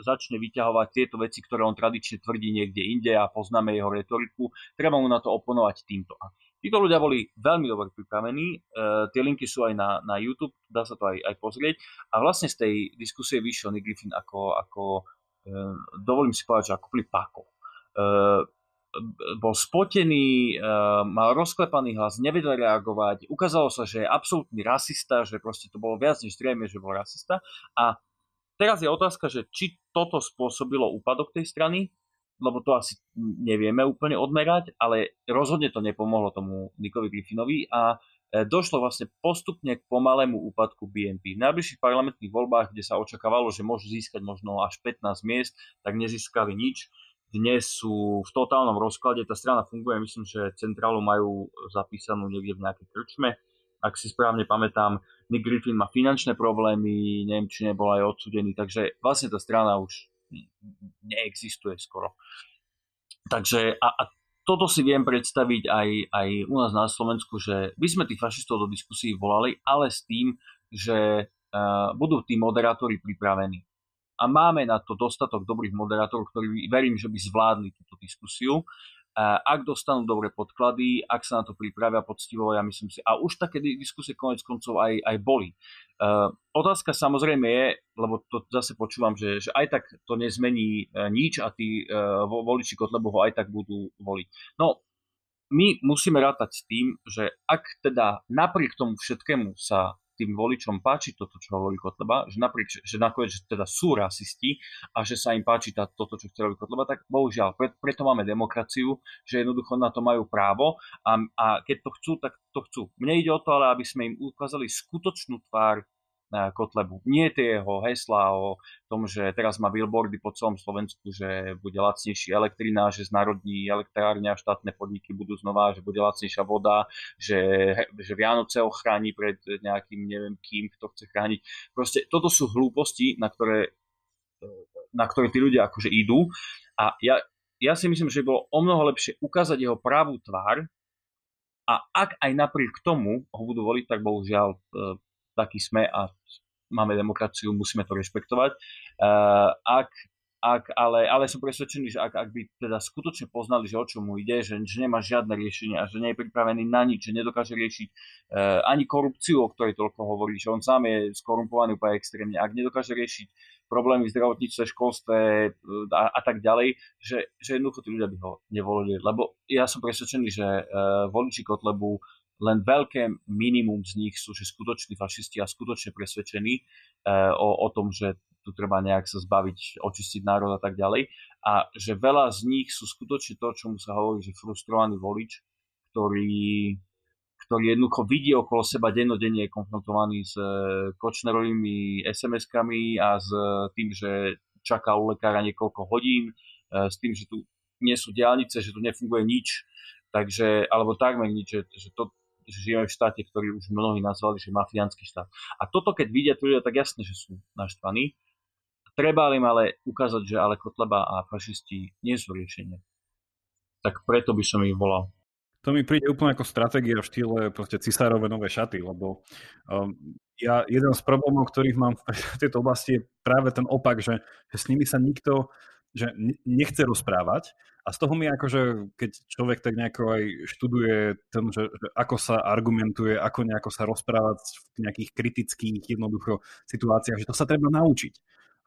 začne vyťahovať tieto veci, ktoré on tradične tvrdí niekde inde a poznáme jeho retoriku, treba mu na to oponovať týmto. Títo ľudia boli veľmi dobre pripravení, e, tie linky sú aj na, na YouTube, dá sa to aj, aj pozrieť. A vlastne z tej diskusie vyšiel Nick Griffin ako, ako e, dovolím si povedať, že ako pákov. E, bol spotený, mal rozklepaný hlas, nevedel reagovať, ukázalo sa, že je absolútny rasista, že proste to bolo viac než zrejme, že bol rasista. A teraz je otázka, že či toto spôsobilo úpadok tej strany, lebo to asi nevieme úplne odmerať, ale rozhodne to nepomohlo tomu Nikovi Griffinovi a e, došlo vlastne postupne k pomalému úpadku BNP. V najbližších parlamentných voľbách, kde sa očakávalo, že môžu získať možno až 15 miest, tak nezískali nič. Dnes sú v totálnom rozklade, tá strana funguje, myslím, že centrálu majú zapísanú niekde v nejakej krčme. Ak si správne pamätám, Nick Griffin má finančné problémy, neviem, či nebol aj odsudený, takže vlastne tá strana už neexistuje skoro. Takže a, a toto si viem predstaviť aj, aj u nás na Slovensku, že by sme tých fašistov do diskusí volali, ale s tým, že budú tí moderátori pripravení. A máme na to dostatok dobrých moderátorov, ktorí verím, že by zvládli túto diskusiu ak dostanú dobré podklady, ak sa na to pripravia poctivo, ja myslím si, a už také diskusie konec koncov aj, aj boli. Uh, otázka samozrejme je, lebo to zase počúvam, že, že aj tak to nezmení uh, nič a tí uh, voliči Kotlebu ho aj tak budú voliť. No, my musíme rátať s tým, že ak teda napriek tomu všetkému sa tým voličom páči toto, čo hovorí Kotleba, že napriek, že nakoniec že teda sú rasisti a že sa im páči tá, toto, čo chce robiť Kotleba, tak bohužiaľ, pre, preto máme demokraciu, že jednoducho na to majú právo a, a keď to chcú, tak to chcú. Mne ide o to ale, aby sme im ukázali skutočnú tvár Kotlebu. Nie tie jeho hesla o tom, že teraz má billboardy po celom Slovensku, že bude lacnejší elektrina, že znárodní elektrárne a štátne podniky budú znova, že bude lacnejšia voda, že, že Vianoce ochráni pred nejakým neviem kým, kto chce chrániť. Proste toto sú hlúposti, na ktoré, na ktoré tí ľudia akože idú a ja, ja si myslím, že bolo o mnoho lepšie ukázať jeho pravú tvár a ak aj napriek tomu ho budú voliť, tak bohužiaľ e, takí sme a máme demokraciu, musíme to rešpektovať. Uh, ak, ak, ale, ale som presvedčený, že ak, ak by teda skutočne poznali, že o čom mu ide, že, že nemá žiadne riešenie a že nie je pripravený na nič, že nedokáže riešiť uh, ani korupciu, o ktorej toľko hovorí, že on sám je skorumpovaný úplne extrémne, ak nedokáže riešiť problémy v zdravotníctve, školstve uh, a, a tak ďalej, že, že jednoducho tí ľudia by ho nevolili. Lebo ja som presvedčený, že uh, voliči Kotlebu len veľké minimum z nich sú že skutoční fašisti a skutočne presvedčení e, o, o tom, že tu treba nejak sa zbaviť, očistiť národ a tak ďalej. A že veľa z nich sú skutočne to, čomu sa hovorí, že frustrovaný volič, ktorý, ktorý jednoducho vidí okolo seba dennodenne je konfrontovaný s e, Kočnerovými SMS-kami a s tým, že čaká u lekára niekoľko hodín, s tým, že tu nie sú diálnice, že tu nefunguje nič, takže, alebo takmer nič, že, že to, že žijeme v štáte, ktorý už mnohí nazvali, že mafiánsky štát. A toto, keď vidia tu ľudia, tak jasne, že sú naštvaní. Treba im ale ukázať, že ale Kotleba a fašisti nie sú riešenie. Tak preto by som ich volal. To mi príde úplne ako stratégia v štýle proste cisárove nové šaty, lebo um, ja jeden z problémov, ktorých mám v tejto oblasti je práve ten opak, že, že s nimi sa nikto že nechce rozprávať a z toho mi akože, keď človek tak nejako aj študuje ten, že, že ako sa argumentuje, ako nejako sa rozprávať v nejakých kritických jednoducho situáciách, že to sa treba naučiť.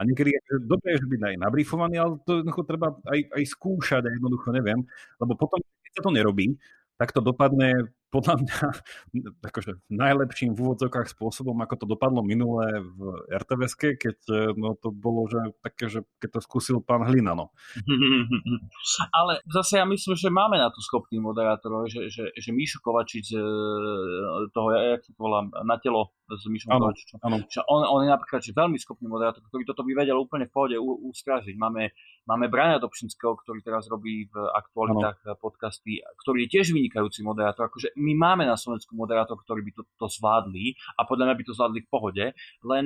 A niekedy je dobre, že byť aj nabrifovaný, ale to jednoducho treba aj, aj skúšať a jednoducho neviem, lebo potom, keď sa to nerobí, tak to dopadne podľa mňa akože najlepším v úvodzokách spôsobom, ako to dopadlo minulé v rtvs keď e, no, to bolo, že také, že keď to skúsil pán Hlina, no. Ale zase ja myslím, že máme na to schopný moderátorov, že, že, že Míšo Kovačič e, toho, jak sa to volá, na telo s Míšom ano, Kovačičom. Ano. Že on, on je napríklad že veľmi schopný moderátor, ktorý toto by vedel úplne v pohode ustražiť. Máme, máme Brania Dobšinského, ktorý teraz robí v aktualitách ano. podcasty, ktorý je tiež vynikajúci moderátor. Akože my máme na Slovensku moderátor, ktorí by to, to zvládli a podľa mňa by to zvládli v pohode, len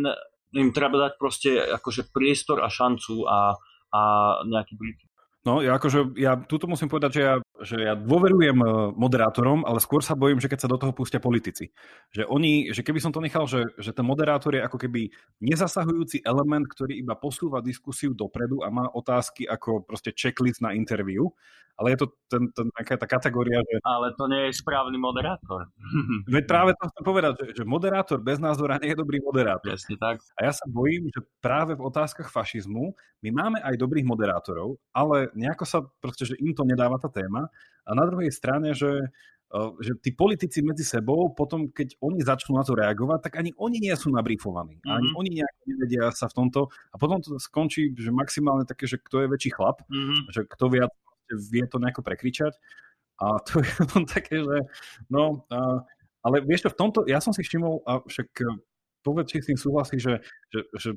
im treba dať proste akože priestor a šancu a, a nejaký briefing. No, ja akože, ja tuto musím povedať, že ja, že ja dôverujem e, moderátorom, ale skôr sa bojím, že keď sa do toho pustia politici. Že oni, že keby som to nechal, že, že ten moderátor je ako keby nezasahujúci element, ktorý iba posúva diskusiu dopredu a má otázky ako proste checklist na interviu, ale je to ten, ten, taká tá kategória, že... Ale to nie je správny moderátor. Veď práve to chcem povedať, že, že moderátor bez názora nie je dobrý moderátor. Presne tak. A ja sa bojím, že práve v otázkach fašizmu my máme aj dobrých moderátorov, ale nejako sa proste, že im to nedáva tá téma. A na druhej strane, že že tí politici medzi sebou, potom keď oni začnú na to reagovať, tak ani oni nie sú nabrífovaní. Mm-hmm. Ani oni nejak nevedia sa v tomto. A potom to skončí, že maximálne také, že kto je väčší chlap, mm-hmm. že kto viac vie to nejako prekričať. A to je potom také, že no, a, ale vieš čo, v tomto, ja som si všimol, a však e, povedz, či s tým súhlasí, že, že, že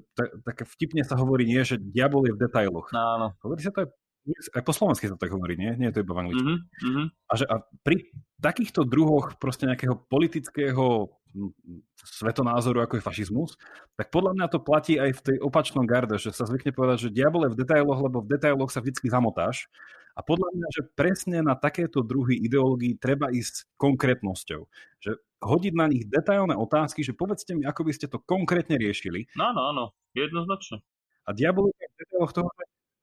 také vtipne sa hovorí nie, že diabol je v detailoch. Áno. Hovorí sa to aj, aj po slovensky sa tak hovorí, nie? Nie je to iba v angličtine. Mm-hmm. A, že, a pri takýchto druhoch proste nejakého politického svetonázoru, ako je fašizmus, tak podľa mňa to platí aj v tej opačnom garde, že sa zvykne povedať, že diabol je v detailoch, lebo v detailoch sa vždy zamotáš A podľa mňa, že presne na takéto druhy ideológií treba ísť konkrétnosťou. Že hodiť na nich detailné otázky, že povedzte mi, ako by ste to konkrétne riešili. No, áno, áno, jednoznačne. A diabol je v detailoch toho,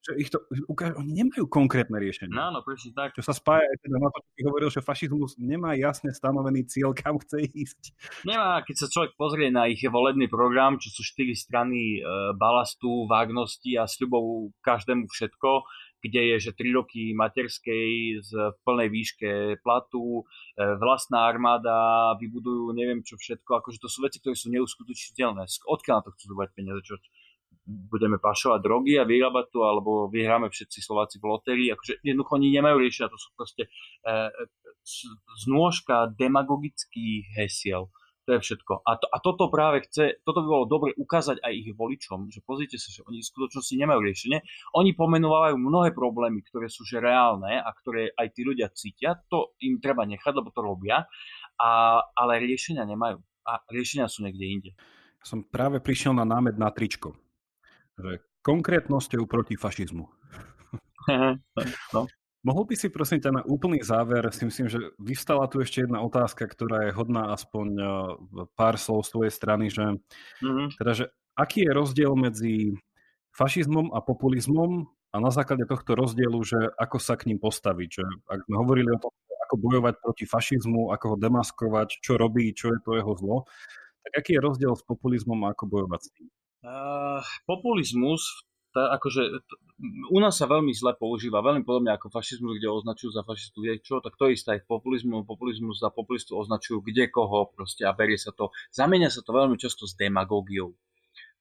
že ich to ukáže, oni nemajú konkrétne riešenie. No, áno, presne tak. Čo sa spája aj teda na to, čo hovoril, že fašizmus nemá jasne stanovený cieľ, kam chce ísť. Nemá, keď sa človek pozrie na ich volebný program, čo sú štyri strany e, balastu, vágnosti a sľubov každému všetko, kde je, že 3 roky materskej z plnej výške platu, e, vlastná armáda, vybudujú neviem čo všetko, akože to sú veci, ktoré sú neuskutočiteľné. Odkiaľ na to chcú zobrať peniaze? Čo, budeme pašovať drogy a vyrábať to, alebo vyhráme všetci Slováci v lotérii. Akože jednoducho oni nemajú riešenia, to sú proste e, znôžka demagogických hesiel. To je všetko. A, to, a toto práve chce, toto by bolo dobre ukázať aj ich voličom, že pozrite sa, že oni v skutočnosti nemajú riešenie. Oni pomenovávajú mnohé problémy, ktoré sú že reálne a ktoré aj tí ľudia cítia. To im treba nechať, lebo to robia. A, ale riešenia nemajú. A riešenia sú niekde inde. Som práve prišiel na námed na tričko že konkrétnosťou proti fašizmu. no. Mohol by si prosím ťa na úplný záver, si myslím, že vystala tu ešte jedna otázka, ktorá je hodná aspoň eh, pár slov z tvojej strany, že, mm-hmm. teda, že aký je rozdiel medzi fašizmom a populizmom a na základe tohto rozdielu, že ako sa k ním postaviť. Že ak sme hovorili o tom, ako bojovať proti fašizmu, ako ho demaskovať, čo robí, čo je to jeho zlo, tak aký je rozdiel s populizmom a ako bojovať s tým? Uh, populizmus, tá, akože t- u nás sa veľmi zle používa, veľmi podobne ako fašizmus, kde označujú za fašistu kde čo, tak to isté aj populizmu, populizmus za populistu označujú kde koho proste a berie sa to, zamenia sa to veľmi často s demagógiou.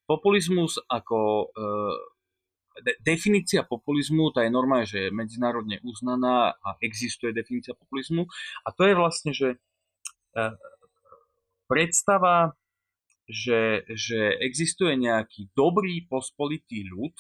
Populizmus ako uh, de- definícia populizmu, tá je normálne, že je medzinárodne uznaná a existuje definícia populizmu a to je vlastne, že uh, predstava že, že existuje nejaký dobrý pospolitý ľud,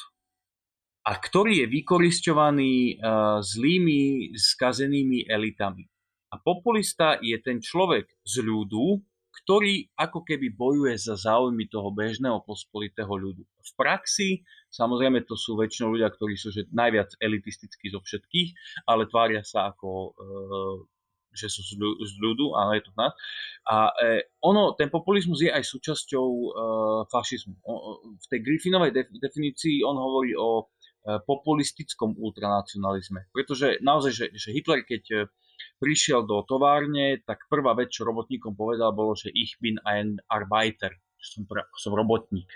a ktorý je vykoristovaný uh, zlými, skazenými elitami. A populista je ten človek z ľudu, ktorý ako keby bojuje za záujmy toho bežného pospolitého ľudu. V praxi, samozrejme, to sú väčšinou ľudia, ktorí sú že najviac elitistickí zo všetkých, ale tvária sa ako uh, že sú z ľudu, ale je to nás. A e, ono, ten populizmus je aj súčasťou e, fašizmu. V tej Griffinovej def, definícii on hovorí o e, populistickom ultranacionalizme. Pretože naozaj, že, že Hitler, keď prišiel do továrne, tak prvá vec, čo robotníkom povedal, bolo, že ich bin ein Arbeiter, som, som robotník.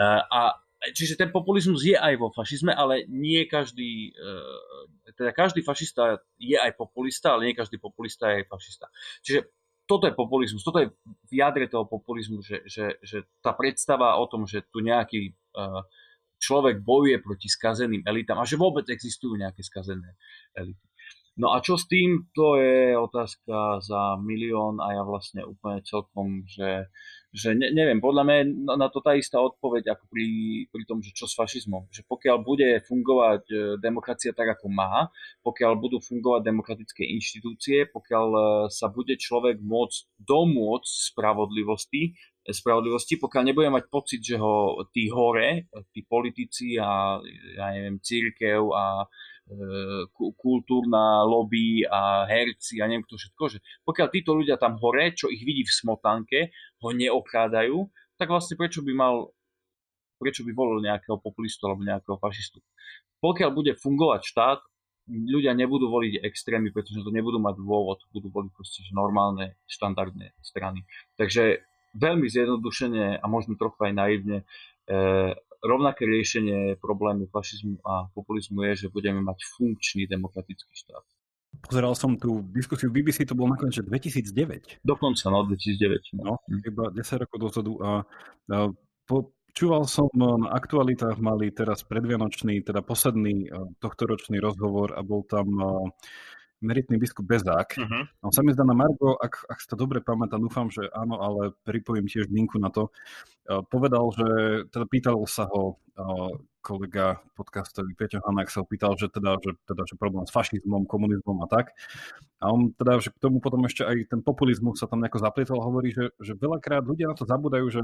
A Čiže ten populizmus je aj vo fašizme, ale nie každý, e, teda každý fašista je aj populista, ale nie každý populista je aj fašista. Čiže toto je populizmus, toto je v jadre toho populizmu, že, že, že tá predstava o tom, že tu nejaký e, človek bojuje proti skazeným elitám a že vôbec existujú nejaké skazené elity. No a čo s tým, to je otázka za milión a ja vlastne úplne celkom, že že ne, neviem, podľa mňa na, na to tá istá odpoveď ako pri, pri tom, že čo s fašizmom. Že pokiaľ bude fungovať e, demokracia tak, ako má, pokiaľ budú fungovať demokratické inštitúcie, pokiaľ e, sa bude človek môcť domôcť spravodlivosti, e, spravodlivosti, pokiaľ nebude mať pocit, že ho tí hore, tí politici a ja neviem, církev a kultúrna lobby a herci a neviem kto všetko, že pokiaľ títo ľudia tam hore, čo ich vidí v smotanke, ho neokrádajú, tak vlastne prečo by mal prečo by volil nejakého populistu alebo nejakého fašistu. Pokiaľ bude fungovať štát, ľudia nebudú voliť extrémy, pretože to nebudú mať dôvod, budú voliť proste normálne, štandardné strany. Takže veľmi zjednodušene a možno trochu aj naivne, e, rovnaké riešenie problému fašizmu a populizmu je, že budeme mať funkčný demokratický štát. Pozeral som tú diskusiu v BBC, to bolo nakoniec 2009. Dokonca, no, 2009. No, no iba 10 rokov dozadu a, a Počúval som na aktualitách, mali teraz predvianočný, teda posledný tohtoročný rozhovor a bol tam meritný biskup Bezák. Uh-huh. On sa mi zdá na Margo, ak, ak si to dobre pamätám, dúfam, že áno, ale pripojím tiež linku na to. Povedal, že teda pýtal sa ho kolega podcastový Peťo Hanák sa pýtal, že teda, že teda, že problém s fašizmom, komunizmom a tak. A on teda, že k tomu potom ešte aj ten populizmus sa tam nejako zaplietol a hovorí, že, že veľakrát ľudia na to zabudajú, že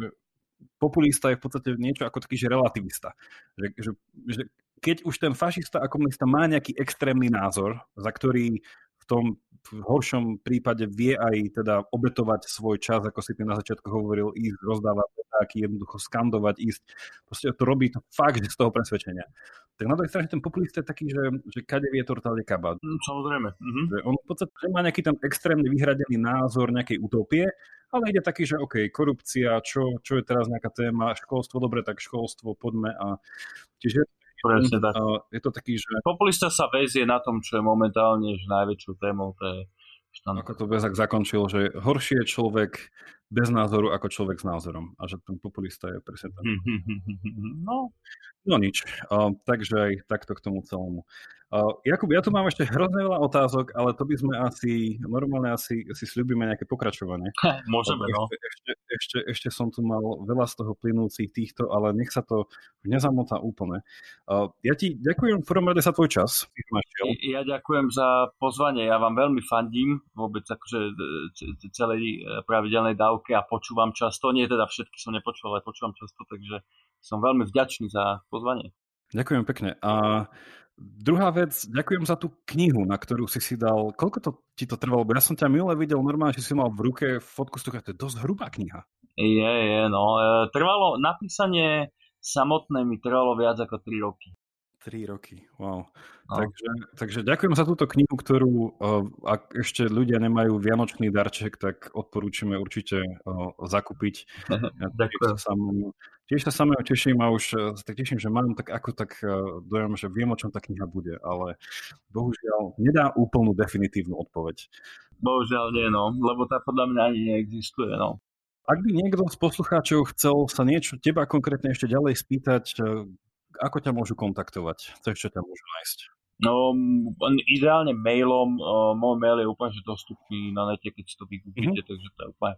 populista je v podstate niečo ako taký, že relativista. Že, že, že keď už ten fašista a komunista má nejaký extrémny názor, za ktorý v tom v horšom prípade vie aj teda obetovať svoj čas, ako si ty na začiatku hovoril, ísť rozdávať taký jednoducho skandovať, ísť. Proste to robí to fakt, že z toho presvedčenia. Tak na druhej strane ten populista je taký, že, že kade vietor, tade kabát. Mm, samozrejme. Mm-hmm. Že on v podstate nemá nejaký ten extrémne vyhradený názor nejakej utopie, ale ide taký, že OK, korupcia, čo, čo je teraz nejaká téma, školstvo, dobre, tak školstvo, poďme a čiže Presne tak. Je to taký, že... Populista sa väzie na tom, čo je momentálne že najväčšou témou, to je štandard. Ako to Bezak zakončil, že horšie je človek bez názoru ako človek s názorom. A že ten populista je presne ten. No, no nič. Uh, takže aj takto k tomu celému. Jakub, ja tu mám ešte hrozne veľa otázok, ale to by sme asi, normálne asi si slúbime nejaké pokračovanie. Môžeme, no. Ešte, ešte, ešte, ešte som tu mal veľa z toho plynúcich týchto, ale nech sa to nezamotá úplne. Ja ti ďakujem v prvom rade za tvoj čas. Ja ďakujem za pozvanie, ja vám veľmi fandím vôbec akože celej e, pravidelnej dávke a počúvam často, nie teda všetky som nepočúval, ale počúvam často, takže som veľmi vďačný za pozvanie. Ďakujem pekne. A Druhá vec, ďakujem za tú knihu, na ktorú si si dal. Koľko to ti to trvalo? Bo ja som ťa milé videl normálne, že si mal v ruke fotku toho, to je dosť hrubá kniha. Je, je, no. E, trvalo, napísanie samotné mi trvalo viac ako 3 roky. 3 roky, wow. No. Takže, takže ďakujem za túto knihu, ktorú, ak ešte ľudia nemajú vianočný darček, tak odporúčame určite zakúpiť. ďakujem. Sa samého, tiež sa samého teším a už uh, tak teším, že mám tak ako tak uh, dojem, že viem, o čom tá kniha bude, ale bohužiaľ nedá úplnú definitívnu odpoveď. Bohužiaľ nie, no, lebo tá podľa mňa ani neexistuje, no. Ak by niekto z poslucháčov chcel sa niečo teba konkrétne ešte ďalej spýtať, ako ťa môžu kontaktovať? Cez čo ťa môžu nájsť? No, ideálne mailom, môj mail je úplne že dostupný na nete, keď si to vygooglíte, mm-hmm. takže to je úplne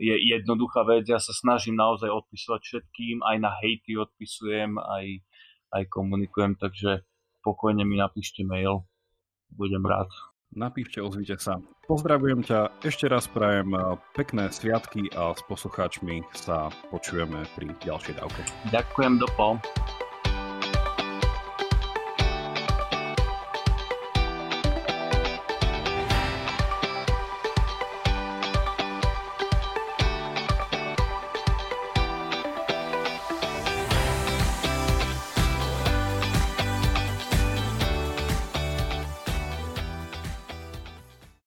je jednoduchá vec. Ja sa snažím naozaj odpisovať všetkým, aj na hejty odpisujem, aj, aj komunikujem, takže pokojne mi napíšte mail, budem rád. Napíšte, ozvite sa. Pozdravujem ťa, ešte raz prajem pekné sviatky a s poslucháčmi sa počujeme pri ďalšej dávke. Ďakujem, dopo.